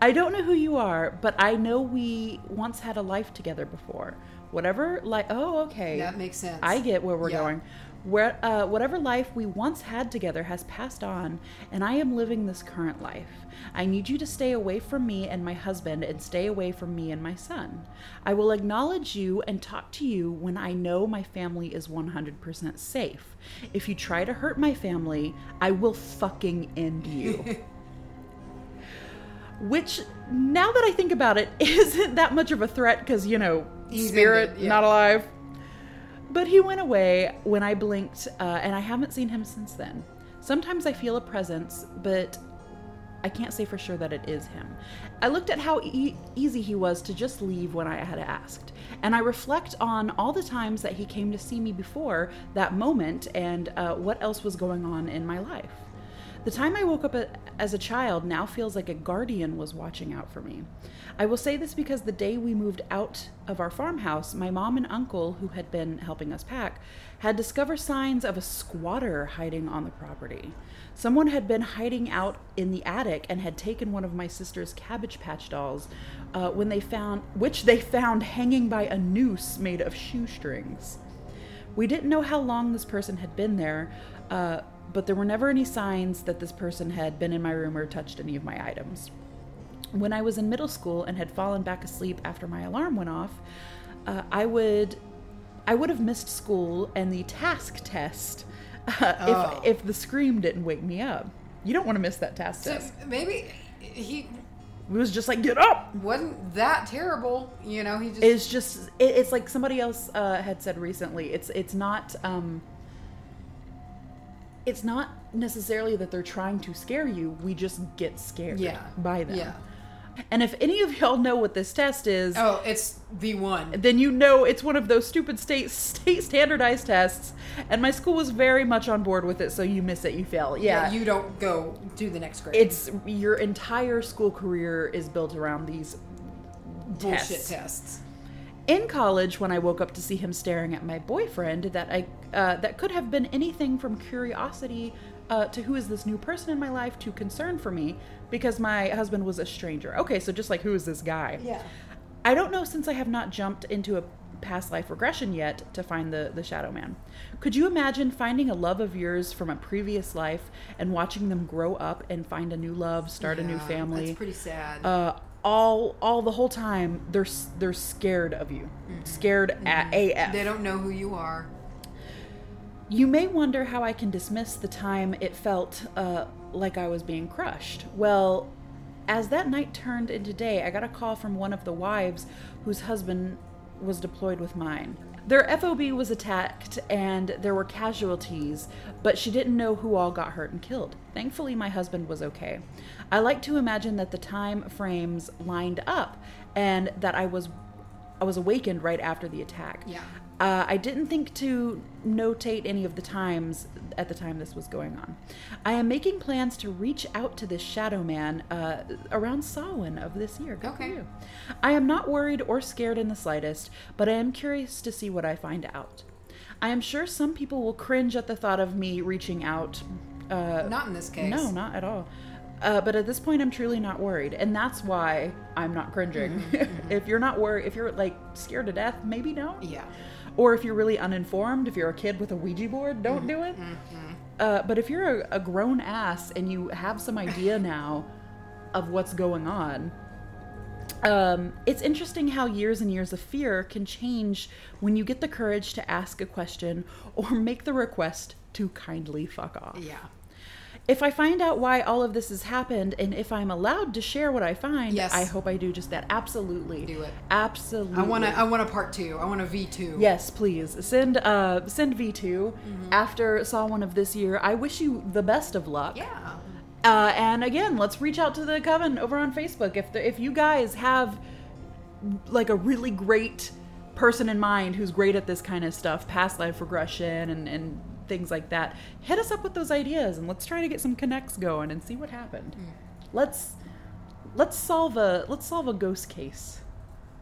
I don't know who you are, but I know we once had a life together before. Whatever, like, oh, okay. That makes sense. I get where we're Yeah. going. Where uh, whatever life we once had together has passed on, and I am living this current life. I need you to stay away from me and my husband, and stay away from me and my son. I will acknowledge you and talk to you when I know my family is 100% safe. If you try to hurt my family, I will fucking end you. Which, now that I think about it, isn't that much of a threat because, you know, He's spirit, yeah. not alive. But he went away when I blinked, uh, and I haven't seen him since then. Sometimes I feel a presence, but I can't say for sure that it is him. I looked at how e- easy he was to just leave when I had asked, and I reflect on all the times that he came to see me before that moment and uh, what else was going on in my life. The time I woke up as a child now feels like a guardian was watching out for me. I will say this because the day we moved out of our farmhouse, my mom and uncle, who had been helping us pack, had discovered signs of a squatter hiding on the property. Someone had been hiding out in the attic and had taken one of my sister's Cabbage Patch dolls, uh, when they found which they found hanging by a noose made of shoestrings. We didn't know how long this person had been there, uh, but there were never any signs that this person had been in my room or touched any of my items. When I was in middle school and had fallen back asleep after my alarm went off, uh, I would I would have missed school and the task test uh, Oh. if if the scream didn't wake me up. You don't want to miss that task So test. maybe he It was just like get up. wasn't that terrible. You know, he just It's just it, it's like somebody else uh, had said recently. It's it's not um, it's not necessarily that they're trying to scare you. We just get scared Yeah. by them. Yeah. And if any of y'all know what this test is, Oh, it's the one. then you know it's one of those stupid state state standardized tests. And my school was very much on board with it, so you miss it, you fail. Yeah. you don't go do the next grade. it's your entire school career is built around these bullshit tests. tests. in college when i woke up to see him staring at my boyfriend that i uh, that could have been anything from curiosity uh, to who is this new person in my life to concern for me because my husband was a stranger okay so just like who is this guy Yeah. i don't know since i have not jumped into a past life regression yet to find the, the shadow man. Could you imagine finding a love of yours from a previous life and watching them grow up and find a new love, start a new family? That's pretty sad. uh, all all the whole time they're they're scared of you, scared at AF. Mm-hmm. they don't know who you are. You may wonder how I can dismiss the time it felt uh, like I was being crushed. Well, as that night turned into day, I got a call from one of the wives whose husband was deployed with mine. Their FOB was attacked and there were casualties, but she didn't know who all got hurt and killed. Thankfully, my husband was okay. I like to imagine that the time frames lined up and that I was I was awakened right after the attack. Yeah. Uh, I didn't think to notate any of the times at the time this was going on. I am making plans to reach out to this shadow man uh, around Samhain of this year. Good Okay. I am not worried or scared in the slightest, but I am curious to see what I find out. I am sure some people will cringe at the thought of me reaching out. Uh, Not in this case. no, not at all. Uh, but at this point, I'm truly not worried, and that's why I'm not cringing. if you're not worried, if you're like scared to death, maybe don't. Yeah. Or if you're really uninformed, if you're a kid with a Ouija board, don't Mm-hmm. do it. Uh, but if you're a, a grown ass and you have some idea now of what's going on, um, it's interesting how years and years of fear can change when you get the courage to ask a question or make the request to kindly fuck off. Yeah. If I find out why all of this has happened and if I'm allowed to share what I find, Yes. I hope I do just that. Absolutely. Do it. Absolutely. I want to. I want a part two. I want a V two. Yes, please send uh send V 2 Mm-hmm. after Samhain of this year. I wish you the best of luck. Yeah. Uh, and again, let's reach out to the coven over on Facebook. If the, if you guys have like a really great person in mind who's great at this kind of stuff, past life regression and and things like that, hit us up with those ideas and let's try to get some connects going and see what happened. Mm. Let's let's solve a let's solve a ghost case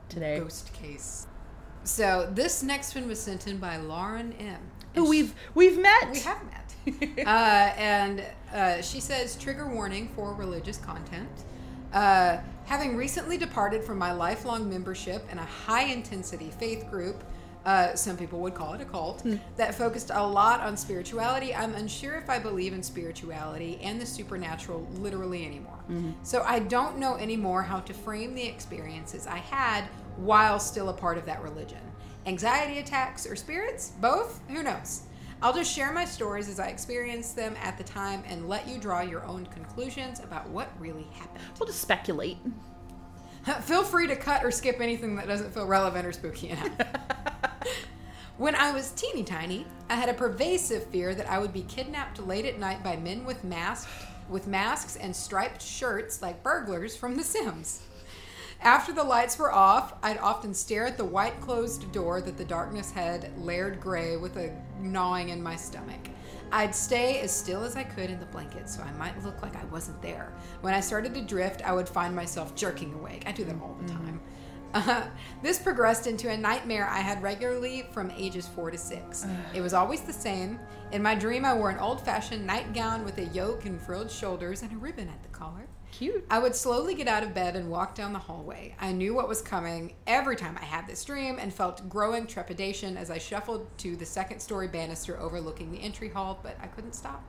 today. Ghost case. So this next one was sent in by Lauren M. Who we've we've met. We have met. uh, and uh, she says, trigger warning for religious content. Uh, having recently departed from my lifelong membership in a high intensity faith group, uh, some people would call it a cult, that focused a lot on spirituality, I'm unsure if I believe in spirituality and the supernatural literally anymore. So I don't know anymore how to frame the experiences I had while still a part of that religion. Anxiety attacks or spirits? Both? Who knows? I'll just share my stories as I experienced them at the time and let you draw your own conclusions about what really happened. We'll just speculate. Feel free to cut or skip anything that doesn't feel relevant or spooky enough. when I was teeny tiny, I had a pervasive fear that I would be kidnapped late at night by men with masks, with masks and striped shirts like burglars from The Sims. After the lights were off, I'd often stare at the white closed door that the darkness had layered gray with a gnawing in my stomach. I'd stay as still as I could in the blanket so I might look like I wasn't there. When I started to drift, I would find myself jerking awake. I do that all the time. Uh, this progressed into a nightmare I had regularly from ages four to six. It was always the same. In my dream, I wore an old fashioned nightgown with a yoke and frilled shoulders and a ribbon at the collar. Cute. I would slowly get out of bed and walk down the hallway. I knew what was coming every time I had this dream and felt growing trepidation as I shuffled to the second story banister overlooking the entry hall, but I couldn't stop.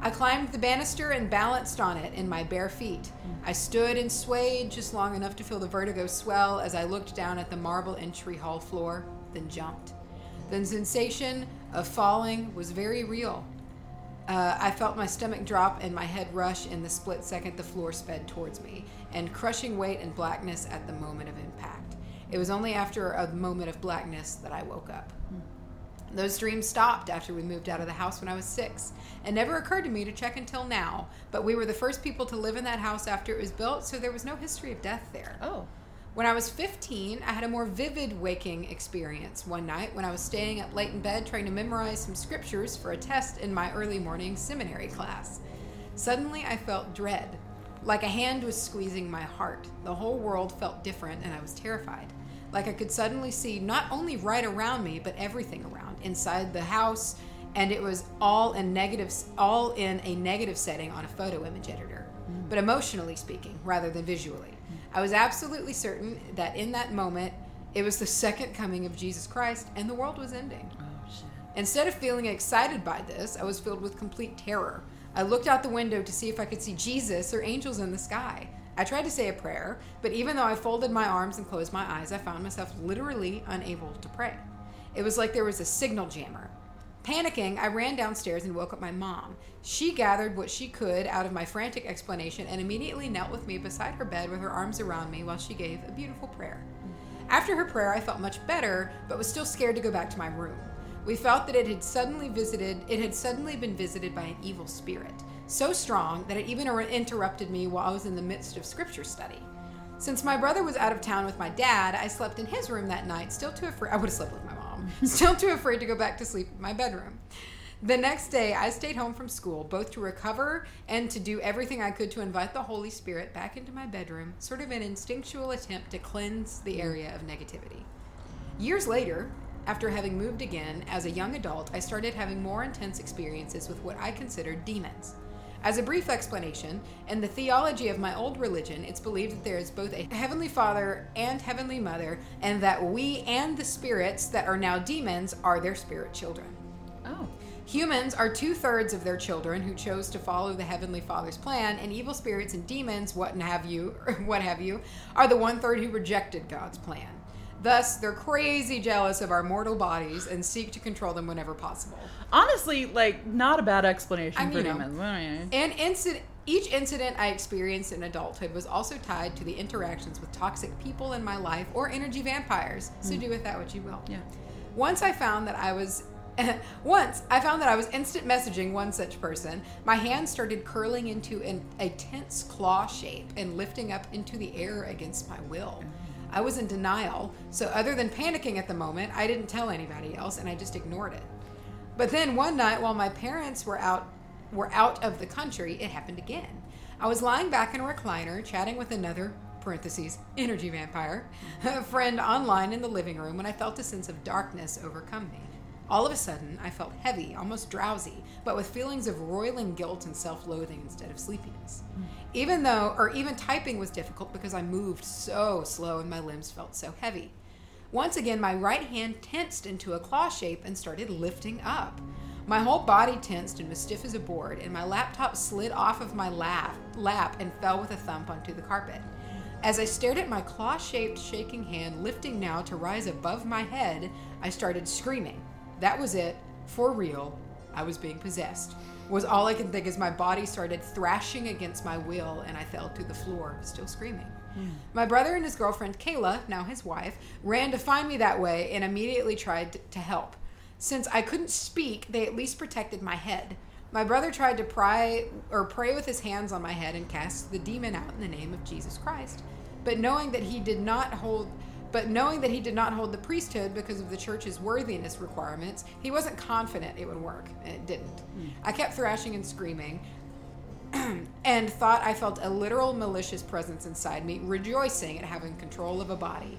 I climbed the banister and balanced on it in my bare feet. I stood and swayed just long enough to feel the vertigo swell as I looked down at the marble entry hall floor, then jumped. The sensation of falling was very real. Uh, I felt my stomach drop and my head rush in the split second the floor sped towards me, and crushing weight and blackness at the moment of impact. It was only after a moment of blackness that I woke up. Those dreams stopped after we moved out of the house when I was six. It never occurred to me to check until now, but we were the first people to live in that house after it was built, so there was no history of death there. Oh. When I was 15, I had a more vivid waking experience one night when I was staying up late in bed trying to memorize some scriptures for a test in my early morning seminary class. Suddenly, I felt dread, like a hand was squeezing my heart. The whole world felt different, and I was terrified. Like I could suddenly see not only right around me, but everything around, inside the house, and it was all in negative, all in a negative setting on a photo image editor, but emotionally speaking, rather than visually. I was absolutely certain that in that moment, It was the second coming of Jesus Christ, and the world was ending. Oh shit. Instead of feeling excited by this, I was filled with complete terror. I looked out the window to see if I could see Jesus or angels in the sky. I tried to say a prayer, but even though I folded my arms and closed my eyes, I found myself literally unable to pray. It was like there was a signal jammer. Panicking, I ran downstairs and woke up my mom. She gathered what she could out of my frantic explanation and immediately knelt with me beside her bed with her arms around me while she gave a beautiful prayer. After her prayer, I felt much better, but was still scared to go back to my room. We felt that it had suddenly visited it had suddenly been visited by an evil spirit, so strong that it even interrupted me while I was in the midst of scripture study. Since my brother was out of town with my dad, I slept in his room that night, still too afraid I would have slept with my mom, still too afraid to go back to sleep in my bedroom. The next day, I stayed home from school, both to recover and to do everything I could to invite the Holy Spirit back into my bedroom, sort of an instinctual attempt to cleanse the mm. area of negativity. Years later, after having moved again, as a young adult, I started having more intense experiences with what I considered demons. As a brief explanation, in the theology of my old religion, it's believed that there is both a Heavenly Father and Heavenly Mother, and that we and the spirits that are now demons are their spirit children. Humans are two thirds of their children who chose to follow the Heavenly Father's plan, and evil spirits and demons, what have you, what have you, are the one third who rejected God's plan. Thus, they're crazy jealous of our mortal bodies and seek to control them whenever possible. Honestly, like not a bad explanation I for mean, know. demons. And incident, each incident I experienced in adulthood was also tied to the interactions with toxic people in my life or energy vampires. So hmm. do with that what you will. Yeah. Once I found that I was once I found that I was instant messaging one such person, my hand started curling into an, a tense claw shape and lifting up into the air against my will. I was in denial, so other than panicking at the moment, I didn't tell anybody else and I just ignored it. But then one night while my parents were out were out of the country, it happened again. I was lying back in a recliner chatting with another parentheses energy vampire friend online in the living room when I felt a sense of darkness overcome me. All of a sudden, I felt heavy, almost drowsy, but with feelings of roiling guilt and self-loathing instead of sleepiness. Hmm. Even though or even typing was difficult because I moved so slow and my limbs felt so heavy. Once again, my right hand tensed into a claw shape and started lifting up. My whole body tensed and was stiff as a board, and my laptop slid off of my lap, lap and fell with a thump onto the carpet. As I stared at my claw shaped shaking hand lifting now to rise above my head, I started screaming. That was it. For real. I was being possessed. Was all I could think as my body started thrashing against my will and I fell to the floor, still screaming. Hmm. My brother and his girlfriend Kayla, now his wife, ran to find me that way and immediately tried to- to help. Since I couldn't speak, they at least protected my head. My brother tried to pry or pray with his hands on my head and cast the demon out in the name of Jesus Christ. But knowing that he did not hold but knowing that he did not hold the priesthood because of the church's worthiness requirements, he wasn't confident it would work, and it didn't. Hmm. I kept thrashing and screaming, and thought I felt a literal malicious presence inside me, rejoicing at having control of a body.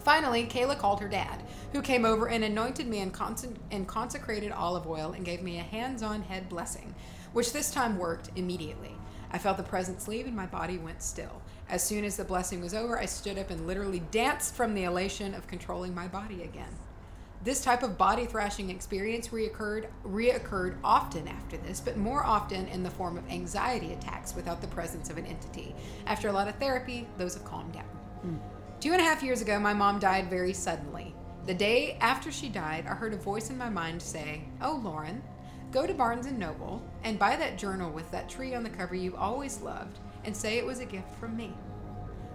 Finally, Kayla called her dad, who came over and anointed me in, conse- in consecrated olive oil and gave me a hands on head blessing, which this time worked immediately. I felt the presence leave and my body went still. As soon as the blessing was over, I stood up and literally danced from the elation of controlling my body again. This type of body thrashing experience reoccurred, reoccurred often after this, but more often in the form of anxiety attacks without the presence of an entity. After a lot of therapy, those have calmed down. Hmm. Two and a half years ago, my mom died very suddenly. The day after she died, I heard a voice in my mind say, Oh, Lauren, go to Barnes and Noble and buy that journal with that tree on the cover you've always loved and say it was a gift from me.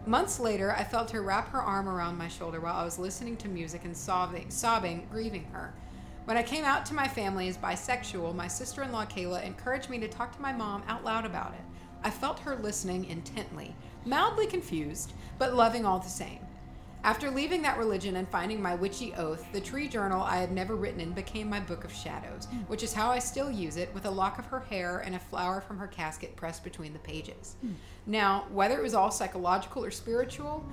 Months later, I felt her wrap her arm around my shoulder while I was listening to music and sobbing, sobbing grieving her. When I came out to my family as bisexual, my sister in law Kayla encouraged me to talk to my mom out loud about it. I felt her listening intently, mildly confused, but loving all the same. After leaving that religion and finding my witchy oath, the tree journal I had never written in became my book of shadows, hmm. which is how I still use it, with a lock of her hair and a flower from her casket pressed between the pages. Hmm. Now, whether it was all psychological or spiritual,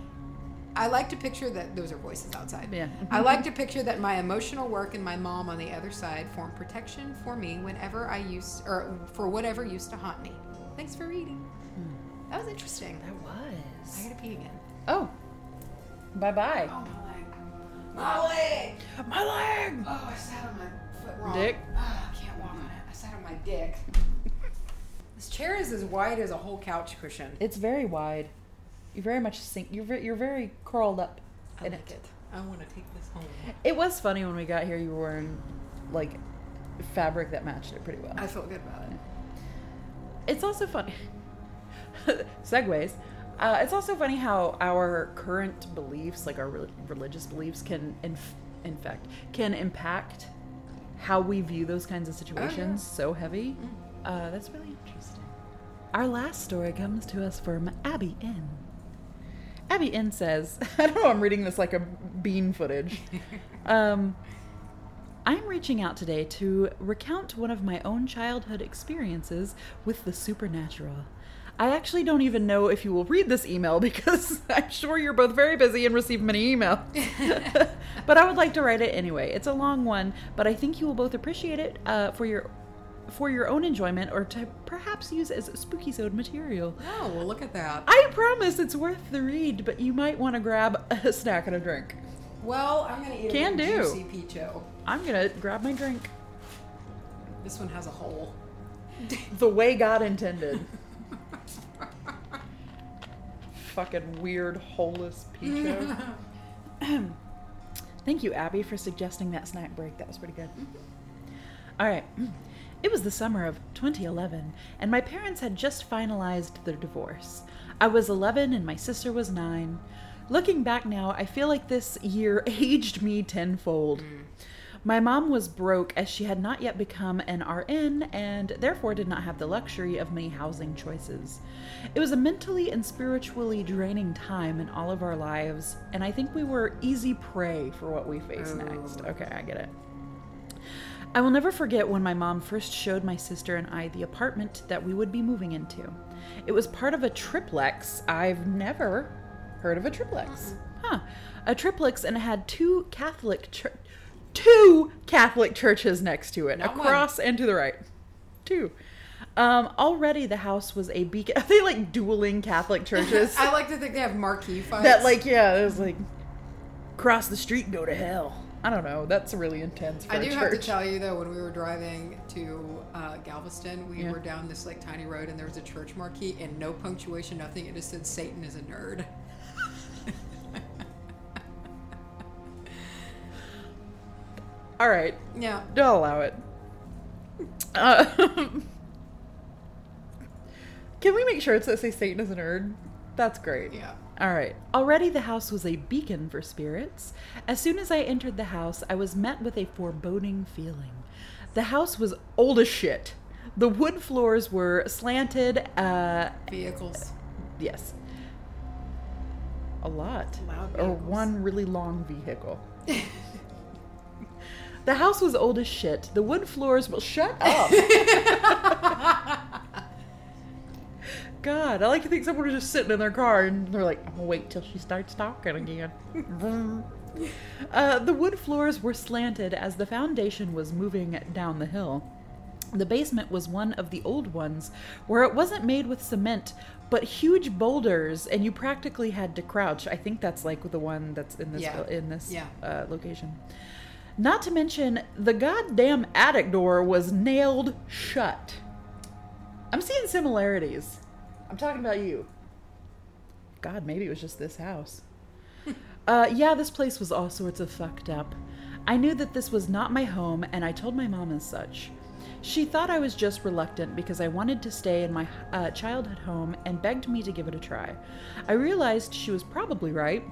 I like to picture that those are voices outside. Yeah. I mm-hmm. like to picture that my emotional work and my mom on the other side form protection for me whenever I used or for whatever used to haunt me. Thanks for reading. Hmm. That was interesting. That was. I gotta pee again. Oh. Bye bye. Oh my leg. My leg! My leg! Oh, I sat on my foot wrong. Dick? Ah, I can't walk on it. I sat on my dick. this chair is as wide as a whole couch cushion. It's very wide. You very much sink. You're very, you're very curled up I in like it. I want to take this home. It was funny when we got here. You were wearing like fabric that matched it pretty well. I felt good about it. It's also funny. Segues. Uh, it's also funny how our current beliefs, like our re- religious beliefs, can inf- infect, can impact how we view those kinds of situations so heavy. Uh, that's really interesting. Our last story comes to us from Abby N. Abby N says, I don't know, I'm reading this like a bean footage. Um, I'm reaching out today to recount one of my own childhood experiences with the supernatural. I actually don't even know if you will read this email because I'm sure you're both very busy and receive many emails. but I would like to write it anyway. It's a long one, but I think you will both appreciate it uh, for your for your own enjoyment or to perhaps use as spooky sode material. Oh, well, look at that. I promise it's worth the read, but you might want to grab a snack and a drink. Well, I'm going to eat Can a do. juicy peacho. I'm gonna grab my drink This one has a hole. the way God intended. Fucking weird, holeless peacho. Thank you, Abby, for suggesting that snack break. That was pretty good. Mm-hmm. All right. It was the summer of 2011, and my parents had just finalized their divorce. I was 11 and my sister was 9. Looking back now, I feel like this year aged me tenfold. Mm. My mom was broke as she had not yet become an RN and therefore did not have the luxury of many housing choices. It was a mentally and spiritually draining time in all of our lives, and I think we were easy prey for what we face oh. next. Okay, I get it. I will never forget when my mom first showed my sister and I the apartment that we would be moving into. It was part of a triplex. I've never heard of a triplex. Huh. A triplex and it had two Catholic chur- two Catholic churches next to it, Not one. across and to the right. Two. Um, already the house was a beacon. Are they like dueling Catholic churches? I like to think they have marquee fights. that like yeah, it was like cross the street go to hell. I don't know. That's really intense I do have to tell you though, when we were driving to uh, Galveston, we Yeah. were down this like tiny road, and there was a church marquee, and no punctuation, nothing. It just said Satan is a nerd. All right, Yeah. I'll allow it. Uh, can we make sure it's that say Satan is a nerd? That's great. Yeah. All right. Already the house was a beacon for spirits. As soon as I entered the house, I was met with a foreboding feeling. The house was old as shit. The wood floors were slanted. Uh, Vehicles. yes. A lot. Loud Or one really long vehicle. the house was old as shit. The wood floors will shut up. God, I like to think someone was just sitting in their car and they're like, I'm gonna wait till she starts talking again. Uh, the wood floors were slanted as the foundation was moving down the hill. The basement was one of the old ones where it wasn't made with cement, but huge boulders, and you practically had to crouch. I think that's like the one that's in this Yeah. in this Yeah. uh, location. Not to mention, the goddamn attic door was nailed shut. I'm seeing similarities. I'm talking about you. God, maybe it was just this house. uh, yeah, this place was all sorts of fucked up. I knew that this was not my home, and I told my mom as such. She thought I was just reluctant because I wanted to stay in my uh, childhood home and begged me to give it a try. I realized she was probably right,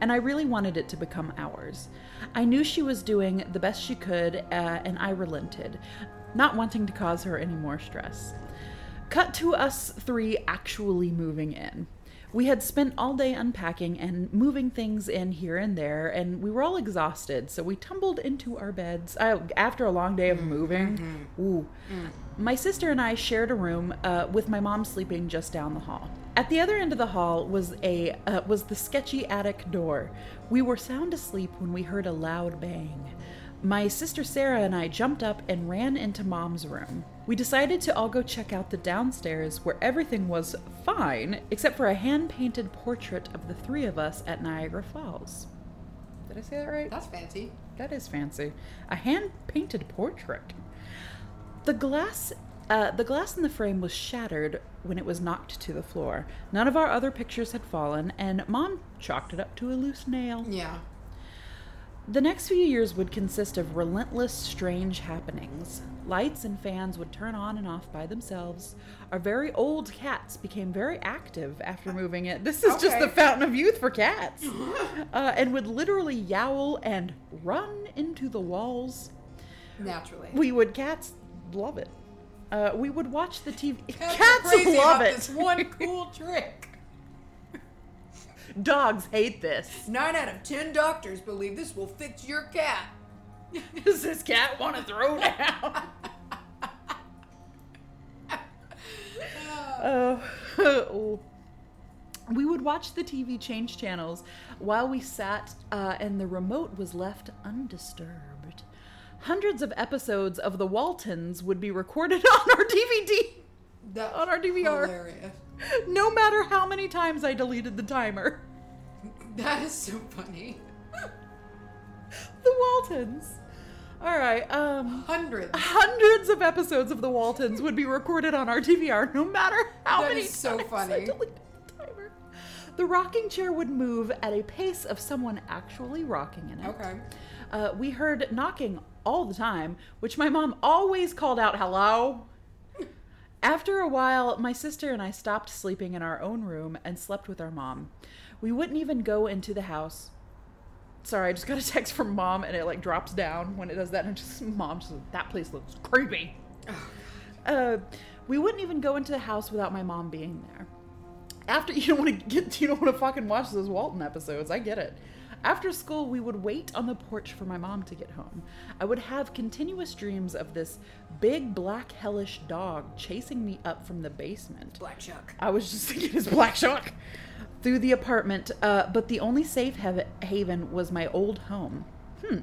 and I really wanted it to become ours. I knew she was doing the best she could, uh, and I relented, not wanting to cause her any more stress. Cut to us three actually moving in. We had spent all day unpacking and moving things in here and there, and we were all exhausted, so we tumbled into our beds. Uh, after a long day of moving, ooh. My sister and I shared a room uh, with my mom sleeping just down the hall. At the other end of the hall was a uh, was the sketchy attic door. We were sound asleep when we heard a loud bang. My sister Sarah and I jumped up and ran into mom's room. We decided to all go check out the downstairs where everything was fine except for a hand painted portrait of the three of us at Niagara Falls. Did I say that right? That's fancy. That is fancy. A hand painted portrait. The glass. Uh, the glass in the frame was shattered when it was knocked to the floor. None of our other pictures had fallen, and Mom chalked it up to a loose nail. Yeah. The next few years would consist of relentless, strange happenings. Lights and fans would turn on and off by themselves. Our very old cats became very active after moving it. This is just Okay. the fountain of youth for cats. uh, and would literally yowl and run into the walls. Naturally. We would, cats love it. Uh, we would watch the TV. Cats, Cats, love it. this one cool trick. Dogs hate this. Nine out of ten doctors believe this will fix your cat. Does this cat want to throw down? Oh. oh. We would watch the TV change channels while we sat, uh, and the remote was left undisturbed. Hundreds of episodes of The Waltons would be recorded on our DVD, That's on our DVR, hilarious. no matter how many times I deleted the timer. That is so funny. The Waltons. All right. Um. Hundreds. hundreds of episodes of the Waltons would be recorded on our DVR, no matter how That many is so times funny. I deleted the timer. The rocking chair would move at a pace of someone actually rocking in it. Okay. Uh, we heard knocking all the time, which my mom always called out hello. After a while, my sister and I stopped sleeping in our own room and slept with our mom. We wouldn't even go into the house. Sorry, I just got a text from mom and it like drops down when it does that and just mom just that place looks creepy. Uh, we wouldn't even go into the house without my mom being there. After you don't want to get you don't want to fucking watch those Walton episodes. I get it. After school, we would wait on the porch for my mom to get home. I would have continuous dreams of this big black hellish dog chasing me up from the basement. Black Shuck. I was just thinking it's Black Shark through the apartment, uh, but the only safe hav- haven was my old home. Hmm.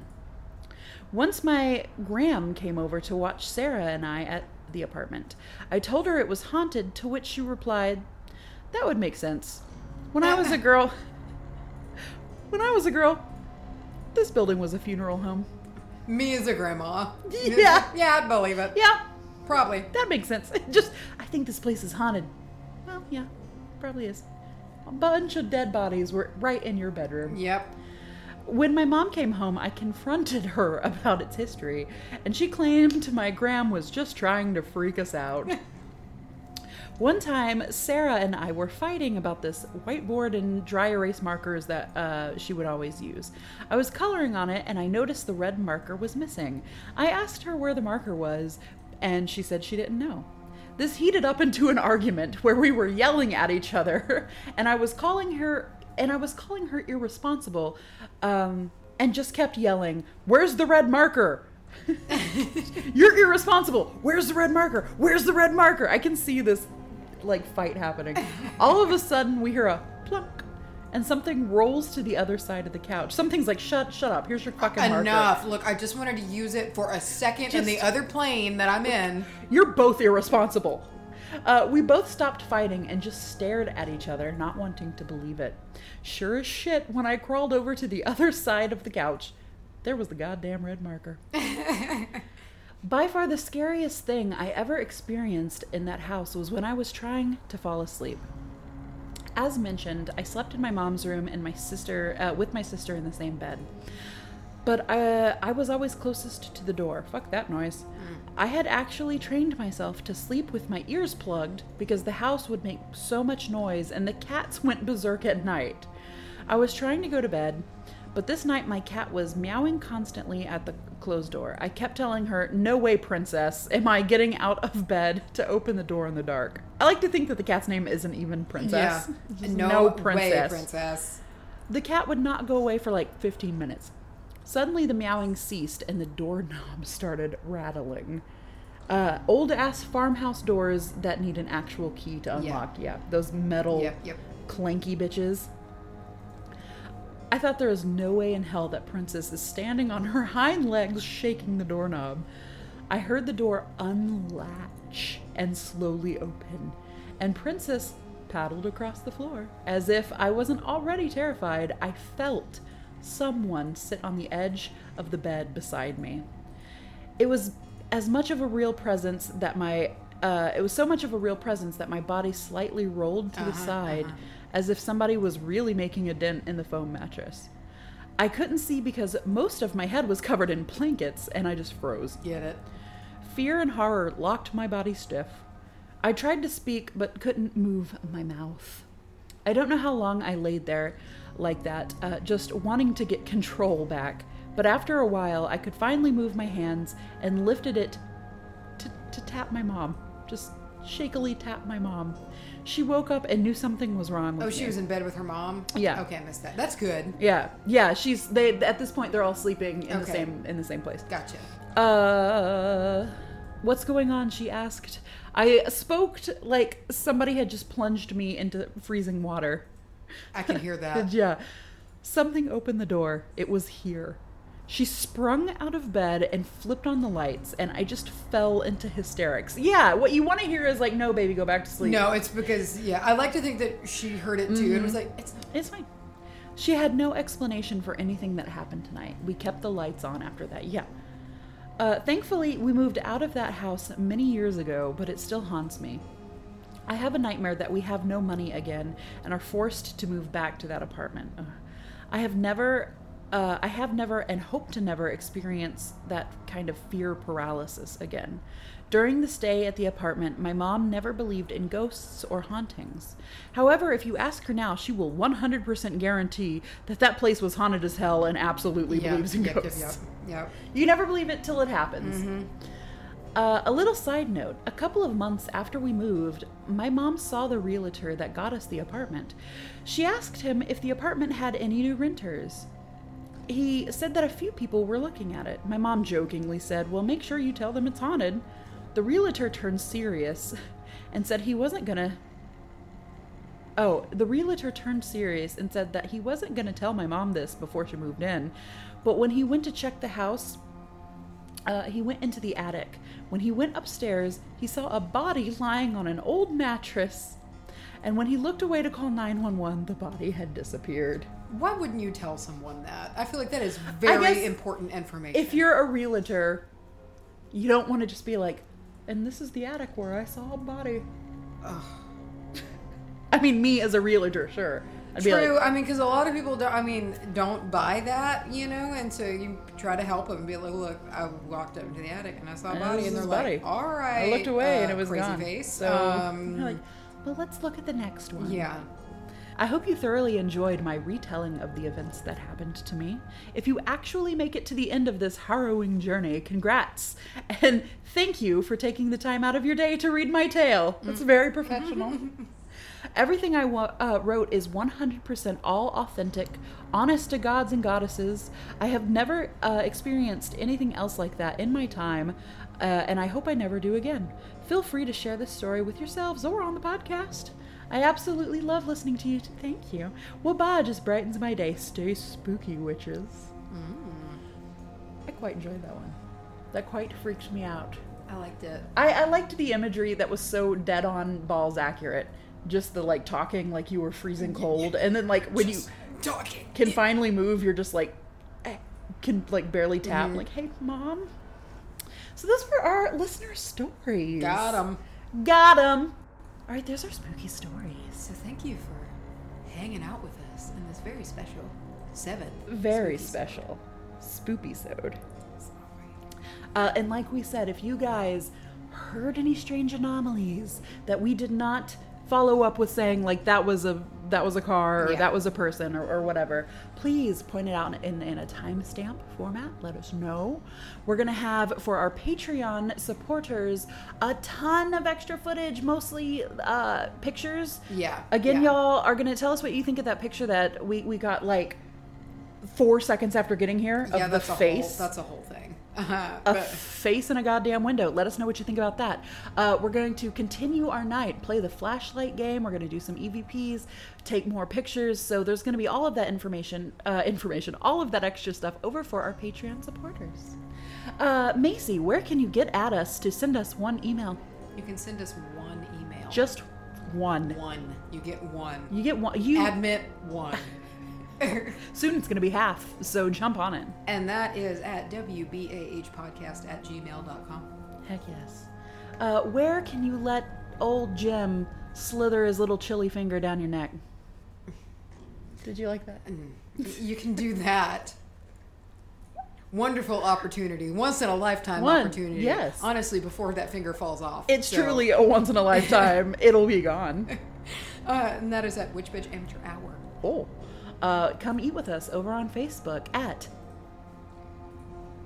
Once my Gram came over to watch Sarah and I at the apartment. I told her it was haunted, to which she replied, That would make sense. When I was a girl, when I was a girl, this building was a funeral home. Me as a grandma. Yeah. Yeah, I'd believe it. Yeah, Probably. that makes sense. Just, I think this place is haunted. Well, yeah, probably is. A bunch of dead bodies were right in your bedroom. Yep. When my mom came home, I confronted her about its history, and she claimed my gram was just trying to freak us out. One time, Sarah and I were fighting about this whiteboard and dry erase markers that uh, she would always use. I was coloring on it, and I noticed the red marker was missing. I asked her where the marker was, and she said she didn't know. This heated up into an argument where we were yelling at each other, and I was calling her and I was calling her irresponsible, um, and just kept yelling, "Where's the red marker? You're irresponsible. Where's the red marker? Where's the red marker?" I can see this like fight happening. All of a sudden, we hear a plunk, and something rolls to the other side of the couch. Something's like, "Shut, shut up! Here's your fucking marker." Enough. Look, I just wanted to use it for a second in the other plane that I'm in. You're both irresponsible. Uh, we both stopped fighting and just stared at each other, not wanting to believe it. Sure as shit, when I crawled over to the other side of the couch, there was the goddamn red marker. By far the scariest thing I ever experienced in that house was when I was trying to fall asleep. As mentioned, I slept in my mom's room and my sister uh, with my sister in the same bed. But uh, I was always closest to the door. Fuck that noise. I had actually trained myself to sleep with my ears plugged because the house would make so much noise and the cats went berserk at night. I was trying to go to bed, but this night my cat was meowing constantly at the closed door. I kept telling her, No way, princess, am I getting out of bed to open the door in the dark. I like to think that the cat's name isn't even princess. Yeah. Just No, princess. way, princess. The cat would not go away for like 15 minutes. Suddenly, the meowing ceased and the doorknob started rattling. Uh, old ass farmhouse doors that need an actual key to Yeah. unlock. Yeah, those metal Yep, yep. clanky bitches. I thought there was no way in hell that Princess is standing on her hind legs shaking the doorknob. I heard the door unlatch and slowly open, and Princess paddled across the floor. As if I wasn't already terrified, I felt someone sit on the edge of the bed beside me. It was as much of a real presence that my uh, it was so much of a real presence that my body slightly rolled to the Uh-huh, side uh-huh. As if somebody was really making a dent in the foam mattress. I couldn't see because most of my head was covered in blankets and I just froze. Get it? Fear and horror locked my body stiff. I tried to speak but couldn't move my mouth. I don't know how long I laid there like that, uh, just wanting to get control back. But after a while, I could finally move my hands and lifted it to, to tap my mom. Just shakily tap my mom. She woke up and knew something was wrong with Oh, she me. was in bed with her mom. Yeah. Okay, I missed that. That's good. Yeah, yeah. She's they at this point they're all sleeping in the same in the same place. Gotcha. Uh, what's going on? She asked. I spoke like somebody had just plunged me into freezing water. I can hear that. yeah. Something opened the door. It was here. She sprung out of bed and flipped on the lights, and I just fell into hysterics. Yeah, what you want to hear is like, no, baby, go back to sleep. No, it's because yeah, I like to think that she heard it too and was Mm-hmm. like, it's It's fine. She had no explanation for anything that happened tonight. We kept the lights on after that. Yeah. Uh, thankfully, we moved out of that house many years ago, but it still haunts me. I have a nightmare that we have no money again and are forced to move back to that apartment. Ugh. I have never, uh, I have never, and hope to never experience that kind of fear paralysis again. During the stay at the apartment, my mom never believed in ghosts or hauntings. However, if you ask her now, she will 100% guarantee that that place was haunted as hell and absolutely yeah, believes in yep, ghosts. yep. You never believe it till it happens. Mm-hmm. Uh, a little side note a couple of months after we moved, my mom saw the realtor that got us the apartment. She asked him if the apartment had any new renters. He said that a few people were looking at it. My mom jokingly said, Well, make sure you tell them it's haunted. The realtor turned serious and said he wasn't gonna. Oh, the realtor turned serious and said that he wasn't gonna tell my mom this before she moved in. But when he went to check the house, uh, he went into the attic. When he went upstairs, he saw a body lying on an old mattress. And when he looked away to call 911, the body had disappeared. Why wouldn't you tell someone that? I feel like that is very important information. If you're a realtor, you don't want to just be like, and this is the attic where I saw a body. Ugh. I mean, me as a realtor, sure. I'd be True. like, I mean, because a lot of people don't. I mean, don't buy that, you know. And so you try to help them and be like, "Look, I walked up into the attic and I saw a And body," and they're like, body. "All right." I looked away and uh, it was crazy gone. face. So, um, you're like, well, let's look at the next one. yeah. I hope you thoroughly enjoyed my retelling of the events that happened to me. If you actually make it to the end of this harrowing journey, congrats. And thank you for taking the time out of your day to read my tale. That's very professional. Everything I wa- uh, wrote is 100% all authentic, honest to gods and goddesses. I have never uh, experienced anything else like that in my time, uh, and I hope I never do again. Feel free to share this story with yourselves or on the podcast. I absolutely love listening to you. Thank you. Well, bye just brightens my day. Stay spooky, witches. I quite enjoyed that one. That quite freaked me out. I liked it. I, I liked the imagery that was so dead on balls accurate. Just the like talking like you were freezing cold, and then like when you Talking. can finally move, you're just like eh, can like barely tap. Mm-hmm. Like, hey, mom. So those were our listener stories. Got them. Got 'em. All right, there's our spooky stories. So thank you for hanging out with us in this very special seventh. Very special, spoopy sode. Uh, and like we said, if you guys heard any strange anomalies that we did not follow up with saying like that was a that was a car or Yeah. that was a person or, or whatever, please point it out in, in a timestamp format. Let us know. We're gonna have for our Patreon supporters a ton of extra footage, mostly uh, pictures. Yeah, Again, yeah. y'all are gonna tell us what you think of that picture that we we got like four seconds after getting here of yeah, the face whole. That's a whole thing. Uh-huh. a But face in a goddamn window. Let us know what you think about that. Uh, we're going to continue our night, play the flashlight game. We're going to do some EVPs, take more pictures. So there's going to be all of that information, uh, information, all of that extra stuff over for our Patreon supporters. Uh, Macy, where can you get at us to send us one email? you can send us one email. Just one. one. You get one. You get one. You Admit one. Soon it's going to be half, so jump on it. and that is at WBAHpodcast at gmail.com. Heck yes. Uh, where can you let old Jim slither his little chilly finger down your neck? Did you like that? You can do that. Wonderful opportunity. Once in a lifetime One, opportunity. yes. Honestly, before that finger falls off. It's So, truly a once in a lifetime. It'll be gone. Uh, and that is at Witch Bitch Amateur Hour. Oh. Uh, come eat with us over on Facebook at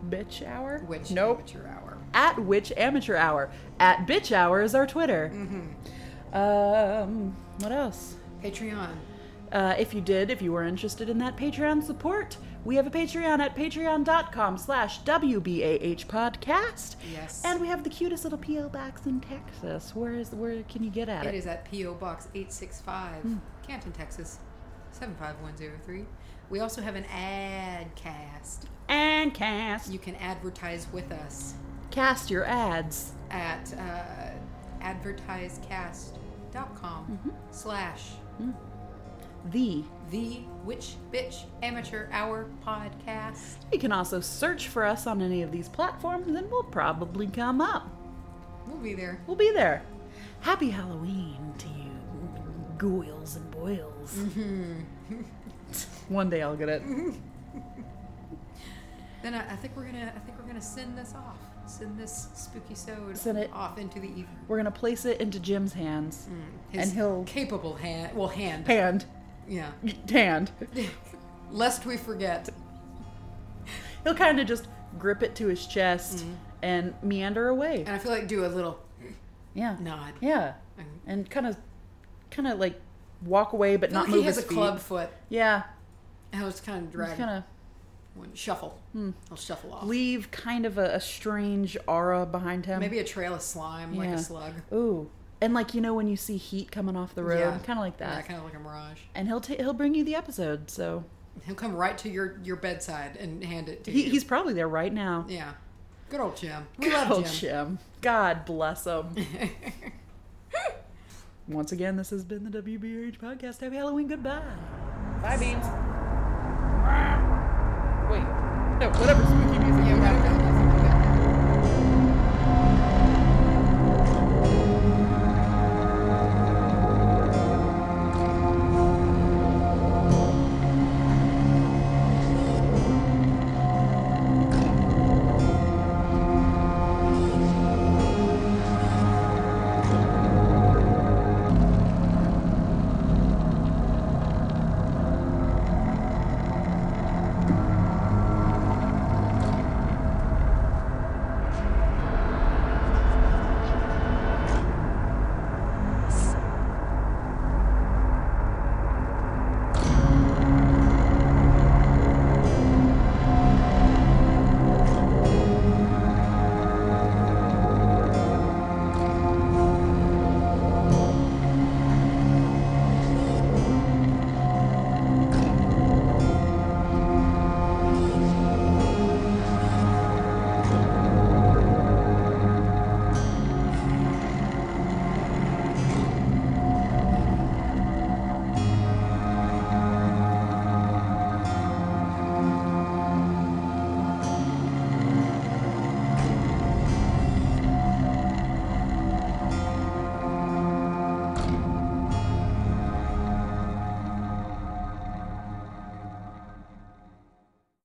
Bitch Hour? Witch Nope. Amateur Hour. At Witch Amateur Hour. At Bitch Hour is our Twitter. Mhm. Um, what else? Patreon. Uh, if you did, if you were interested in that Patreon support, we have a Patreon at patreon.com slash WBAH podcast. Yes. And we have the cutest little P.O. box in Texas. Where is where can you get at It it? is at P.O. Box 865, Hmm. Canton, Texas 75103. We also have an ad cast. And cast. You can advertise with us Cast your ads. at uh, advertisecast.com Mm-hmm. slash The. the Witch Bitch Amateur Hour Podcast. You can also search for us on any of these platforms and we'll probably come up. We'll be there. We'll be there. Happy Halloween to you, ghouls and boils. One day I'll get it. Then I, I think we're gonna I think we're gonna send this off. Send this Spookysode Send it- off into the ether. We're gonna place it into Jim's hands. His And he'll- capable hand well hand. Hand. Yeah. Hand. Lest we forget. He'll kind of just grip it to his chest Mm-hmm. and meander away. And I feel like do a little Yeah. nod. Yeah. And kind of, kind of like walk away, but not like move he has his a feet. club foot. Yeah. And he'll kind of drag Kind of shuffle. Hmm. He'll shuffle off. leave kind of a, a strange aura behind him. Maybe a trail of slime like a slug. Ooh. And like you know when you see heat coming off the road, Yeah. kind of like that. Yeah, kind of like a mirage. And he'll ta- he'll bring you the episode, so He'll come right to your, your bedside and hand it to he, you. he's probably there right now. yeah. Good old Jim. We Good love old Jim. Jim. God bless him. Once again, this has been the WBH podcast. Happy Halloween. Goodbye. Bye, beans. Wait. No, whatever spooky